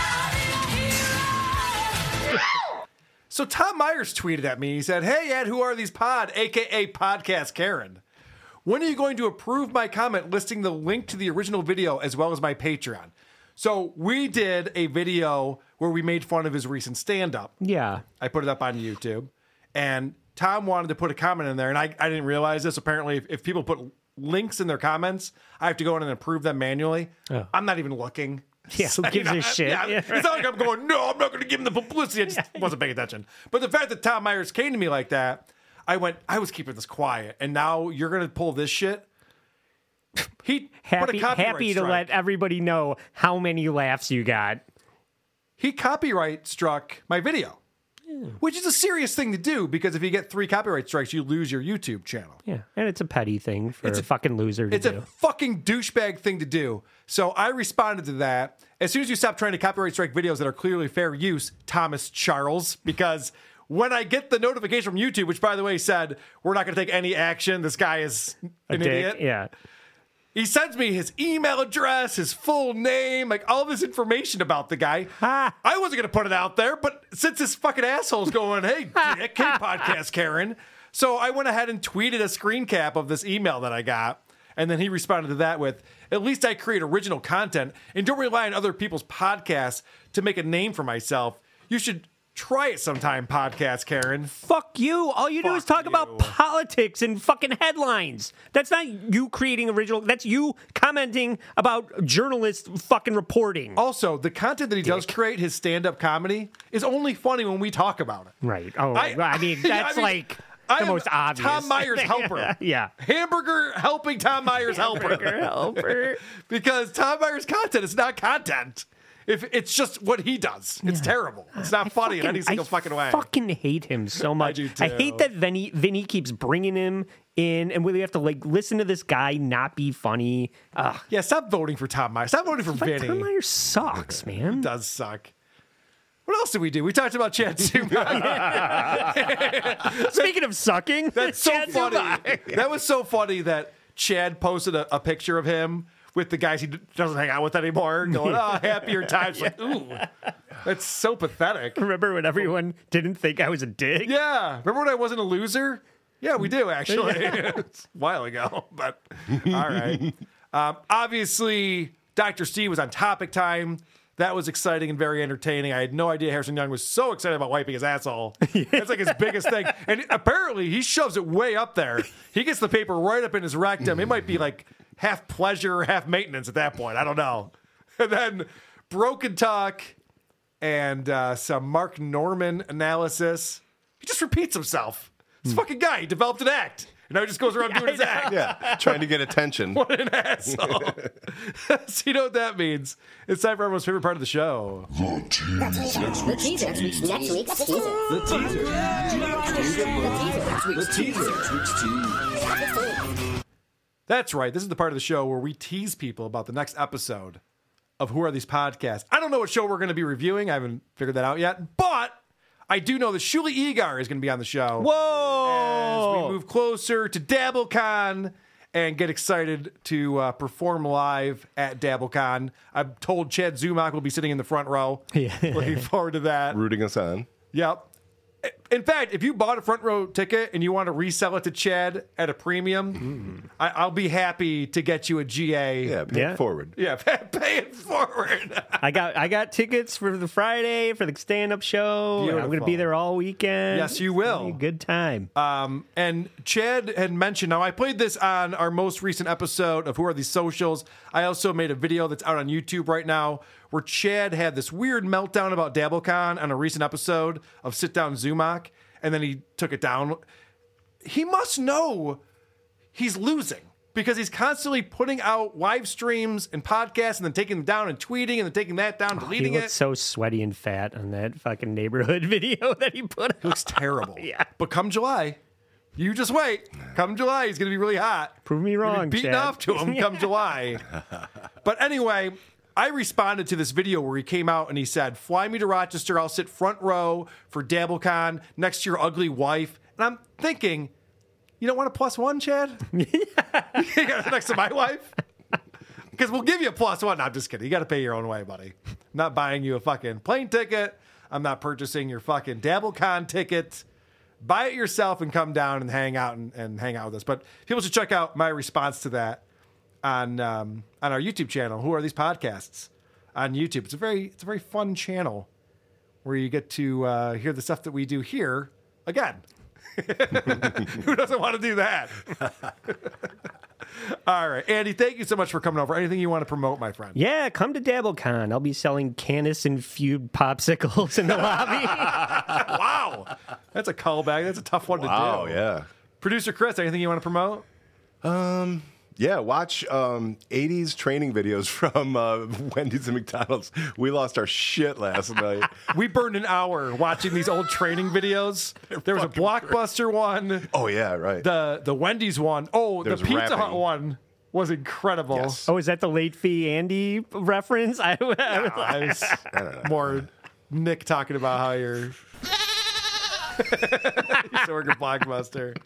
So Tom Myers tweeted at me. He said, "Hey Ed, who are these pod, aka Podcast Karen? When are you going to approve my comment listing the link to the original video as well as my Patreon?" So we did a video where we made fun of his recent stand-up. Yeah. I put it up on YouTube, and Tom wanted to put a comment in there, and I, I didn't realize this. Apparently, if, if people put links in their comments, I have to go in and approve them manually. Oh. I'm not even looking. Yeah, who gives a shit? Yeah. It's not like I'm going, no, I'm not going to give him the publicity. I just wasn't paying attention. But the fact that Tom Myers came to me like that, I went, I was keeping this quiet, and now you're going to pull this shit. He happy happy to let everybody know how many laughs you got. he copyright struck my video, which is a serious thing to do because if you get three copyright strikes, you lose your YouTube channel. Yeah, and it's a petty thing for It's a, a- fucking loser to It's do. a fucking douchebag thing to do. So I responded to that. As soon as you stop trying to copyright strike videos that are clearly fair use, Thomas Charles, because when I get the notification from YouTube, which by the way said, we're not going to take any action, this guy is a an dick. idiot. Yeah. He sends me his email address, his full name, like all this information about the guy. I wasn't going to put it out there, but since this fucking asshole's going, hey, dick, hey, podcast Karen. So I went ahead and tweeted a screen cap of this email that I got. And then he responded to that with, at least I create original content and don't rely on other people's podcasts to make a name for myself. You should try it sometime, podcast Karen. Fuck you. All you do is talk about politics and fucking headlines. That's not you creating original. That's you commenting about journalists fucking reporting. Also, the content that he does create, his stand-up comedy, is only funny when we talk about it. Right. Oh, I- I, mean, I that's mean, like I the most obvious. Tom Myers helper. yeah. Hamburger helping Tom Myers helper. Hamburger helper. because Tom Myers content is not content. If it's just what he does, it's terrible. It's not funny in any single I fucking way. I fucking hate him so much. do I, hate that Vinny, Vinny keeps bringing him in, and we have to like listen to this guy not be funny. Ugh. Yeah, stop voting for Tom Myers. Stop voting for But Vinny. Tom Myers sucks, man. It does suck. What else did we do? We talked about Chad Zuma. Speaking of sucking, That's so Chad funny. Zuma. That was so funny that Chad posted a, a picture of him with the guys he doesn't hang out with anymore, going, "Oh, happier times." Like, ooh, That's so pathetic. Remember when everyone didn't think I was a dick? Yeah. Remember when I wasn't a loser? Yeah, we do actually. it's a while ago, but all right. Um, obviously, Dr. Steve was on topic time. That was exciting and very entertaining. I had no idea Harrison Young was so excited about wiping his asshole. That's like his biggest thing. And apparently, he shoves it way up there. He gets the paper right up in his rectum. It might be like half pleasure, half maintenance at that point. I don't know. And then broken talk and uh, some Mark Norman analysis. He just repeats himself. This fucking guy, he developed an act. And now he just goes around doing his act. Yeah, trying to get attention. What an asshole. so you know what that means. It's time for everyone's favorite part of the show. The teaser. The teaser. Next week's next week's teaser. The teaser. The teaser. Next week's teaser. That's right. This is the part of the show where we tease people about the next episode of Who Are These Podcasts. I don't know what show we're going to be reviewing. I haven't figured that out yet. But I do know that Shuli Egar is going to be on the show. Whoa! As we move closer to DabbleCon and get excited to uh, perform live at DabbleCon. I'm told Chad Zumock will be sitting in the front row. Yeah. Looking forward to that. Rooting us on. Yep. In fact, if you bought a front row ticket and you want to resell it to Chad at a premium, I, I'll be happy to get you a GA. Yeah, pay it forward. Yeah, pay, pay it forward. I got I got tickets for the Friday for the stand up show. and I'm going to Beautiful. be there all weekend. Yes, you It's gonna will. be a good time. Um, and Chad had mentioned, now I played this on our most recent episode of Who Are These Socials. I also made a video that's out on YouTube right now where Chad had this weird meltdown about DabbleCon on a recent episode of Sit Down Zumock, and then he took it down. He must know he's losing because he's constantly putting out live streams and podcasts and then taking them down and tweeting and then taking that down, oh, he deleting looked it. so sweaty and fat on that fucking neighborhood video that he put. Out. looks terrible. yeah. But come July, you just wait. Come July, he's going to be really hot. Prove me wrong, be beating Chad. off to him come July. But anyway, I responded to this video where he came out and he said, "Fly me to Rochester. I'll sit front row for DabbleCon next to your ugly wife." And I'm thinking, you don't want a plus one, Chad? you got next to my wife. Because we'll give you a plus one. No, I'm just kidding. You got to pay your own way, buddy. I'm not buying you a fucking plane ticket. I'm not purchasing your fucking DabbleCon ticket. Buy it yourself and come down and hang out and, and hang out with us. But people should check out my response to that on um, on our YouTube channel. Who are these podcasts on YouTube? It's a very it's a very fun channel where you get to uh, hear the stuff that we do here again. Who doesn't want to do that? All right, Andy. Thank you so much for coming over. Anything you want to promote, my friend? Yeah, come to DabbleCon. I'll be selling Canis infused popsicles in the lobby. wow, that's a callback. That's a tough one Wow, to do. Oh yeah. Producer Chris, anything you want to promote? Um, yeah, watch um, 80s training videos from uh, Wendy's and McDonald's. We lost our shit last night. We burned an hour watching these old training videos. There was a Blockbuster one. Oh, yeah, right. The the Wendy's one. Oh, There's the Pizza Hut one was incredible. Oh, is that the late fee Andy reference? I, I was I was more Nick talking about how you're used to work Blockbuster.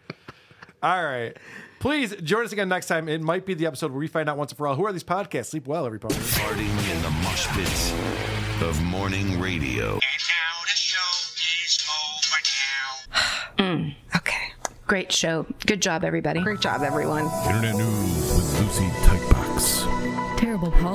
All right. Please join us again next time. It might be the episode where we find out once and for all who are these podcasts. Sleep well, everybody. Farting in the mosh pits of morning radio. Mm, okay. Great show. Good job, everybody. Great job, everyone. Internet news with Lucy Tightbox.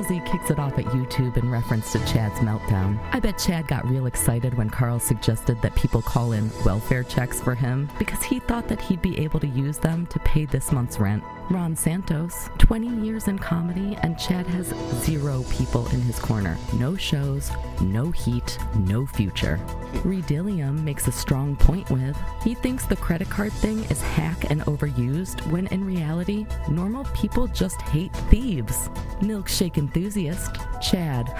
Palsy kicks it off at YouTube in reference to Chad's meltdown. I bet Chad got real excited when Carl suggested that people call in welfare checks for him because he thought that he'd be able to use them to pay this month's rent. Ron Santos, 20 years in comedy, and Chad has zero people in his corner. No shows, no heat, no future. Redillium makes a strong point with he thinks the credit card thing is hack and overused when in reality, normal people just hate thieves. Milkshake enthusiast, Chad.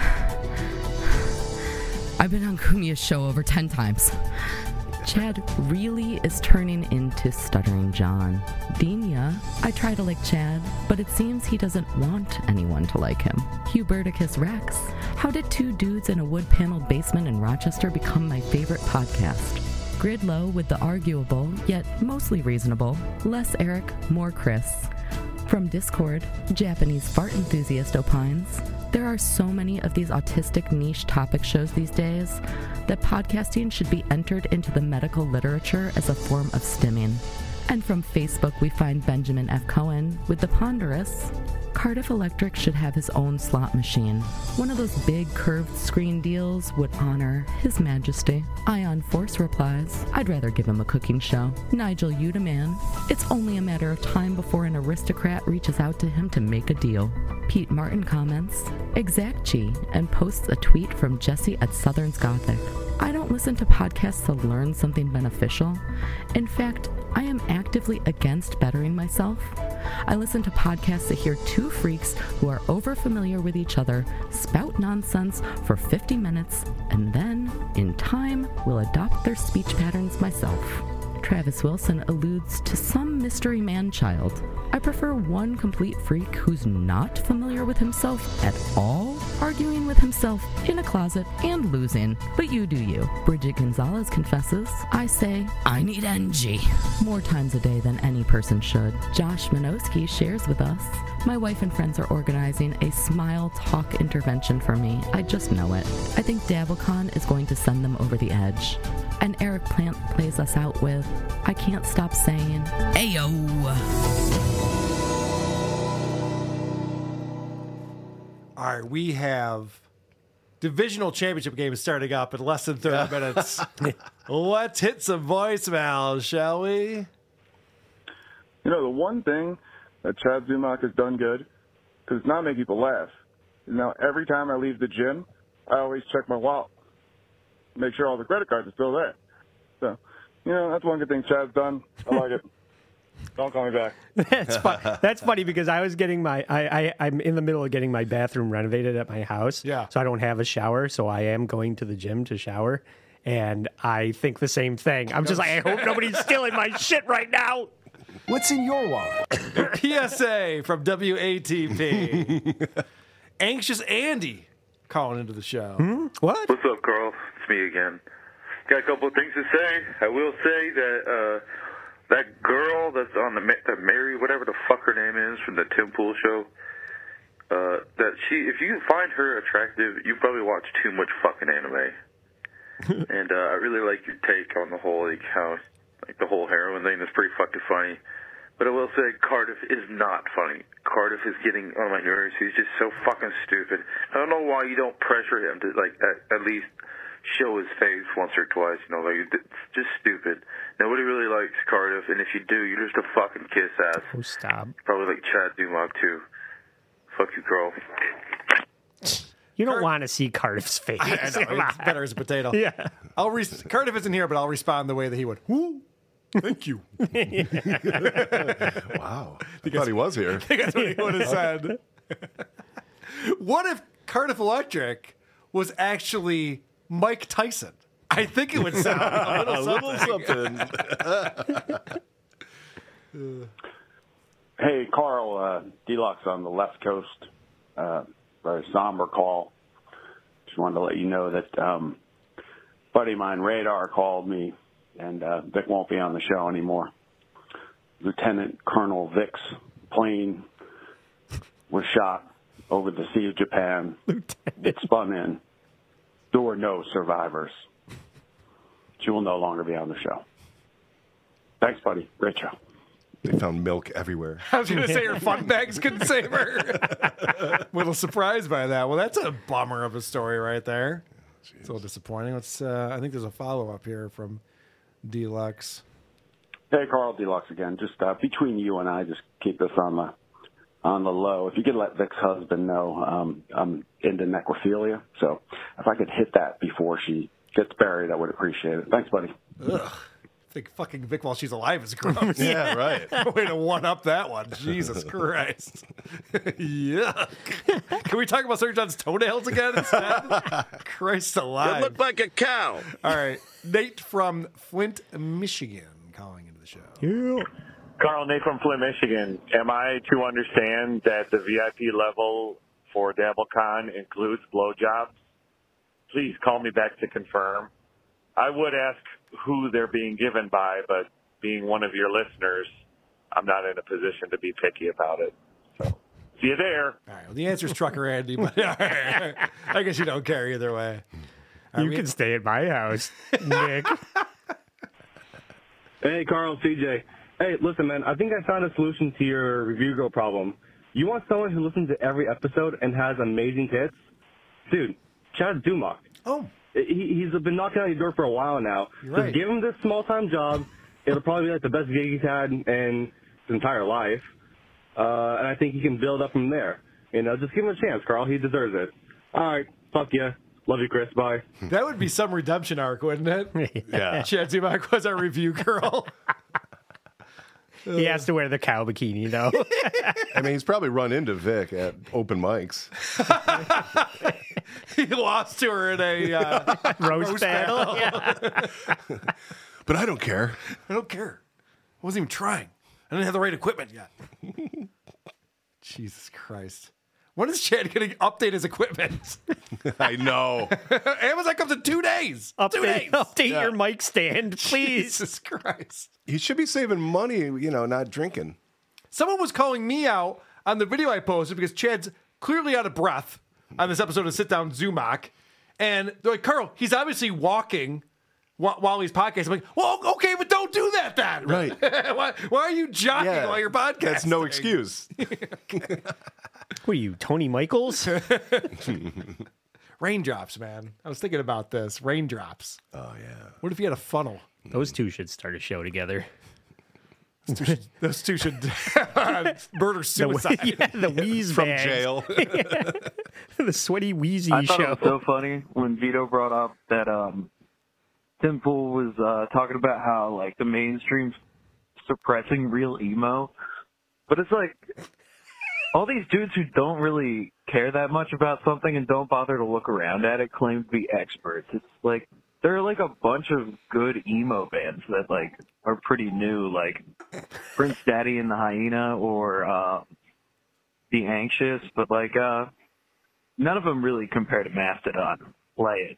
I've been on Cumia's show over 10 times. Chad really is turning into Stuttering John. Dina, I try to like Chad, but it seems he doesn't want anyone to like him. Huberticus Rex, how did two dudes in a wood paneled basement in Rochester become my favorite podcast? Gridlow with the arguable, yet mostly reasonable, less Eric, more Chris. From Discord, Japanese fart enthusiast opines. There are so many of these autistic niche topic shows these days that podcasting should be entered into the medical literature as a form of stimming. And from Facebook, we find Benjamin F. Cohen with the ponderous Cardiff Electric should have his own slot machine. One of those big curved screen deals would honor His Majesty. Ion Force replies, I'd rather give him a cooking show. Nigel Udeman, it's only a matter of time before an aristocrat reaches out to him to make a deal. Pete Martin comments, Exactchi, and posts a tweet from Jesse at Southern's Gothic. I don't listen to podcasts to learn something beneficial. In fact, I am actively against bettering myself. I listen to podcasts that hear two freaks who are overfamiliar with each other spout nonsense for 50 minutes and then, in time, will adopt their speech patterns myself. Travis Wilson alludes to some mystery man child. I prefer one complete freak who's not familiar with himself at all, arguing with himself in a closet and losing. But you do you. Bridget Gonzalez confesses, I say, I need NG. More times a day than any person should. Josh Minowski shares with us, my wife and friends are organizing a smile talk intervention for me. I just know it. I think DabbleCon is going to send them over the edge. And Eric Plant plays us out with, I can't stop saying, Ayo. All right, we have divisional championship games starting up in less than 30 minutes. Let's hit some voicemails, shall we? You know, the one thing that Chad Zumock has done good, because it's not making people laugh, is now every time I leave the gym, I always check my wallet, make sure all the credit cards are still there. So, you know, that's one good thing Chad's done. I like it. Don't call me back. That's, fu- that's funny because I was getting my I, I I'm in the middle of getting my bathroom renovated at my house. Yeah. So I don't have a shower, so I am going to the gym to shower. And I think the same thing. I'm just like, I hope nobody's stealing my shit right now. What's in your wallet? PSA from WATP. Anxious Andy calling into the show. Hmm? What? What's up, Carl? It's me again. Got a couple of things to say. I will say that uh, that girl that's on the that Mary, whatever the fuck her name is from the Tim Pool show, uh, that she, if you find her attractive, you probably watch too much fucking anime. and uh, I really like your take on the whole like how like the whole heroin thing. That's pretty fucking funny. But I will say Cardiff is not funny. Cardiff is getting on my nerves. He's just so fucking stupid. I don't know why you don't pressure him to like at, at least show his face once or twice. You know, like it's just stupid. Nobody really likes Cardiff, and if you do, you're just a fucking kiss ass. Oh, stop. Probably like Chad Dumont too. Fuck you, Carl. You don't want to see Cardiff's face. I know, it's better as a potato. Yeah. I'll re- Cardiff isn't here, but I'll respond the way that he would. Woo. Thank you. wow. I thought he was here. I think that's what he would have said. what if Cardiff Electric was actually Mike Tyson? I think it would sound a little, A little something. Hey, Carl, uh, Deluxe on the left coast. Uh, very somber call. Just wanted to let you know that um, buddy of mine, Radar, called me, and uh, Vic won't be on the show anymore. Lieutenant Colonel Vic's plane was shot over the Sea of Japan. It spun in. There were no survivors. She will no longer be on the show. Thanks, buddy. Great show. They found milk everywhere. I was going to say her fun bags couldn't save her. little surprised by that. Well, that's a bummer of a story right there. It's a little disappointing. Let's. Uh, I think there's a follow up here from Deluxe. Hey, Carl Deluxe again. Just uh, between you and I, just keep this on the on the low. If you could let Vic's husband know, um, I'm into necrophilia. So if I could hit that before she gets buried, I would appreciate it. Thanks, buddy. Ugh. I think fucking Vic while she's alive is gross. Yeah, right. Way to one up that one. Jesus Christ. Yuck. Can we talk about Sir John's toenails again instead? Christ alive. You look like a cow. All right. Nate from Flint, Michigan calling into the show. Carl, Nate from Flint, Michigan. Am I to understand that the VIP level for DabbleCon includes blowjobs? Please call me back to confirm. I would ask who they're being given by, but being one of your listeners, I'm not in a position to be picky about it. So See you there. All right. Well, the answer is Trucker Andy, but all right. I guess you don't care either way. All You right, can stay at my house, Nick. Hey, Carl, CJ. Hey, listen, man. I think I found a solution to your review girl problem. You want someone who listens to every episode and has amazing hits? Dude, Chad Zumock. Oh. He, he's been knocking on your door for a while now. You're Just right. give him this small time job. It'll probably be like the best gig he's had in his entire life. Uh, and I think he can build up from there. You know, just give him a chance, Carl. He deserves it. All right. Fuck yeah. Love you, Chris. Bye. That would be some redemption arc, wouldn't it? Yeah. Chad Zumock was our review girl. he has to wear the cow bikini, though. I mean, he's probably run into Vic at open mics. he lost to her in a uh, Roast battle, But I don't care. I don't care. I wasn't even trying. I didn't have the right equipment yet. Jesus Christ. When is Chad going to update his equipment? I know. Amazon comes in two days. two Update, days. update Yeah. your mic stand, please. Jesus Christ. He should be saving money, you know, not drinking. Someone was calling me out on the video I posted because Chad's clearly out of breath on this episode of Sit Down Zumock. And they're like, Carl, he's obviously walking while he's podcasting. I'm like, well, okay, but don't do that then. Right. why, why are you jogging Yeah, while you're podcasting? That's no excuse. What are you, Tony Michaels? Raindrops, man. I was thinking about this. Raindrops. Oh, yeah. What if you had a funnel? Those two should start a show together. Those two should, those two should murder The, suicide. yeah, the wheeze From bags. jail. the sweaty wheezy I thought show. it was so funny when Vito brought up that um, Tim Pool was uh, talking about how like the mainstream's suppressing real emo, but it's like all these dudes who don't really care that much about something and don't bother to look around at it claim to be experts. It's like there are like a bunch of good emo bands that like are pretty new, like Prince Daddy and the Hyena or uh, The Anxious, but like uh, none of them really compare to Mastodon. Play it.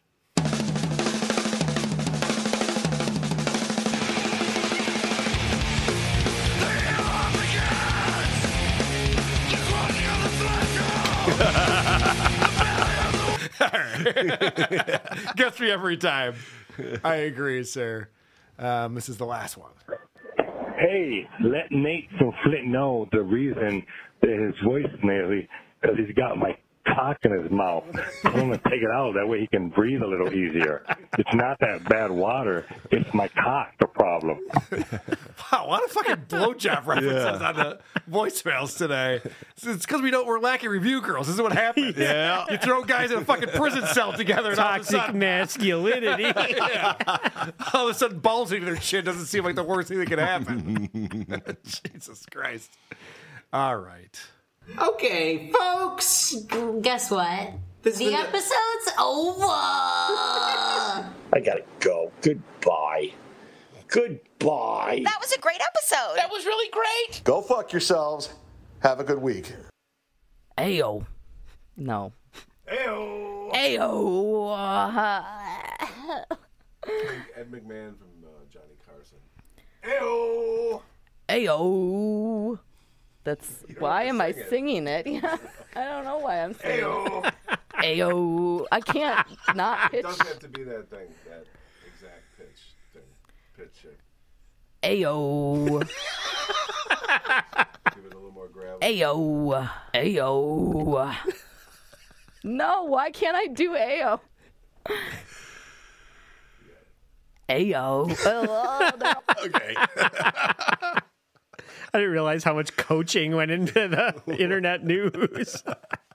Gets me every time. I agree, sir. Um, this is the last one. Hey, let Nate from Flint know the reason that his voice nasally because he's got my cock in his mouth. Tell him to take it out. That way he can breathe a little easier. It's not that bad water. It's my cock the problem. Wow, a lot of fucking blowjob references on the voicemails today. It's because we don't we're lacking review girls. This is what happens. Yeah. You throw guys in a fucking prison cell together and all of a Toxic sudden, masculinity. yeah. all of a sudden bulging their chin doesn't seem like the worst thing that could happen. Jesus Christ. All right. Okay, folks, guess what? the episode's over. I gotta go. Goodbye. Goodbye. That was a great episode. That was really great. Go fuck yourselves. Have a good week. Ayo. No. Ayo. Ayo. Ed McMahon from uh, Johnny Carson. Ayo. Ayo. That's why am I singing it? Yeah, I don't know why I'm singing. Ayo. it. Ayo. I can't not It pitch. doesn't have to be that thing, that exact pitch thing. Pitch it. Ayo. Give it a little more gravel. Ayo. Ayo. No, why can't I do Ayo? Ayo. Okay. I didn't realize how much coaching went into the internet news.